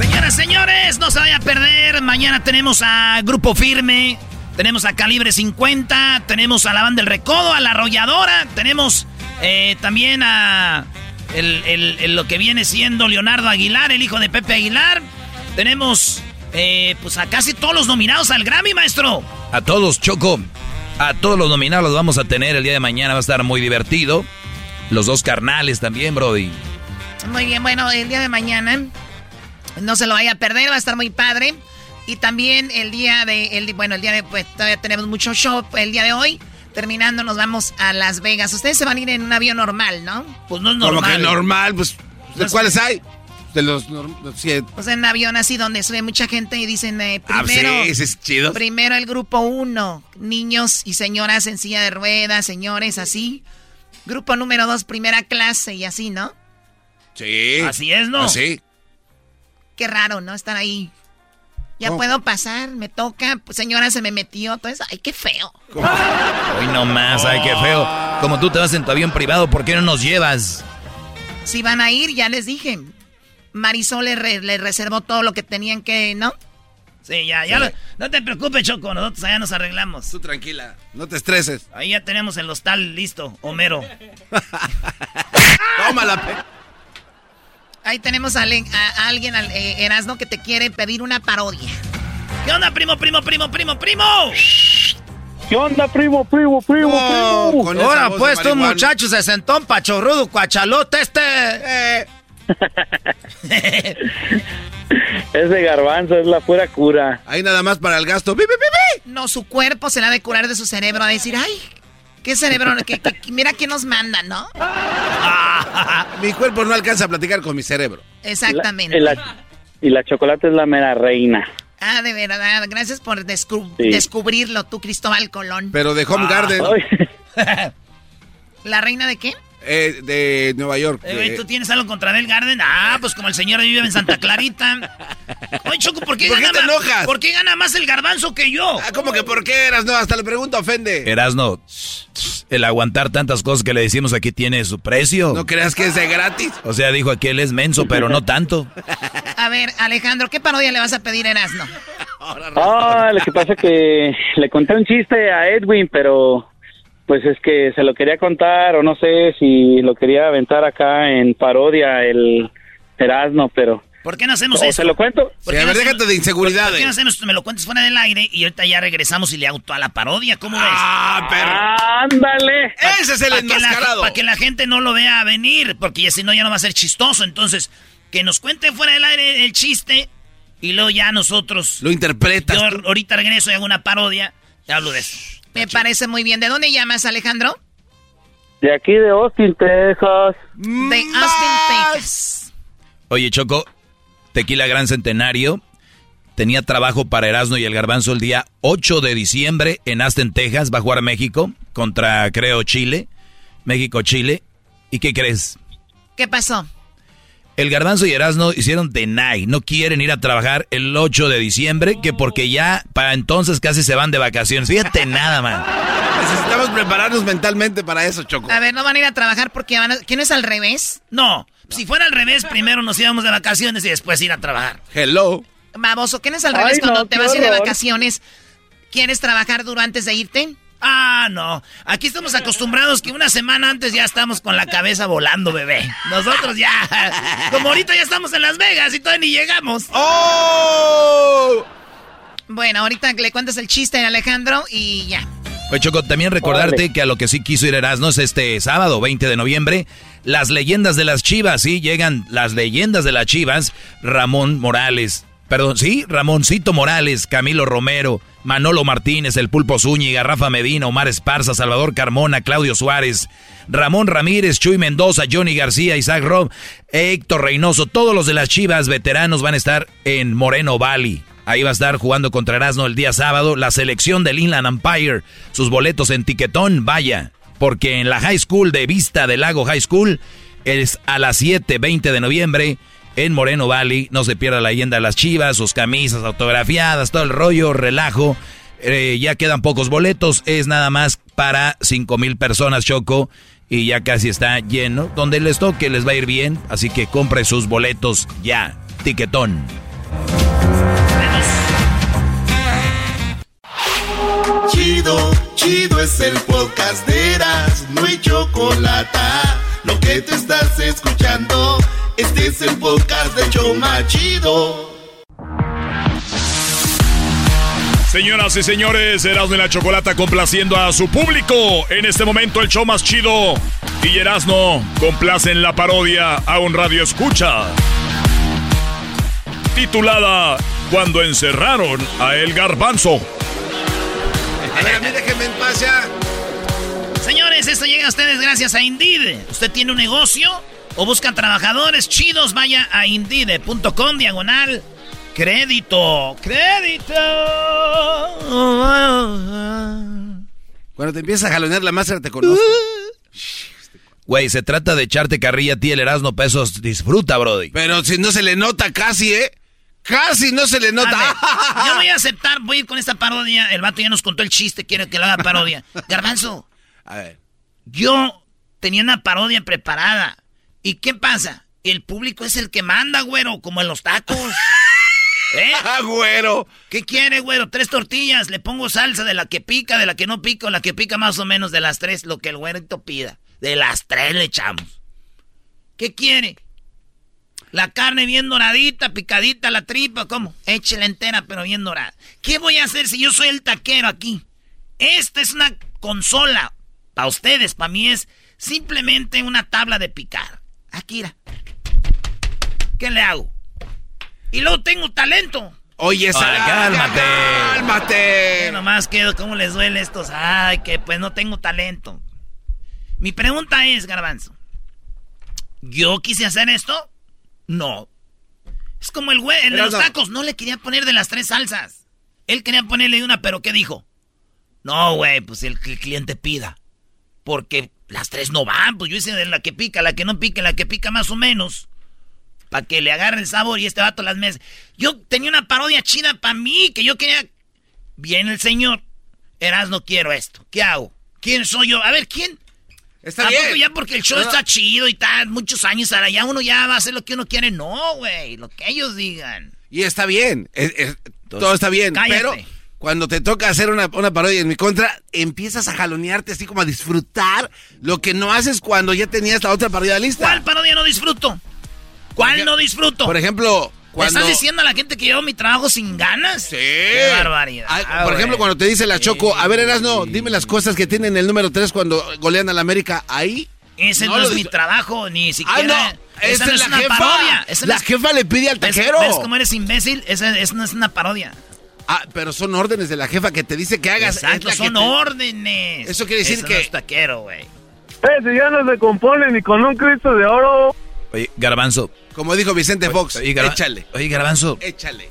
Señoras, señores, no se vaya a perder. Mañana tenemos a Grupo Firme, tenemos a Calibre 50, tenemos a la banda del Recodo, a la Arrolladora, tenemos eh, también a lo que viene siendo Leonardo Aguilar, el hijo de Pepe Aguilar. Tenemos eh, pues a casi todos los nominados al Grammy, maestro. A todos, Choco. A todos los nominados los vamos a tener el día de mañana, va a estar muy divertido. Los dos carnales también, Brody. Muy bien, bueno, el día de mañana no se lo vaya a perder, va a estar muy padre. Y también el día de, el, bueno, el día de, pues todavía tenemos mucho show. El día de hoy, terminando, nos vamos a Las Vegas. Ustedes se van a ir en un avión normal, ¿no? Pues no es normal. Como que normal, pues, ¿de cuáles hay? De los, Pues en un avión así donde sube mucha gente y dicen eh, ah, primero. Ah, sí, es chido. Primero el grupo uno, niños y señoras en silla de ruedas, señores así. Grupo número dos, primera clase y así, ¿no? Sí. Así es, ¿no? Así. Qué raro, ¿no? Estar ahí. Ya puedo pasar, me toca. Pues, señora, se me metió. Todo eso. Ay, qué feo. Hoy no más, ay, qué feo. Como tú te vas en tu avión privado, ¿por qué no nos llevas? Si van a ir, ya les dije. Marisol le, reservó todo lo que tenían que, ¿no? Sí, ya, ya. no te preocupes, Choco, nosotros allá nos arreglamos. Tú tranquila, no te estreses. Ahí ya tenemos el hostal listo, Homero. Tómala, Ahí tenemos a, alguien, al, eh, Erasno, que te quiere pedir una parodia. ¿Qué onda, primo, primo, primo, primo, primo? ¿Qué onda, primo, primo, primo, primo? Ahora, pues, tú, muchachos, se sentó un pachorrudo, cuachalote este. Eh. Ese garbanzo es la pura cura. Ahí nada más para el gasto. ¡Bi, No, su cuerpo se la ha de curar de su cerebro a decir, ay, ¿Qué cerebro? que, mira quién nos manda, ¿no? mi cuerpo no alcanza a platicar con mi cerebro. Exactamente. y, la, chocolate es la mera reina. Ah, de verdad. Gracias por descubrirlo tú, Cristóbal Colón. Pero de Home Garden. ¿La reina de qué? Eh, de Nueva York. Eh, ¿Tú tienes algo contra Del Garden? Ah, pues como el señor vive en Santa Clarita. Oye, Choco, ¿por qué, ¿Por qué te enojas? ¿Por qué gana más el garbanzo que yo? Ah, ¿cómo que por qué, Erasno? Hasta le pregunto ofende. Erasno, el aguantar tantas cosas que le decimos aquí tiene su precio. ¿No creas que es de gratis? O sea, dijo aquí él es menso, pero no tanto. A ver, Alejandro, ¿qué parodia le vas a pedir a Erasno? Ah, lo que pasa es que le conté un chiste a Edwin, pero pues es que se lo quería contar o no sé si lo quería aventar acá en parodia el Erasmo, pero... ¿Por qué no hacemos eso? ¿Se lo cuento? Sí, a ver, déjate de inseguridades. ¿Por qué no hacemos, me lo cuentes fuera del aire y ahorita ya regresamos y le auto a la parodia? ¿Cómo ves? ¡Ah, pero... ¡Ándale! ¡Ese es el enmascarado! Para que la gente no lo vea venir, porque si no ya no va a ser chistoso. Entonces, que nos cuente fuera del aire el chiste y luego ya nosotros... Lo interpretas. Yo ahorita regreso y hago una parodia y hablo de eso. Me parece muy bien. ¿De dónde llamas, Alejandro? De aquí, de Austin, Texas. De Austin, Texas. Oye, Choco, Tequila Gran Centenario tenía trabajo para Erasmo y el Garbanzo el día 8 de diciembre en Austin, Texas. Va a jugar México contra, creo, Chile. México-Chile. ¿Y qué crees? ¿Qué pasó? El Garbanzo y Erasno hicieron deny, no quieren ir a trabajar el 8 de diciembre, que porque ya para entonces casi se van de vacaciones. Fíjate nada, man. Necesitamos prepararnos mentalmente para eso, Choco. A ver, no van a ir a trabajar porque van a... ¿Quién es al revés? No, si fuera al revés, primero nos íbamos de vacaciones y después ir a trabajar. Hello. Baboso, ¿quién es al revés cuando te vas a ir de vacaciones? ¿Quieres trabajar duro antes de irte? Ah, no. Aquí estamos acostumbrados que una semana antes ya estamos con la cabeza volando, bebé. Nosotros ya. Como ahorita ya estamos en Las Vegas y todavía ni llegamos. ¡Oh! Bueno, ahorita le cuentas el chiste a Alejandro y ya. Pues Choco, también recordarte que a lo que sí quiso ir Erasmo es este sábado, 20 de noviembre, Las leyendas de las Chivas, sí, llegan las leyendas de las Chivas. Ramón Morales, perdón, sí, Ramoncito Morales, Camilo Romero, Manolo Martínez, El Pulpo Zúñiga, Rafa Medina, Omar Esparza, Salvador Carmona, Claudio Suárez, Ramón Ramírez, Chuy Mendoza, Johnny García, Isaac Rob, Héctor Reynoso, todos los de las Chivas veteranos van a estar en Moreno Valley. Ahí va a estar jugando contra Erasmo el día sábado. La selección del Inland Empire. Sus boletos en tiquetón, vaya. Porque en la High School de Vista del Lago High School es a las 7, 20 de noviembre en Moreno Valley. No se pierda la leyenda las chivas, sus camisas autografiadas, todo el rollo, relajo. Eh, ya quedan pocos boletos. Es nada más para 5 mil personas, Choco. Y ya casi está lleno. Donde les toque les va a ir bien. Así que compre sus boletos ya. Tiquetón. Chido, chido es el podcast de Eras, no hay chocolate. Lo que te estás escuchando, este es el podcast de Choma Chido. Señoras y señores, Erasmo y la Chocolata complaciendo a su público. En este momento el show más chido. Y Erasmo complacen la parodia a un radio escucha. Titulada Cuando encerraron a El Garbanzo. A ver, a mí déjenme en paz ya. Señores, esto llega a ustedes gracias a Indeed. ¿Usted tiene un negocio o busca trabajadores chidos? Vaya a indeed.com diagonal crédito. Crédito. Cuando te empiezas a jalonear la máscara te conozco. Güey, se trata de echarte carrilla a ti el Erasmo Pesos. Disfruta, Brody. Pero si no se le nota casi, ¿eh? Casi no se le nota. Ver, yo voy a aceptar, voy a ir con esta parodia. El vato ya nos contó el chiste, quiere que lo haga parodia. Garbanzo. A ver. Yo tenía una parodia preparada. ¿Y qué pasa? El público es el que manda, güero, como en los tacos. ¿Eh? Ah, güero. ¿Qué quiere, güero? Tres tortillas. Le pongo salsa de la que pica, de la que no pica, o la que pica más o menos de las tres, lo que el güerito pida. De las tres le echamos. ¿Qué quiere? La carne bien doradita, picadita, la tripa, ¿cómo? Échela entera, pero bien dorada. ¿Qué voy a hacer si yo soy el taquero aquí? Esta es una consola. Para ustedes, para mí es simplemente una tabla de picar. Aquí, mira. ¿Qué le hago? Y luego tengo talento. Oye, esa, Ay, cálmate. Cálmate. Yo nomás quedo, ¿cómo les duele estos? Ay, que pues no tengo talento. Mi pregunta es, Garbanzo. ¿Yo quise hacer esto? No. Es como el güey, el de Pero los no. tacos, no le quería poner de las tres salsas. Él quería ponerle una, pero ¿qué dijo? No, güey, pues el que el cliente pida. Porque las tres no van, pues yo hice de la que pica, la que no pica, la que pica más o menos. Para que le agarre el sabor y este vato las mesas. Yo tenía una parodia chida para mí, que yo quería... Viene el señor. Eras, no quiero esto. ¿Qué hago? ¿Quién soy yo? A ver, ¿quién? Está ¿A bien. poco ya porque el show No, está chido y tal, muchos años ahora ya uno ya va a hacer lo que uno quiere? No, güey, lo que ellos digan. Y está bien. es- es- todo está bien. cállate. Pero cuando te toca hacer una, una parodia en mi contra, empiezas a jalonearte así como a disfrutar lo que no haces cuando ya tenías la otra parodia lista. ¿Cuál parodia no disfruto? ¿Cuál no disfruto? Por ejemplo, ¿Le cuando... estás diciendo a la gente que hago mi trabajo sin ganas? Sí. ¡Qué barbaridad! Ah, por ejemplo, cuando te dice la Choco, a ver, Erasno, dime las cosas que tienen el número 3 cuando golean a la América. Ahí. Ese no, es mi trabajo, ni Ah, siquiera... no. esa Esa no es es la una jefa. parodia. esa La es- jefa le pide al ¿Ves- taquero. ¿Ves cómo eres imbécil? Esa, esa no es una parodia. Ah, pero son órdenes de la jefa que te dice que hagas. Exacto, son te- órdenes. Eso quiere decir Eso que- no es taquero, güey. Eh, si ya no se compone ni con un Cristo de oro. Oye, Garbanzo. Como dijo Vicente Fox, Oye, Garba- échale. Oye, Garbanzo. Échale.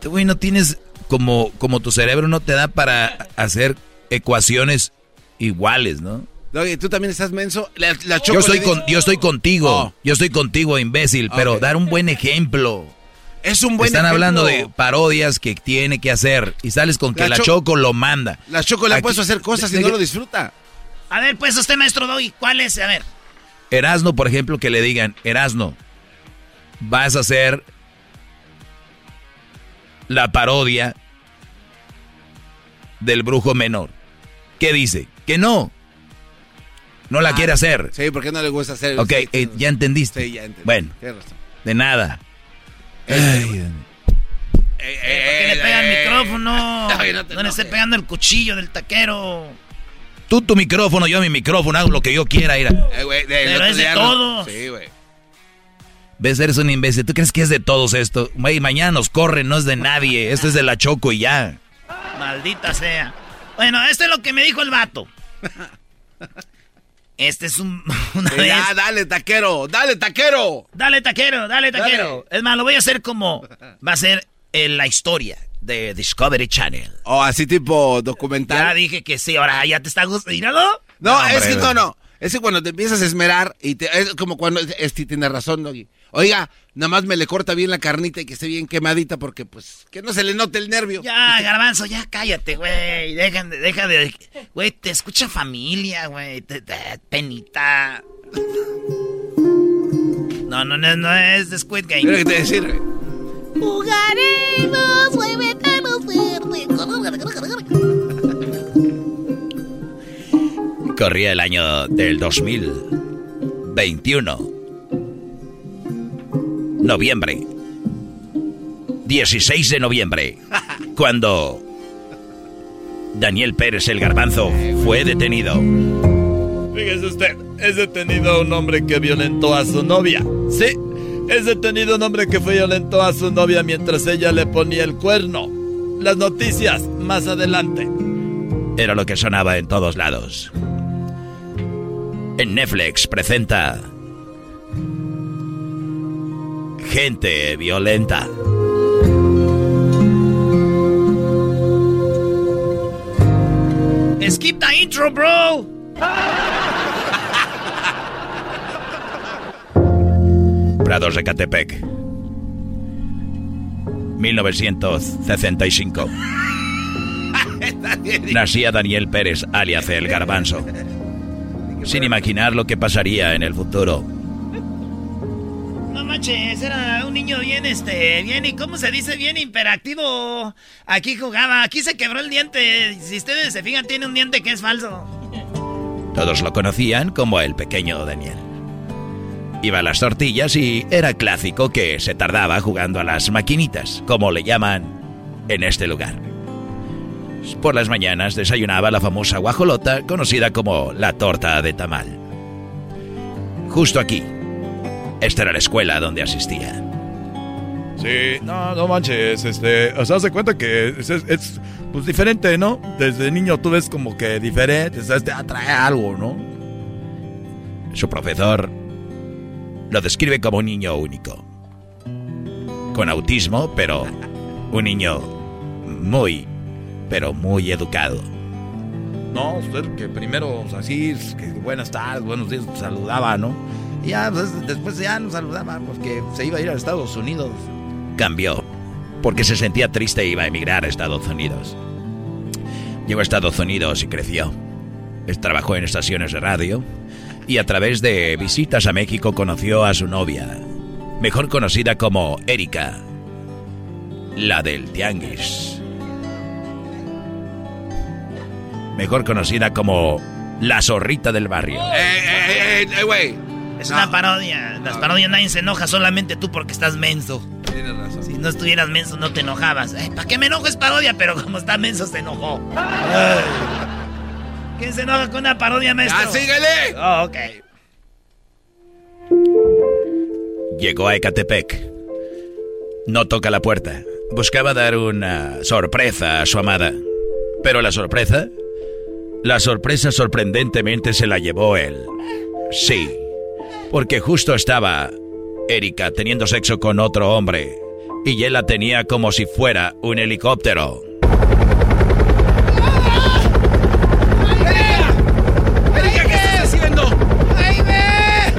Tú, güey, no tienes como, como tu cerebro no te da para hacer ecuaciones iguales, ¿no? Oye, tú también estás menso. La, la Yo estoy, con, dice- yo estoy contigo, Oh. yo estoy contigo, imbécil, pero dar un buen ejemplo. Es un buen Están ejemplo. hablando de parodias que tiene que hacer y sales con que La la, Cho- Choco lo manda. La Choco le ha puesto a hacer cosas y no lo disfruta. A ver, pues usted, maestro Doggy, ¿cuál es? A ver. Erasno, por ejemplo, que le digan, Erasno, vas a hacer la parodia del brujo menor. ¿Qué dice? Que no. No la Ah, quiere hacer. Sí, porque no le gusta hacer. Ok, sí, eh, ya entendiste. Sí, ya entendí. Bueno, de nada. Ay, ¿Por qué le pega el micrófono? No te no le esté pegando el cuchillo del taquero. Tú tu micrófono, yo mi micrófono, hago lo que yo quiera. Ir Eh, Pero es de todos. Sí, güey. ¿Ves? Eres un imbécil. ¿Tú crees que es de todos esto? Güey, mañana nos corren, no es de nadie. Esto es de la Choco y ya. Maldita sea. Bueno, esto es lo que me dijo el vato. Este es un... Una Sí, vez- ya, dale, taquero, dale, taquero. Dale, taquero, dale, taquero. Dale. Es más, lo voy a hacer como... Va a ser eh, la historia de Discovery Channel. O así tipo documental. Ya dije que sí, ahora ya te está gustando. No, No, es hombre. que no, no. Es que cuando te empiezas a esmerar y te, es como cuando este tiene razón, Doggy. Oiga, nada más me le corta bien la carnita y que esté bien quemadita porque pues que no se le note el nervio. Ya, garbanzo, ya cállate, güey. Deja, de- deja de... Güey, te escucha familia, güey. te- te- Penita. No, no, no, no es de Squid Game. Que te decir, güey. Jugaremos, mueve manos Corría el año del 2021. Noviembre. 16 de noviembre. Cuando Daniel Pérez el Garbanzo fue detenido. Fíjese usted, es detenido un hombre que violentó a su novia. Sí, es detenido un hombre que fue violentó a su novia mientras ella le ponía el cuerno. Las noticias más adelante. Era lo que sonaba en todos lados. En Netflix presenta Gente violenta. Skip the intro, bro. Prados de Catepec. 1965. Nacía Daniel Pérez, alias el Garbanzo. Sin imaginar lo que pasaría en el futuro. No manches, era un niño bien, este, bien, ¿y cómo se dice? Bien hiperactivo. Aquí jugaba, aquí se quebró el diente. Si ustedes se fijan, tiene un diente que es falso. Todos lo conocían como el pequeño Daniel. Iba a las tortillas y era clásico que se tardaba jugando a las maquinitas, como le llaman en este lugar. Por las mañanas desayunaba la famosa guajolota conocida como la torta de tamal. Justo aquí. Esta era la escuela donde asistía. Sí, no, no manches, este, o sea, se cuenta que es, es- es, pues diferente, ¿no? Desde niño tú ves como que diferente, o sea, te atrae algo, ¿no? Su profesor lo describe como un niño único. Con autismo, pero un niño muy, pero muy educado. No, usted que primero, o sea, sí, es que buenas tardes, buenos días, saludaba, ¿no? Y ya, pues, después ya no saludaba porque se iba a ir a Estados Unidos. Cambió, porque se sentía triste e iba a emigrar a Estados Unidos. Llegó a Estados Unidos y creció. Trabajó en estaciones de radio y a través de visitas a México conoció a su novia, mejor conocida como Erika, la del Tianguis. Mejor conocida como la zorrita del barrio. Eh, eh, eh, eh, güey. Es una parodia. Las parodias nadie se enoja, solamente tú porque estás menso. Tienes razón. Si no estuvieras menso, no te enojabas. ¿Para qué me enojo? Es parodia, pero como está menso, se enojó. Ay. ¿Quién se enoja con una parodia, maestro? ¡Ah, síguele! Oh, ok. Llegó a Ecatepec. No toca la puerta. Buscaba dar una sorpresa a su amada. Pero la sorpresa... La sorpresa sorprendentemente se la llevó él. Sí. Porque justo estaba Erika teniendo sexo con otro hombre. Y él la tenía como si fuera un helicóptero. Erika, ¿qué estás haciendo? ¡Ay, ve!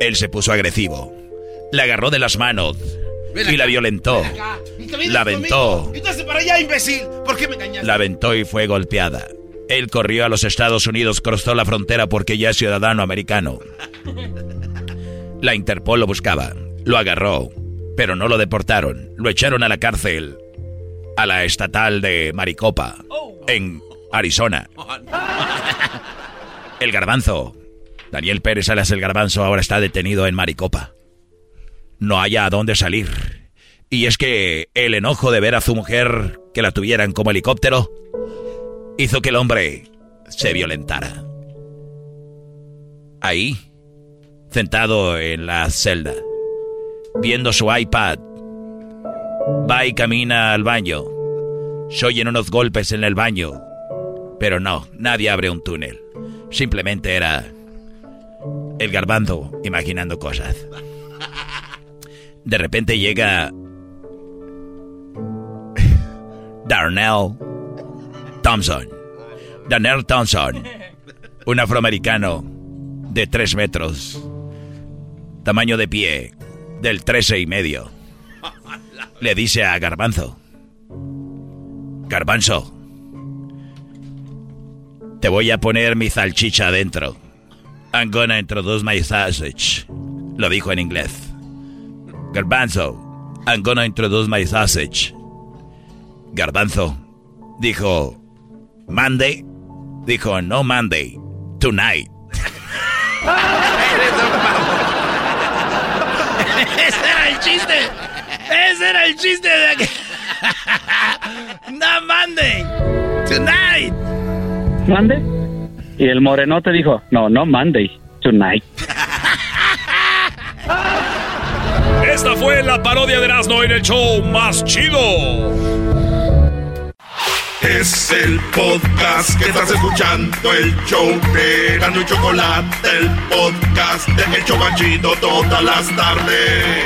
Él se puso agresivo. La agarró de las manos. Ven Y la violentó. La aventó. conmigo. Quítase para allá, imbécil. ¿Por qué me engañaste? La aventó y fue golpeada. Él corrió a los Estados Unidos, cruzó la frontera porque ya es ciudadano americano. La Interpol lo buscaba, lo agarró, pero no lo deportaron. Lo echaron a la cárcel, a la estatal de Maricopa, en Arizona. El garbanzo. Daniel Pérez Salas el garbanzo ahora está detenido en Maricopa. No haya a dónde salir. Y es que el enojo de ver a su mujer que la tuvieran como helicóptero hizo que el hombre se violentara. Ahí, sentado en la celda, viendo su iPad, va y camina al baño. Se oyen unos golpes en el baño, pero no, nadie abre un túnel. Simplemente era el garbanzo imaginando cosas. De repente llega Darnell Thompson. Darnell Thompson, un afroamericano de tres metros, tamaño de pie del trece y medio. Le dice a Garbanzo, Garbanzo, te voy a poner mi salchicha adentro. I'm gonna introduce my sausage. Lo dijo en inglés. Garbanzo, I'm gonna introduce my sausage. Garbanzo dijo, Monday. Dijo, no Monday, tonight. Ese era el chiste. Ese era el chiste de aquí. no Monday, tonight. ¿Monday? Y el morenote dijo, no, no Monday, tonight. Esta fue la parodia de Erasmo en el show más chido. Es el podcast que estás escuchando, el show de Gano y Chocolate, el podcast de El Chocachito todas las tardes.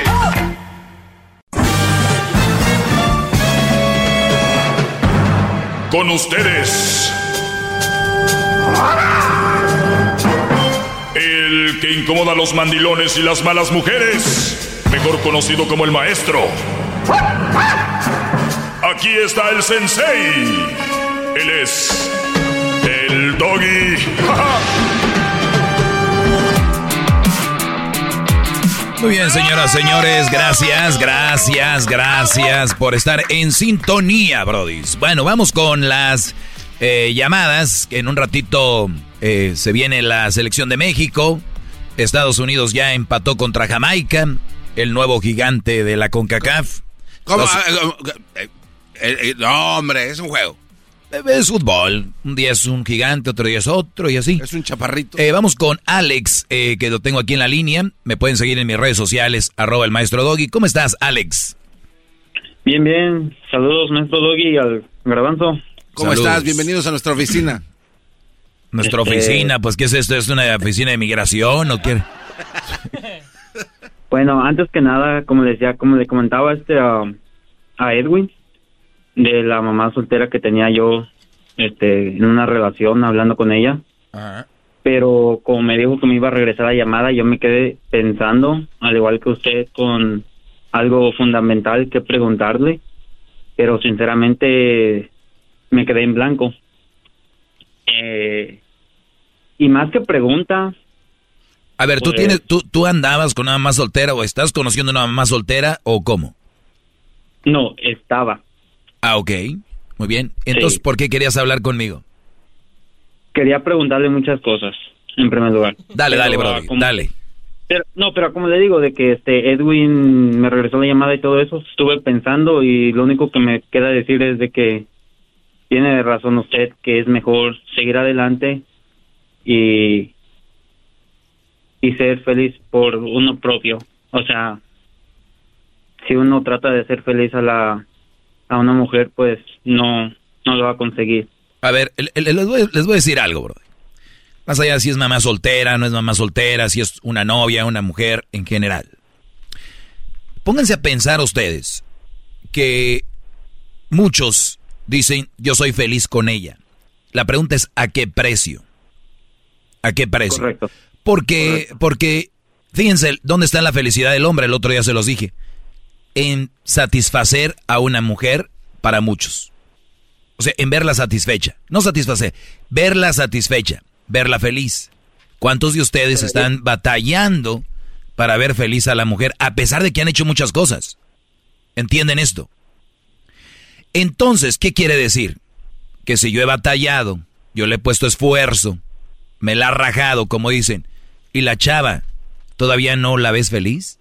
Con ustedes. El que incomoda a los mandilones y las malas mujeres, mejor conocido como el maestro. Aquí está el sensei. Él es el doggy. Muy bien, señoras, señores, gracias, gracias, gracias por estar en sintonía, brodis. Bueno, vamos con las eh, llamadas. En un ratito eh, se viene la selección de México. Estados Unidos ya empató contra Jamaica, el nuevo gigante de la CONCACAF. ¿Cómo? Los- Ah, eh, eh, eh, no, hombre, es un juego. Es fútbol. Un día es un gigante, otro día es otro y así. Es un chaparrito. Eh, vamos con Alex, eh, que lo tengo aquí en la línea. Me pueden seguir en mis redes sociales, arroba el maestro Doggy. ¿Cómo estás, Alex? Bien, bien. Saludos, maestro Doggy al garbanzo. ¿Cómo Saludos. estás? Bienvenidos a nuestra oficina. Nuestra Este- oficina, pues, ¿qué es esto? ¿Es una oficina de migración o qué? Bueno, antes que nada, como le decía, como le comentaba este a, a Edwin, de la mamá soltera que tenía yo este, en una relación hablando con ella. Pero como me dijo que me iba a regresar la llamada, yo me quedé pensando, al igual que usted, con algo fundamental que preguntarle. Pero sinceramente me quedé en blanco. Eh, y más que pregunta, A ver, ¿tú, Pues- tienes, tú, ¿tú andabas con una mamá soltera o estás conociendo una mamá soltera o cómo? no, estaba. Ah, ok. Muy bien. Entonces, Sí. ¿por qué querías hablar conmigo? Quería preguntarle muchas cosas, en primer lugar. Dale, Pero, dale, ah, brother, como- dale. Pero, no, pero como le digo, de que este Edwin me regresó la llamada y todo eso, estuve pensando y lo único que me queda decir es de que tiene razón usted, que es mejor seguir adelante y, y ser feliz por uno propio. O sea, si uno trata de ser feliz a la a una mujer, pues no no lo va a conseguir. A ver, les voy, les voy a decir algo, bro. Más allá de si es mamá soltera, no es mamá soltera, si es una novia, una mujer, en general. Pónganse a pensar ustedes que muchos dicen yo soy feliz con ella. La pregunta es ¿a qué precio? ¿A qué precio? Correcto. Porque, porque, fíjense, ¿dónde está la felicidad del hombre? El otro día se los dije. En satisfacer a una mujer para muchos. O sea, en verla satisfecha. No satisfacer, verla satisfecha, verla feliz. ¿Cuántos de ustedes están batallando para ver feliz a la mujer a pesar de que han hecho muchas cosas? ¿Entienden esto? Entonces, ¿qué quiere decir? Que si yo he batallado, yo le he puesto esfuerzo, me la ha rajado, como dicen, y la chava, ¿todavía no la ves feliz?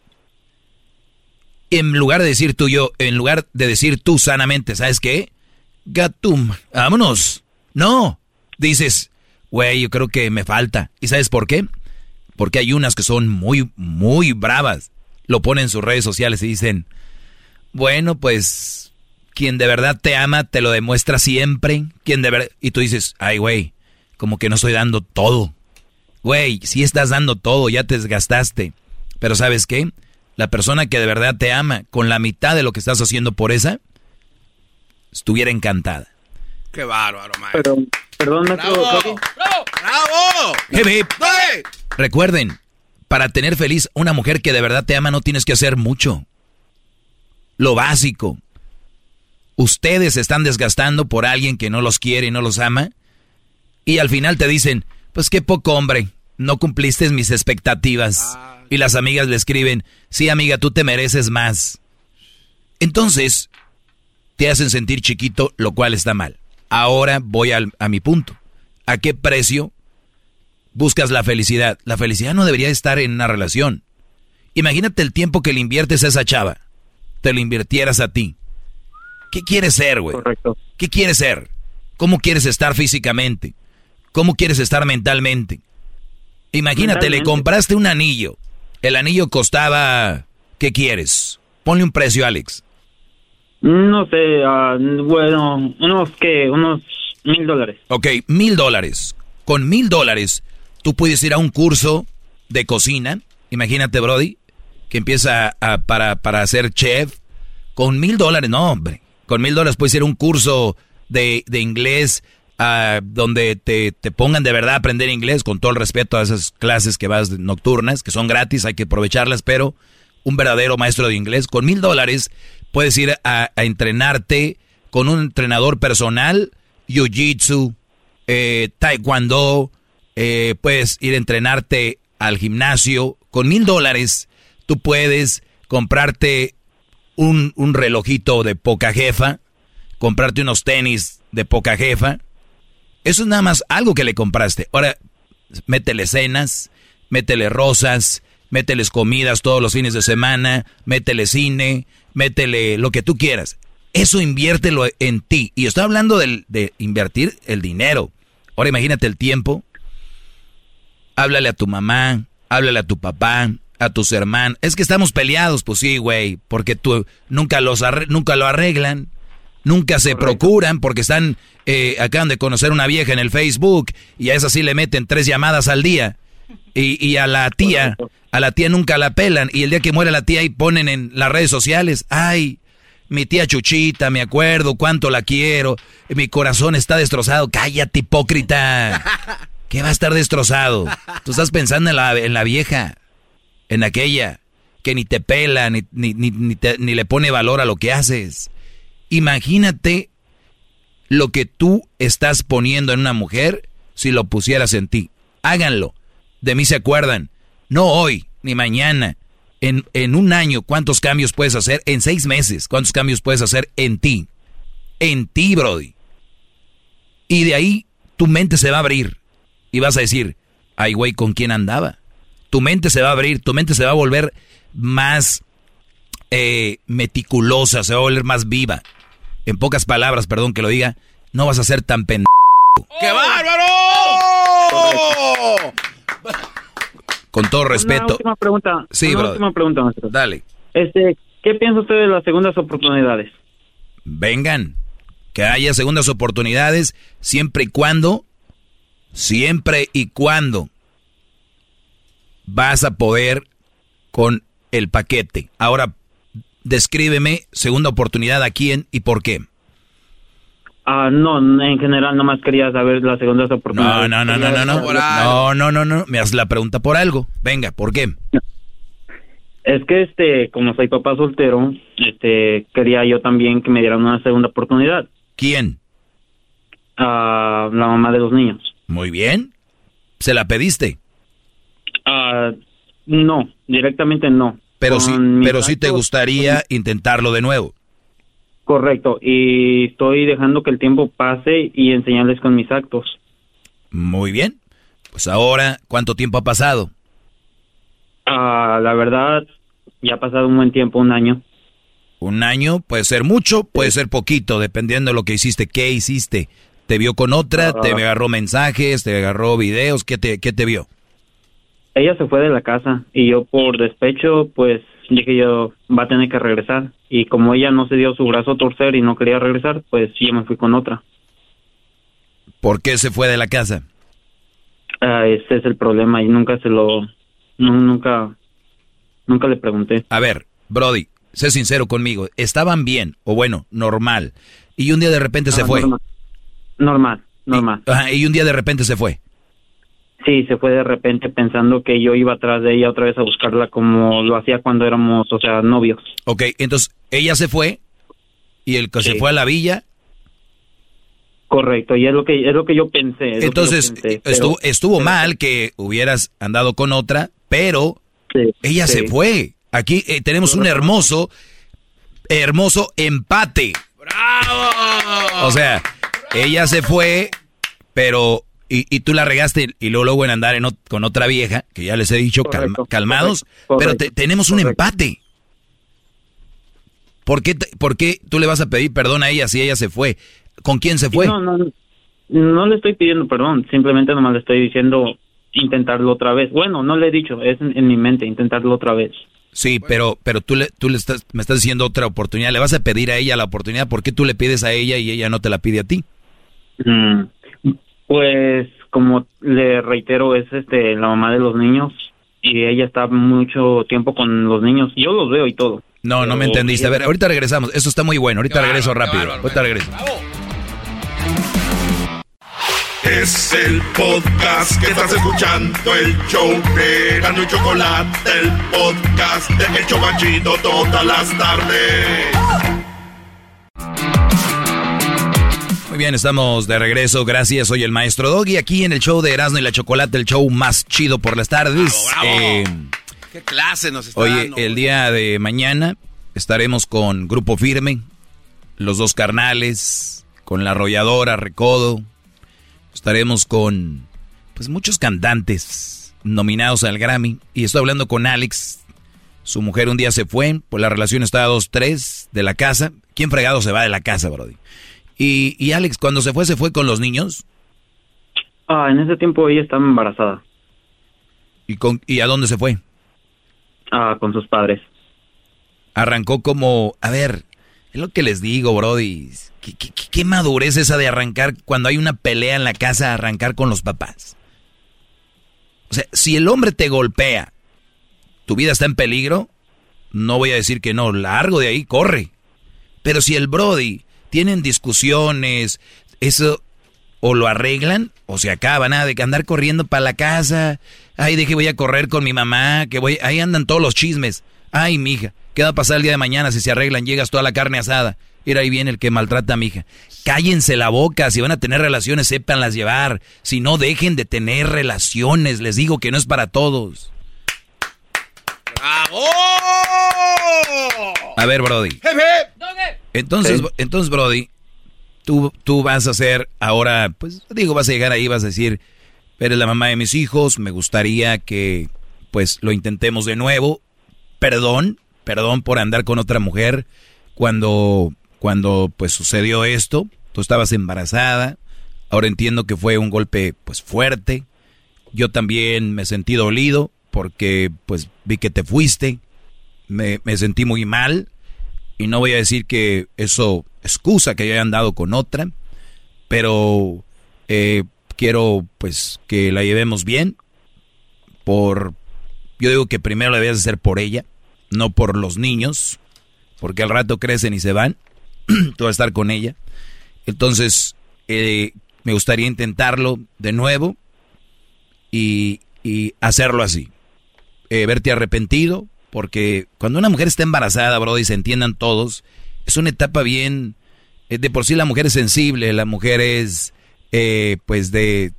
En lugar de decir tú yo, en lugar de decir tú sanamente, ¿sabes qué? Gatum, vámonos. No, dices, güey, yo creo que me falta. ¿Y sabes por qué? Porque hay unas que son muy, muy bravas. Lo ponen en sus redes sociales y dicen, bueno, pues quien de verdad te ama te lo demuestra siempre. Quien de verdad... Y tú dices, ay, güey, como que no estoy dando todo. Güey, si estás dando todo, ya te desgastaste. Pero ¿sabes qué? La persona que de verdad te ama, con la mitad de lo que estás haciendo por esa, estuviera encantada. Qué bárbaro, maestro. Pero, perdón, ¡Bravo! ¡Bravo! ¡Bravo! Hip, hip. Recuerden, para tener feliz una mujer que de verdad te ama no tienes que hacer mucho. Lo básico. Ustedes se están desgastando por alguien que no los quiere y no los ama. Y al final te dicen, pues qué poco hombre, no cumpliste mis expectativas. Y las amigas le escriben, sí amiga, tú te mereces más. Entonces, te hacen sentir chiquito, lo cual está mal. Ahora voy al- a mi punto. ¿A qué precio buscas la felicidad? La felicidad no debería estar en una relación. Imagínate el tiempo que le inviertes a esa chava. Te lo invirtieras a ti. ¿Qué quieres ser, güey? ¿Qué quieres ser? ¿Cómo quieres estar físicamente? ¿Cómo quieres estar mentalmente? Imagínate, le compraste un anillo. El anillo costaba... ¿Qué quieres? Ponle un precio, Alex. No sé, ah, bueno, unos que, unos mil dólares. Ok, mil dólares. Con mil dólares, tú puedes ir a un curso de cocina. Imagínate, Brody, que empieza a- para, para ser chef. Con mil dólares, no, hombre. Con mil dólares puedes ir a un curso de, de inglés donde te, te pongan de verdad a aprender inglés, con todo el respeto a esas clases que vas nocturnas, que son gratis, hay que aprovecharlas, pero un verdadero maestro de inglés. Con mil dólares puedes ir a, a entrenarte con un entrenador personal, jiu-jitsu, eh, taekwondo, eh, puedes ir a entrenarte al gimnasio. Con mil dólares tú puedes comprarte un, un relojito de poca jefa, comprarte unos tenis de poca jefa. Eso es nada más algo que le compraste. Ahora, métele cenas, métele rosas, mételes comidas todos los fines de semana, métele cine, métele lo que tú quieras. Eso inviértelo en ti. Y estoy hablando de invertir el dinero. Ahora imagínate el tiempo. Háblale a tu mamá, háblale a tu papá, a tus hermanos. Es que estamos peleados, pues sí, güey, porque tú nunca los arre- nunca lo arreglan, nunca se procuran porque están eh, acaban de conocer una vieja en el Facebook y a esa sí le meten tres llamadas al día. Y, y a la tía, a la tía nunca la pelan y el día que muere la tía y ponen en las redes sociales, ay, mi tía Chuchita, me acuerdo cuánto la quiero, mi corazón está destrozado, cállate hipócrita. ¿Qué va a estar destrozado? Tú estás pensando en la, en la vieja, en aquella que ni te pela, ni, ni, ni te- ni le pone valor a lo que haces. Imagínate lo que tú estás poniendo en una mujer si lo pusieras en ti. Háganlo. De mí se acuerdan. No hoy, ni mañana. En, en un año, ¿cuántos cambios puedes hacer? En seis meses, ¿cuántos cambios puedes hacer en ti? En ti, Brody. Y de ahí tu mente se va a abrir. Y vas a decir, ay, güey, ¿con quién andaba? Tu mente se va a abrir, tu mente se va a volver más eh, meticulosa, se va a volver más viva. En pocas palabras, perdón que lo diga, no vas a ser tan pendejo. ¡Qué bárbaro! Con todo Una respeto. última pregunta. Sí, una brother. última pregunta, maestro. Dale. Este, ¿qué piensa usted de las segundas oportunidades? Vengan. Que haya segundas oportunidades siempre y cuando, siempre y cuando vas a poder con el paquete. Ahora, descríbeme segunda oportunidad a quién y por qué. Ah, no, en general nomás quería saber las segundas No, oportunidades. no, no, no, no, no. No, no, no, no. Me haces la pregunta por algo. Venga, ¿por qué? Es que este, como soy papá soltero, este, quería yo también que me dieran una segunda oportunidad. ¿Quién? Ah, la mamá de los niños. Muy bien. ¿Se la pediste? Ah, no, directamente no. Pero sí, pero sí te gustaría intentarlo de nuevo. Correcto, y estoy dejando que el tiempo pase y enseñarles con mis actos. Muy bien. Pues ahora, ¿cuánto tiempo ha pasado? Ah, la verdad, ya ha pasado un buen tiempo, un año. Un año puede ser mucho, puede ser poquito, dependiendo de lo que hiciste. ¿Qué hiciste? ¿Te vio con otra? ¿Te agarró mensajes? ¿Te agarró videos? ¿Qué te, qué te vio? Ella se fue de la casa y yo por despecho, pues dije yo, va a tener que regresar. Y como ella no se dio su brazo a torcer y no quería regresar, pues yo me fui con otra. ¿Por qué se fue de la casa? Ah, ese es el problema y nunca se lo, nu- nunca, nunca le pregunté. A ver, Brody, sé sincero conmigo. ¿Estaban bien o bueno, normal? Y un día de repente se Ah, fue. Normal, normal. normal. Ajá, y un día de repente se fue. Sí, se fue de repente pensando que yo iba atrás de ella otra vez a buscarla como lo hacía cuando éramos, o sea, novios. Ok, entonces ella se fue y el que se fue a la villa. Correcto, y es lo que es lo que yo pensé. es lo que yo Entonces pero- estuvo, estuvo mal que hubieras andado con otra, pero ella sí. se fue. Aquí eh, tenemos un hermoso, hermoso empate. ¡Bravo! O sea, ella se fue, pero y, y tú la regaste y luego, luego en andar en ot- con otra vieja, que ya les he dicho, calma- calmados, correcto, pero te- tenemos un empate. ¿Por qué, te- ¿Por qué tú le vas a pedir perdón a ella si ella se fue? ¿Con quién se fue? No, no, no le estoy pidiendo perdón, simplemente nomás le estoy diciendo intentarlo otra vez. Bueno, no le he dicho, es en, en mi mente, intentarlo otra vez. Sí, pero, pero tú, le, tú le estás, me estás diciendo otra oportunidad. Le vas a pedir a ella la oportunidad. ¿Por qué tú le pides a ella y ella no te la pide a ti? Mm, Pues, como le reitero, es este la mamá de los niños y ella está mucho tiempo con los niños. Yo los veo y todo. No, no me entendiste. A ver, ahorita regresamos. Eso está muy bueno. Ahorita regreso rápido. Ahorita regreso. Es el podcast que estás escuchando, el show de y Chocolate, el podcast de El Chobachito todas las tardes. Muy bien, estamos de regreso. Gracias. Soy el maestro Doggy aquí en el show de Erasmo y la Chocolate, el show más chido por las tardes. Eh, ¿Qué clase nos está Oye, dando? el día de mañana estaremos con Grupo Firme, los dos carnales, con la arrolladora Recodo. Estaremos con pues muchos cantantes nominados al Grammy. Y estoy hablando con Alex. Su mujer un día se fue, pues la relación está a dos, tres de la casa. ¿Quién fregado se va de la casa, Brody? Y, y Alex, cuando se fue, ¿se fue con los niños? Ah, en ese tiempo ella estaba embarazada. ¿Y, con, y a dónde se fue? Ah, con sus padres. arrancó como, a ver, es lo que les digo, Brody. ¿Qué, qué, qué- qué madurez esa de arrancar cuando hay una pelea en la casa, arrancar con los papás? O sea, si el hombre te golpea, tu vida está en peligro, no voy a decir que no, largo de ahí, corre. Pero si el Brody tienen discusiones, eso o lo arreglan o se acaba, nada de que andar corriendo para la casa. Ay, dije voy a correr con mi mamá, que voy, ahí andan todos los chismes. Ay, mija, ¿qué va a pasar el día de mañana si se arreglan? Llegas toda la carne asada. Mira, ahí viene el que maltrata a mi hija. Cállense la boca, si van a tener relaciones, sépanlas llevar. Si no, dejen de tener relaciones. Les digo que no es para todos. ¡Bravo! A ver, Brody. Entonces, entonces Brody, tú, tú vas a ser ahora, pues digo, vas a llegar ahí, vas a decir, eres la mamá de mis hijos, me gustaría que pues lo intentemos de nuevo. Perdón, perdón por andar con otra mujer cuando, cuando pues sucedió esto. Tú estabas embarazada. Ahora entiendo que fue un golpe pues fuerte. Yo también me sentí dolido porque pues vi que te fuiste. Me, sentí muy mal. Y no voy a decir que eso excusa que yo haya andado con otra. Pero eh, quiero pues que la llevemos bien. Por... Yo digo que primero la debías hacer por ella, no por los niños. Porque al rato crecen y se van. Tú vas a estar con ella. Entonces, eh, me gustaría intentarlo de nuevo y, y hacerlo así. Eh, verte arrepentido, porque cuando una mujer está embarazada, bro, y se entiendan todos, es una etapa bien... eh, de por sí la mujer es sensible, la mujer es, eh, pues, de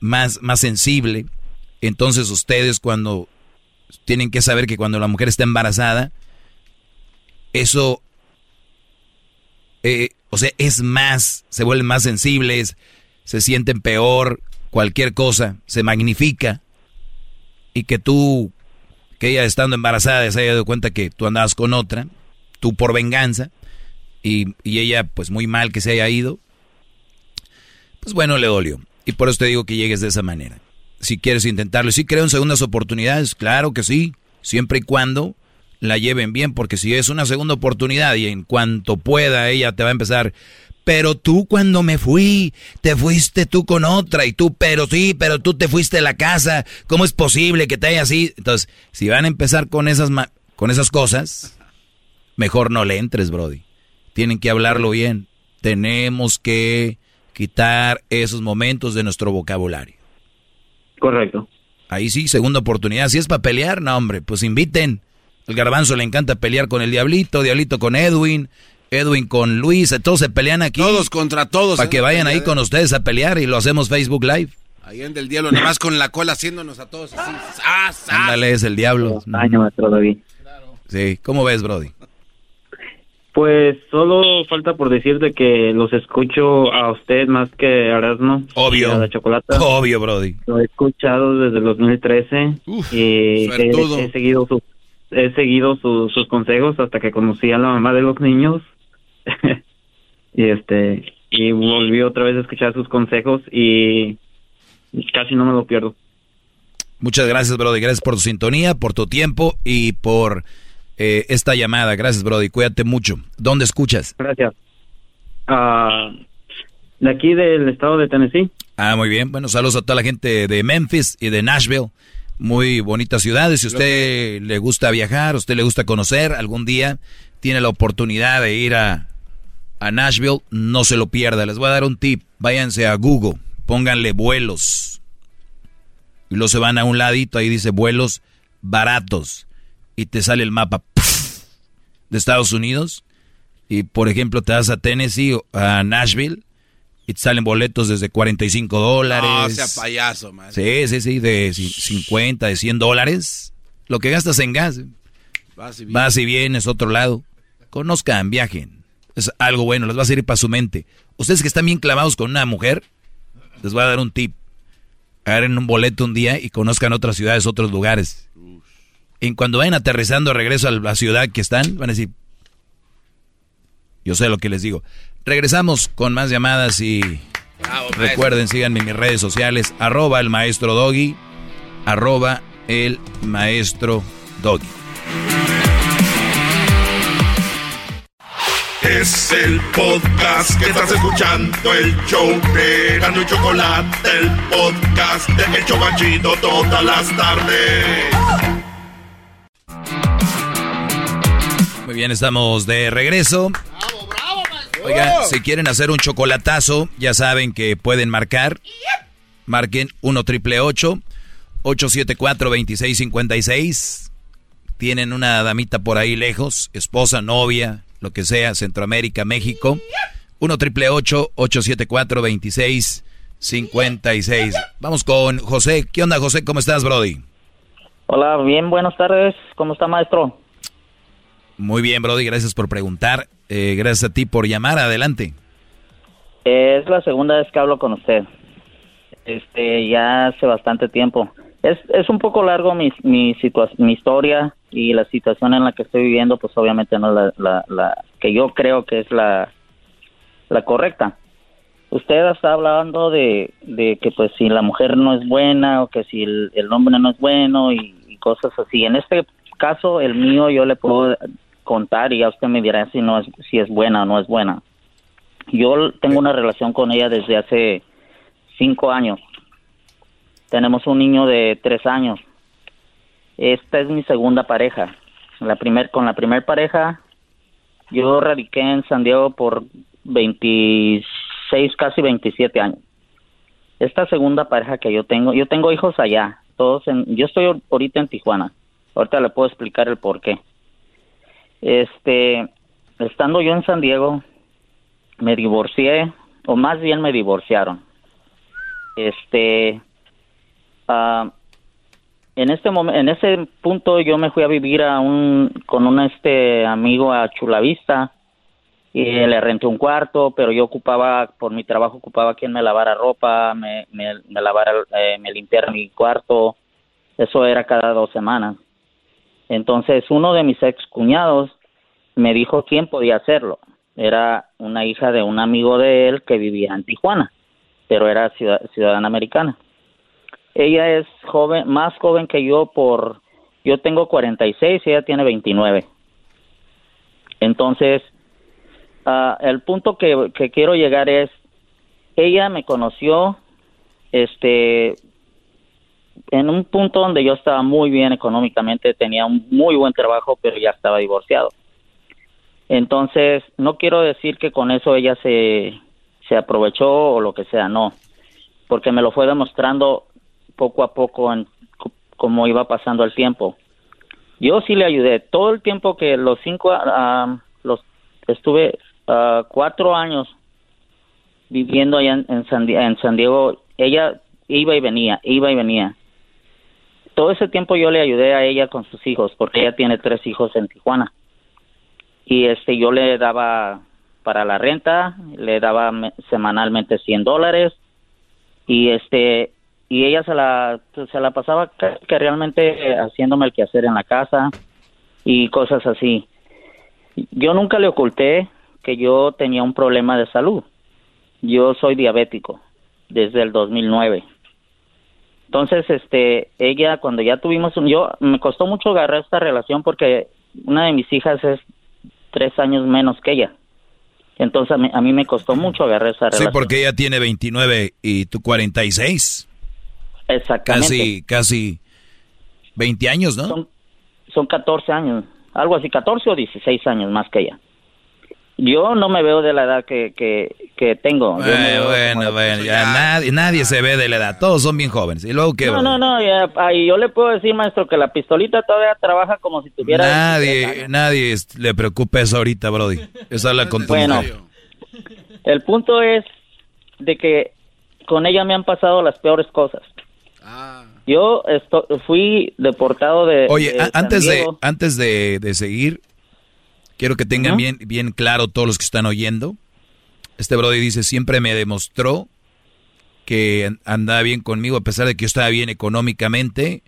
más, más sensible. Entonces ustedes cuando tienen que saber que cuando la mujer está embarazada, eso o sea, es más, se vuelven más sensibles, se sienten peor, cualquier cosa, se magnifica. Y que tú, que ella estando embarazada se haya dado cuenta que tú andabas con otra, tú por venganza, y, y ella pues muy mal que se haya ido. Pues bueno, le dolió. Y por eso te digo que llegues de esa manera. Si quieres intentarlo. Si creo en segundas oportunidades, claro que sí. Siempre y cuando la lleven bien, porque si es una segunda oportunidad y en cuanto pueda ella te va a empezar, pero tú cuando me fui, te fuiste tú con otra y tú, pero sí, pero tú te fuiste de la casa, ¿cómo es posible que te haya así? Entonces, si van a empezar con esas, con esas cosas, mejor no le entres, Brody. Tienen que hablarlo bien. Tenemos que quitar esos momentos de nuestro vocabulario. Correcto. Ahí sí, segunda oportunidad. Si es para pelear, no, hombre, pues inviten. El garbanzo le encanta pelear con el diablito, diablito con Edwin, Edwin con Luis, todos se pelean aquí. Todos contra todos. Para que ¿eh? vayan ahí con ustedes a pelear y lo hacemos Facebook Live. Ahí en del diablo, nada más con la cola haciéndonos a todos así. ¡Ah, Ándale, es el diablo. Año, David. Sí, ¿cómo ves, Brody? Pues solo falta por decirte que los escucho a usted más que a Erasmo. Obvio. A la chocolata. Obvio, Brody. Lo he escuchado desde el 2013 y he, seguido sus he seguido sus consejos hasta que conocí a la mamá de los niños y este y volví otra vez a escuchar sus consejos y casi no me lo pierdo. Muchas gracias, Brody. Gracias por tu sintonía, por tu tiempo y por eh, esta llamada. Gracias, Brody. Cuídate mucho. ¿Dónde escuchas? Gracias. Uh, de aquí del estado de Tennessee. Ah, muy bien. Bueno, saludos a toda la gente de Memphis y de Nashville. Muy bonitas ciudades. Si usted le gusta viajar, usted le gusta conocer, algún día tiene la oportunidad de ir a, a Nashville, no se lo pierda. Les voy a dar un tip. Váyanse a Google, pónganle vuelos. Y luego se van a un ladito, ahí dice vuelos baratos. Y te sale el mapa de Estados Unidos. Y por ejemplo, te vas a Tennessee o a Nashville y te salen boletos desde 45 dólares. No, sea payaso, man. Sí, sí, sí, de 50, de 100 dólares. Lo que gastas en gas. Vas y, vienes, otro lado. Conozcan, viajen. Es algo bueno, les va a servir para su mente. Ustedes que están bien clavados con una mujer, les voy a dar un tip. Agarren un boleto un día y conozcan otras ciudades, otros lugares. Y cuando vayan aterrizando regreso a la ciudad que están, van a decir, yo sé lo que les digo. Regresamos con más llamadas y recuerden, síganme en mis redes sociales, arroba el maestro doggy, arroba el maestro doggy. Es el podcast que estás escuchando, el show de Gano y Chocolate, el podcast de El Chocachito todas las tardes. Muy bien, estamos de regreso. Oigan, si quieren hacer un chocolatazo, ya saben que pueden marcar. Marquen 1 triple 874 2656. Tienen una damita por ahí lejos, esposa, novia, lo que sea, Centroamérica, México. 1 triple 874 2656. Vamos con José. ¿Qué onda, José? ¿Cómo estás, Brody? Hola, bien, buenas tardes. ¿Cómo está, maestro? Muy bien, Brody, gracias por preguntar. Eh, gracias a ti por llamar. Adelante. Es la segunda vez que hablo con usted. Este, ya hace bastante tiempo. Es, es un poco largo mi, mi, mi historia y la situación en la que estoy viviendo, pues obviamente no es la, la, que yo creo que es la, la correcta. Usted está hablando de, de que pues si la mujer no es buena o que si el, el hombre no es bueno y, y cosas así. En este caso, el mío, yo le puedo contar y ya usted me dirá si no es si es buena o no es buena. Yo tengo una relación con ella desde hace cinco años. Tenemos un niño de tres años. Esta es mi segunda pareja. La primer, con la primera pareja, yo radiqué en San Diego por 26, casi 27 años. Esta segunda pareja que yo tengo, yo tengo hijos allá, todos en, yo estoy ahorita en Tijuana. Ahorita le puedo explicar el por qué. Este, estando yo en San Diego, me divorcié, o más bien me divorciaron. Este, uh, en este momento, en ese punto yo me fui a vivir a un, con un este amigo a Chulavista y le renté un cuarto, pero yo ocupaba, por mi trabajo ocupaba quien me lavara ropa, me, me, lavara, eh, me limpiara mi cuarto, eso era cada dos semanas. Entonces uno de mis ex cuñados me dijo quién podía hacerlo. Era una hija de un amigo de él que vivía en Tijuana. pero era ciudadana americana. Ella es joven, más joven que yo por, yo tengo 46 y ella tiene 29. Entonces, uh, el punto que, que quiero llegar es, ella me conoció, este, en un punto donde yo estaba muy bien económicamente, tenía un muy buen trabajo, pero ya estaba divorciado. Entonces, no quiero decir que con eso ella se, se aprovechó o lo que sea, no, porque me lo fue demostrando poco a poco en cómo iba pasando el tiempo. Yo sí le ayudé todo el tiempo que los cinco, uh, los estuve uh, cuatro años viviendo allá en, en, San, en San Diego. Ella iba y venía, iba y venía. Todo ese tiempo yo le ayudé a ella con sus hijos, porque ella tiene tres hijos en Tijuana. Y este, yo le daba para la renta, le daba semanalmente 100 dólares y este y ella se la se la pasaba que realmente haciéndome el quehacer en la casa y cosas así. Yo nunca le oculté que yo tenía un problema de salud. Yo soy diabético desde el 2009. Entonces, este, ella cuando ya tuvimos un, yo me costó mucho agarrar esta relación porque una de mis hijas es tres años menos que ella. Entonces a mí, me costó mucho agarrar esa relación. Sí, porque ella tiene 29 y tú 46. Exactamente. Casi, casi 20 años, ¿no? Son, son 14 años, algo así, 14 o 16 años más que ella. Yo no me veo de la edad que, que, tengo. bueno, bueno, ya nadie, nadie se ve de la edad, todos son bien jóvenes. ¿Y luego qué? No, no, no, yo le puedo decir, maestro, que la pistolita todavía trabaja como si tuviera... Nadie, nadie le preocupa eso ahorita, Brody. Esa es la Bueno, el punto es de que con ella me han pasado las peores cosas. Ah. Yo fui deportado de... Oye, antes, de, antes de, de seguir, Quiero que tengan bien, bien claro todos los que están oyendo. Este Brody dice, siempre me demostró que andaba bien conmigo, a pesar de que yo estaba bien económicamente,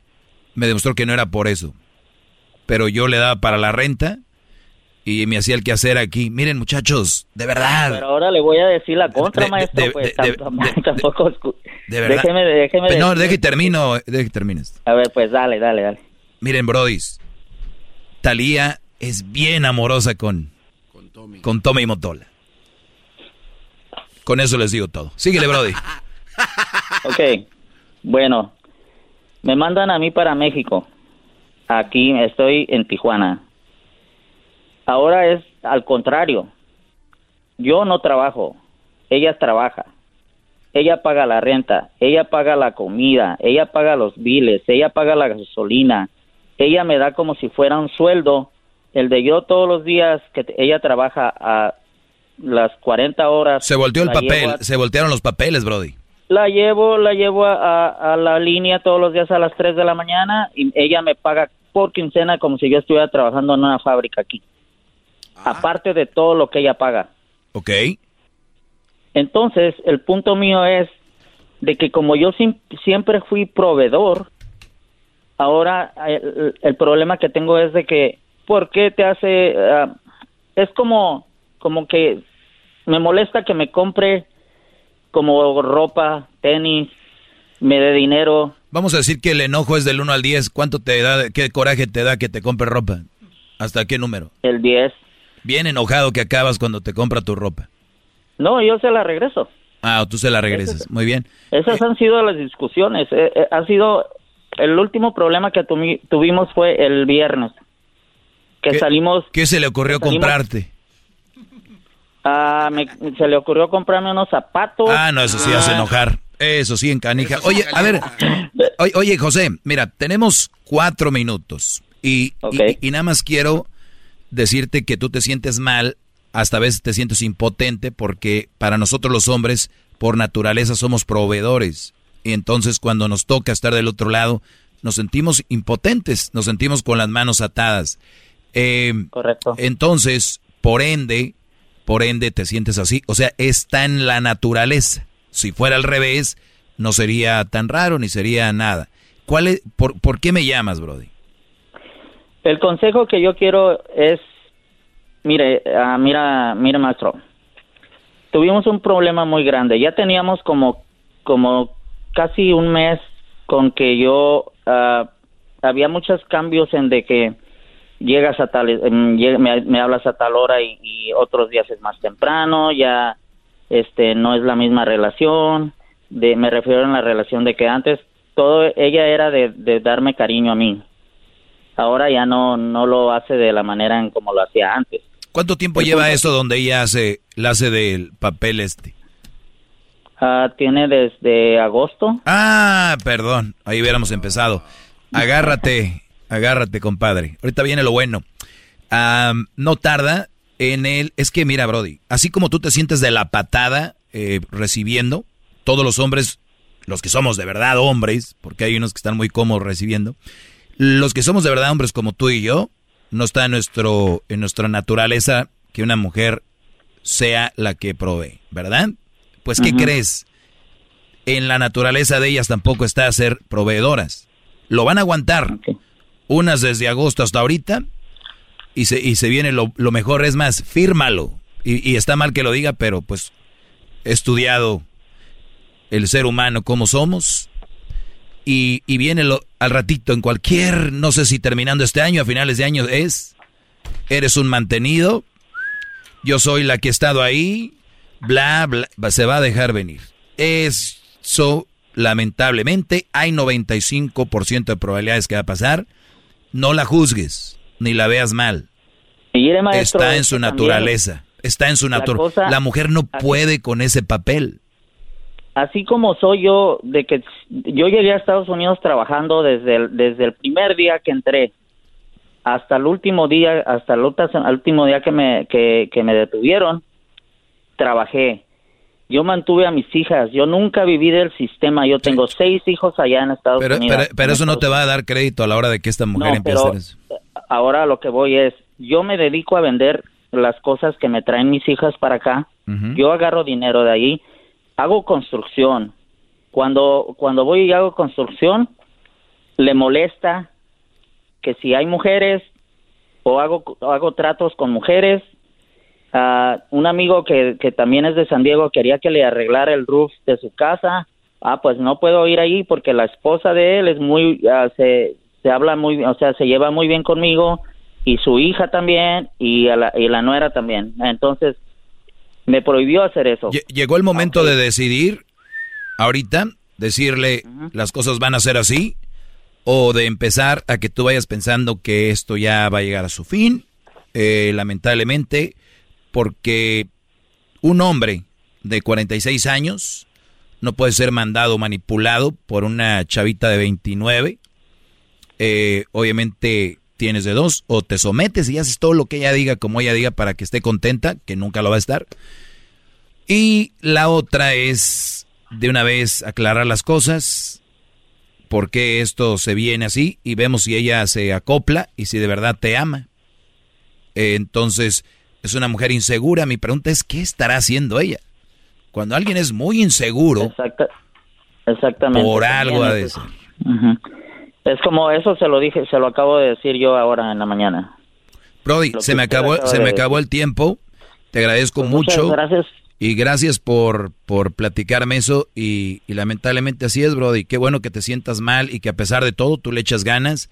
me demostró que no era por eso. Pero yo le daba para la renta y me hacía el quehacer aquí. Miren, muchachos, de verdad. Pero ahora le voy a decir la contra, maestro. pues, tampoco, de verdad. Déjeme, déjeme. No, deje termino, deje termines. A ver, pues dale, dale, dale. Miren, Brodis. Talía es bien amorosa con, con Tommy, y Motola. Con eso les digo todo. Síguele, Brody. ok, bueno, me mandan a mí para México. Aquí estoy en Tijuana. Ahora es al contrario. Yo no trabajo, ella trabaja. Ella paga la renta, ella paga la comida, ella paga los biles, ella paga la gasolina. Ella me da como si fuera un sueldo el de yo todos los días que ella trabaja a las 40 horas. Se volteó el papel, se voltearon los papeles, Brody. La llevo, la llevo a, la línea todos los días a las 3 de la mañana y ella me paga por quincena como si yo estuviera trabajando en una fábrica aquí. Ah. Aparte de todo lo que ella paga. Ok. Entonces, el punto mío es de que como yo siempre fui proveedor, ahora el problema que tengo es de que porque te hace ah, es como como que me molesta que me compre como ropa, tenis, me dé dinero. Vamos a decir que el enojo es del 1 al 10. ¿Cuánto te da, qué coraje te da que te compre ropa? ¿Hasta qué número? El 10. Bien enojado que acabas cuando te compra tu ropa. No, yo se la regreso. Ah, tú se la regresas. Muy bien. Esas han sido las discusiones. Eh, eh, ha sido el último problema que tuvimos fue el viernes que ¿Qué, salimos... ¿Qué se le ocurrió comprarte? Ah, se le ocurrió comprarme unos zapatos. Ah, no, eso sí hace ah. enojar. Eso sí, en canija. Oye, a ver, oye, José, mira, tenemos cuatro minutos y, y, nada más quiero decirte que tú te sientes mal, hasta a veces te sientes impotente porque para nosotros los hombres, por naturaleza, somos proveedores. Y entonces cuando nos toca estar del otro lado, nos sentimos impotentes, nos sentimos con las manos atadas. Eh, Correcto. Entonces, por ende, por ende te sientes así. O sea, está en la naturaleza. Si fuera al revés, no sería tan raro ni sería nada. ¿Cuál es, por, por qué me llamas, Brody? El consejo que yo quiero es, mire, uh, mira, mira, maestro, tuvimos un problema muy grande. Ya teníamos como como casi un mes con que yo ah, había muchos cambios en de que llegas a tal, me, hablas a tal hora y, otros días es más temprano, ya este no es la misma relación, de, me refiero a la relación de que antes todo ella era de, darme cariño a mí. Ahora ya no no lo hace de la manera en como lo hacía antes. ¿Cuánto tiempo lleva eso donde ella hace la hace del papel este? Ah, tiene desde agosto. Ah, perdón, ahí hubiéramos empezado. Agárrate, agárrate, compadre. Ahorita viene lo bueno. no tarda en el... Es que mira, Brody, así como tú te sientes de la patada eh, recibiendo, todos los hombres, los que somos de verdad hombres, porque hay unos que están muy cómodos recibiendo, los que somos de verdad hombres como tú y yo, no está en, nuestro, en nuestra naturaleza que una mujer sea la que provee, ¿verdad? Pues, ¿qué crees? En la naturaleza de ellas tampoco está ser proveedoras. Lo van a aguantar. Unas desde agosto hasta ahorita. Y se, y se viene lo, mejor, es más, fírmalo. Y, y, está mal que lo diga, pero pues he estudiado el ser humano como somos. Y, y viene lo, al ratito, en cualquier, no sé si terminando este año, a finales de año, es, eres un mantenido, yo soy la que he estado ahí, bla, bla, se va a dejar venir. Eso, lamentablemente, hay 95% de probabilidades que va a pasar. No la juzgues, ni la veas mal. está en su naturaleza. Está en su naturaleza. La mujer no puede con ese papel. Así como soy yo, de que yo llegué a Estados Unidos trabajando desde el, desde el primer día que entré hasta el último día, hasta el último día que me, que me detuvieron, trabajé. Yo mantuve a mis hijas. Yo nunca viví del sistema. Yo tengo seis hijos allá en Estados Unidos. Pero, eso no te va a dar crédito a la hora de que esta mujer empiece a hacer eso. Ahora lo que voy es, yo me dedico a vender las cosas que me traen mis hijas para acá. Yo agarro dinero de ahí, hago construcción. Cuando cuando voy y hago construcción, le molesta que si hay mujeres o hago hago tratos con mujeres, un amigo que, que también es de San Diego quería que le arreglara el roof de su casa. Ah, pues no puedo ir ahí porque la esposa de él es muy, ah, se, se habla muy, o sea, se lleva muy bien conmigo y su hija también y, la, y la nuera también. Entonces, me prohibió hacer eso. Llegó el momento de decidir ahorita, decirle las cosas van a ser así o de empezar a que tú vayas pensando que esto ya va a llegar a su fin. Eh, lamentablemente, porque un hombre de 46 años no puede ser mandado, manipulado por una chavita de 29. Eh, obviamente tienes de dos, o te sometes y haces todo lo que ella diga, como ella diga, para que esté contenta, que nunca lo va a estar. Y la otra es de una vez aclarar las cosas, por qué esto se viene así, y vemos si ella se acopla y si de verdad te ama. Entonces, es una mujer insegura. Mi pregunta es, ¿qué estará haciendo ella? Cuando alguien es muy inseguro, exactamente. por algo a decir. Es como eso se lo dije, se lo acabo de decir yo ahora en la mañana. Brody, se me acabó, se me acabó el tiempo. Te agradezco pues mucho. Gracias. Y gracias por, por platicarme eso. Y, lamentablemente así es, Brody. Qué bueno que te sientas mal y que a pesar de todo tú le echas ganas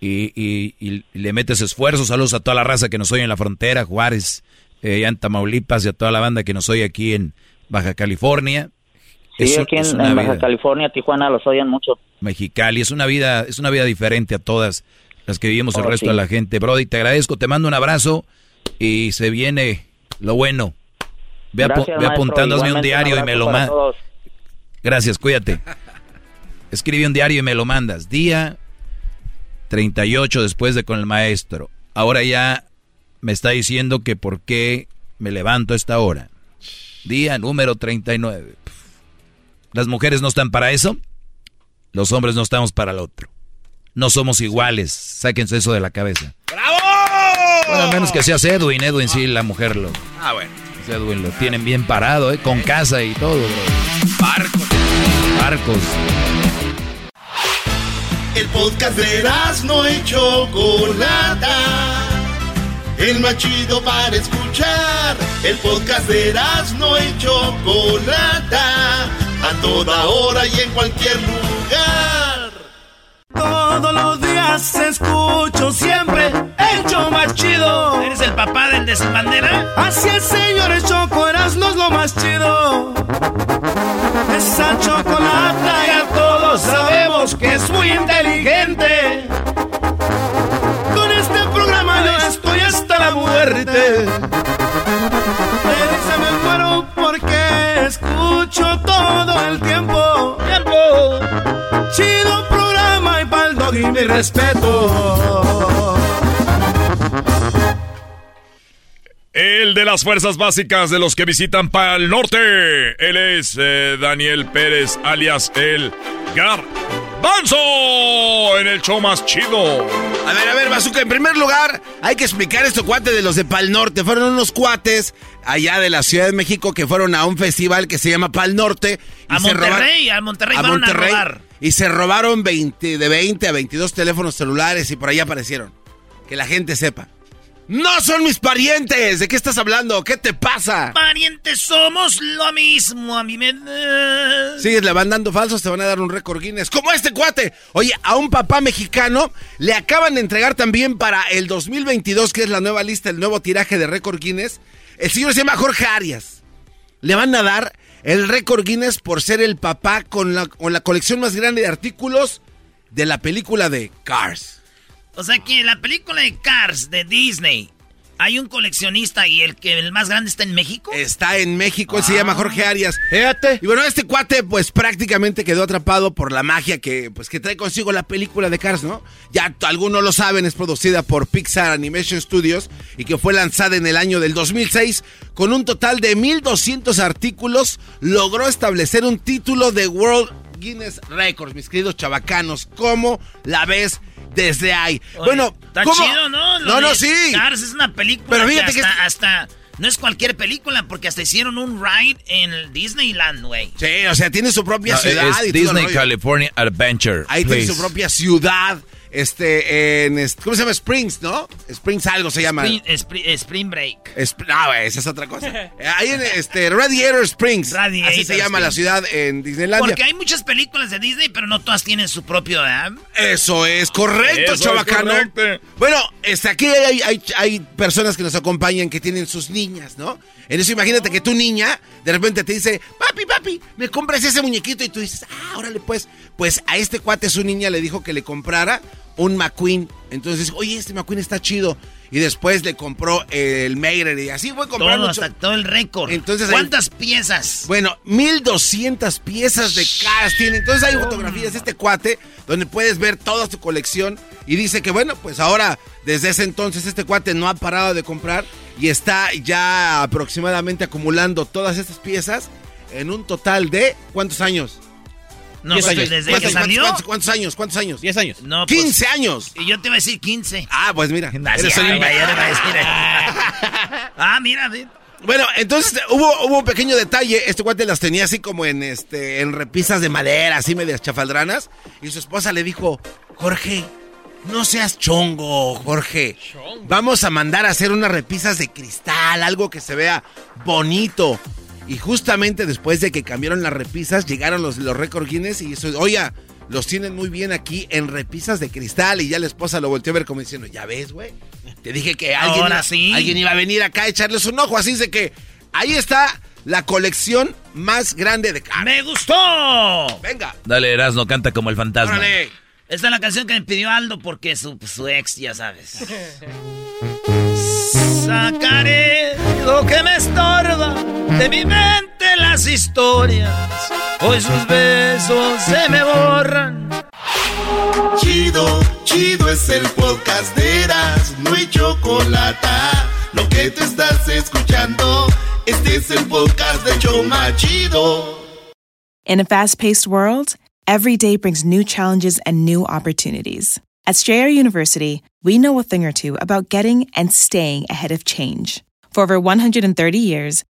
y, le metes esfuerzos. Saludos a toda la raza que nos oye en la frontera, Juárez, eh, en Tamaulipas y a toda la banda que nos oye aquí en Baja California. Sí, aquí en, Baja California, Tijuana los oyen mucho. Mexicali, es una vida, es una vida diferente a todas las que vivimos el oh, resto de la gente. Brody, te agradezco, te mando un abrazo y se viene lo bueno. Ve, apuntando, hazme un diario y me lo mandas. Gracias, cuídate. Escribe un diario y me lo mandas. Día 38 después de con el maestro. Ahora ya me está diciendo que por qué me levanto a esta hora. Día número 39. ¿Las mujeres no están para eso? Los hombres no estamos para el otro. No somos iguales. Sáquense eso de la cabeza. ¡Bravo! Bueno, a menos que sea Edwin. Edwin sí, la mujer lo... Ah, bueno. Edwin lo tienen bien parado, ¿eh? Con casa y todo, bro. Barcos. Barcos. El podcast de no y Chocolata. El más chido para escuchar. El podcast de no y Chocolata a toda hora y en cualquier lugar. Todos los días escucho siempre el show más chido. ¿Eres el papá del de sin bandera? Así es, señores, Choco Erasmo es lo más chido. Esa chocolata ya todos sabemos que es muy inteligente. Con este programa yo estoy hasta la muerte. Y mi respeto. El de las fuerzas básicas de los que visitan para el norte. Él es eh, Daniel Pérez, alias el Garbanzo, en el show más chido. A ver, a ver, Bazooka, en primer lugar, hay que explicar estos cuates de los de Pal Norte. Fueron unos cuates allá de la Ciudad de México que fueron a un festival que se llama Pal Norte. A Monterrey, a Monterrey a robar. Y se robaron 20, de 20 a 22 teléfonos celulares y por ahí aparecieron. Que la gente sepa. ¡No son mis parientes! ¿De qué estás hablando? ¿Qué te pasa? Parientes somos lo mismo, a mí me... Sigues le van dando falsos, te van a dar un récord Guinness. ¡Como este cuate! Oye, a un papá mexicano le acaban de entregar también para el 2022, que es la nueva lista, el nuevo tiraje de récord Guinness. El señor se llama Jorge Arias. Le van a dar el récord Guinness por ser el papá con la, con la colección más grande de artículos de la película de Cars. O sea que la película de Cars de Disney hay un coleccionista y el que el más grande está en México. Está en México, se llama Jorge Arias. Fíjate. Y bueno, este cuate pues prácticamente quedó atrapado por la magia que pues que trae consigo la película de Cars, ¿no? Ya algunos lo saben, es producida por Pixar Animation Studios y que fue lanzada en el año del 2006 con un total de 1200 artículos, logró establecer un título de World Guinness Records, mis queridos chavacanos. ¿Cómo la ves? Desde ahí. bueno, está ¿cómo? chido, ¿no? Lo no, sí. Cars es una película Pero que fíjate que hasta, hasta no es cualquier película porque hasta hicieron un ride en Disneyland, güey. Sí, o sea, tiene su propia No, ciudad. es y Disney. California Adventure. Ahí tiene su propia ciudad. Este, en. ¿Cómo se llama? Springs, ¿no? Springs algo se llama. Spring, Spring- Spring Break. Sp- no, esa es otra cosa. Eh, Ahí en este, Radiator Springs. así Radiator se llama la ciudad en Disneylandia. Porque hay muchas películas de Disney, pero no todas tienen su propio, ¿verdad? Eso es correcto, Eso es chavacano. correcto. Bueno, este, aquí hay, hay- hay personas que nos acompañan que tienen sus niñas, ¿no? En eso imagínate que tu niña de repente te dice, papi, papi, me compras ese muñequito y tú dices, ah, órale pues. Pues a este cuate su niña le dijo que le comprara un McQueen. Entonces, oye, este McQueen está chido. Y después le compró el Meirer y así fue comprando. Todo, hasta todo el récord. Entonces, ¿Cuántas piezas? Bueno, 1200 piezas de cars tiene. Entonces hay fotografías de este cuate donde puedes ver toda su colección. Y dice que, bueno, pues ahora, desde ese entonces, este cuate no ha parado de comprar y está ya aproximadamente acumulando todas estas piezas en un total de. ¿Cuántos años? No, Diez pues, años. desde ¿Cuántos, que salió. ¿cuántos, cuántos años? ¿Cuántos años? 10 años. No, pues, 15 años. Y yo te iba a decir 15. Ah, pues mira. Así, eres un decir. ah, mira. Bueno, entonces hubo, hubo un pequeño detalle. Este cuate las tenía así como en este en repisas de madera, así medias chafaldranas. Y su esposa le dijo, Jorge, no seas chongo, Jorge. Vamos a mandar a hacer unas repisas de cristal, algo que se vea bonito. Y justamente después de que cambiaron las repisas, llegaron los, los récord Guinness y eso, oye, los tienen muy bien aquí en repisas de cristal. Y ya la esposa lo volteó a ver como diciendo, ya ves, güey. Te dije que alguien, Ahora sí. alguien iba a venir acá a echarles un ojo. Así es de que ahí está la colección más grande de carne. ¡Me gustó! Venga. Dale, Erasno, canta como el fantasma. Órale. Esta es la canción que me pidió Aldo porque su, su ex, ya sabes. Sacaré lo que me estorba de mi mente las historias. Hoy sus besos se me borran. Chido, chido es el podcast de Eras, no hay chocolate. Lo que te estás escuchando, este es el podcast de Choma Chido. In a fast paced world, every day brings new challenges and new opportunities. At Strayer University, we know a thing or two about getting and staying ahead of change. For over 130 years,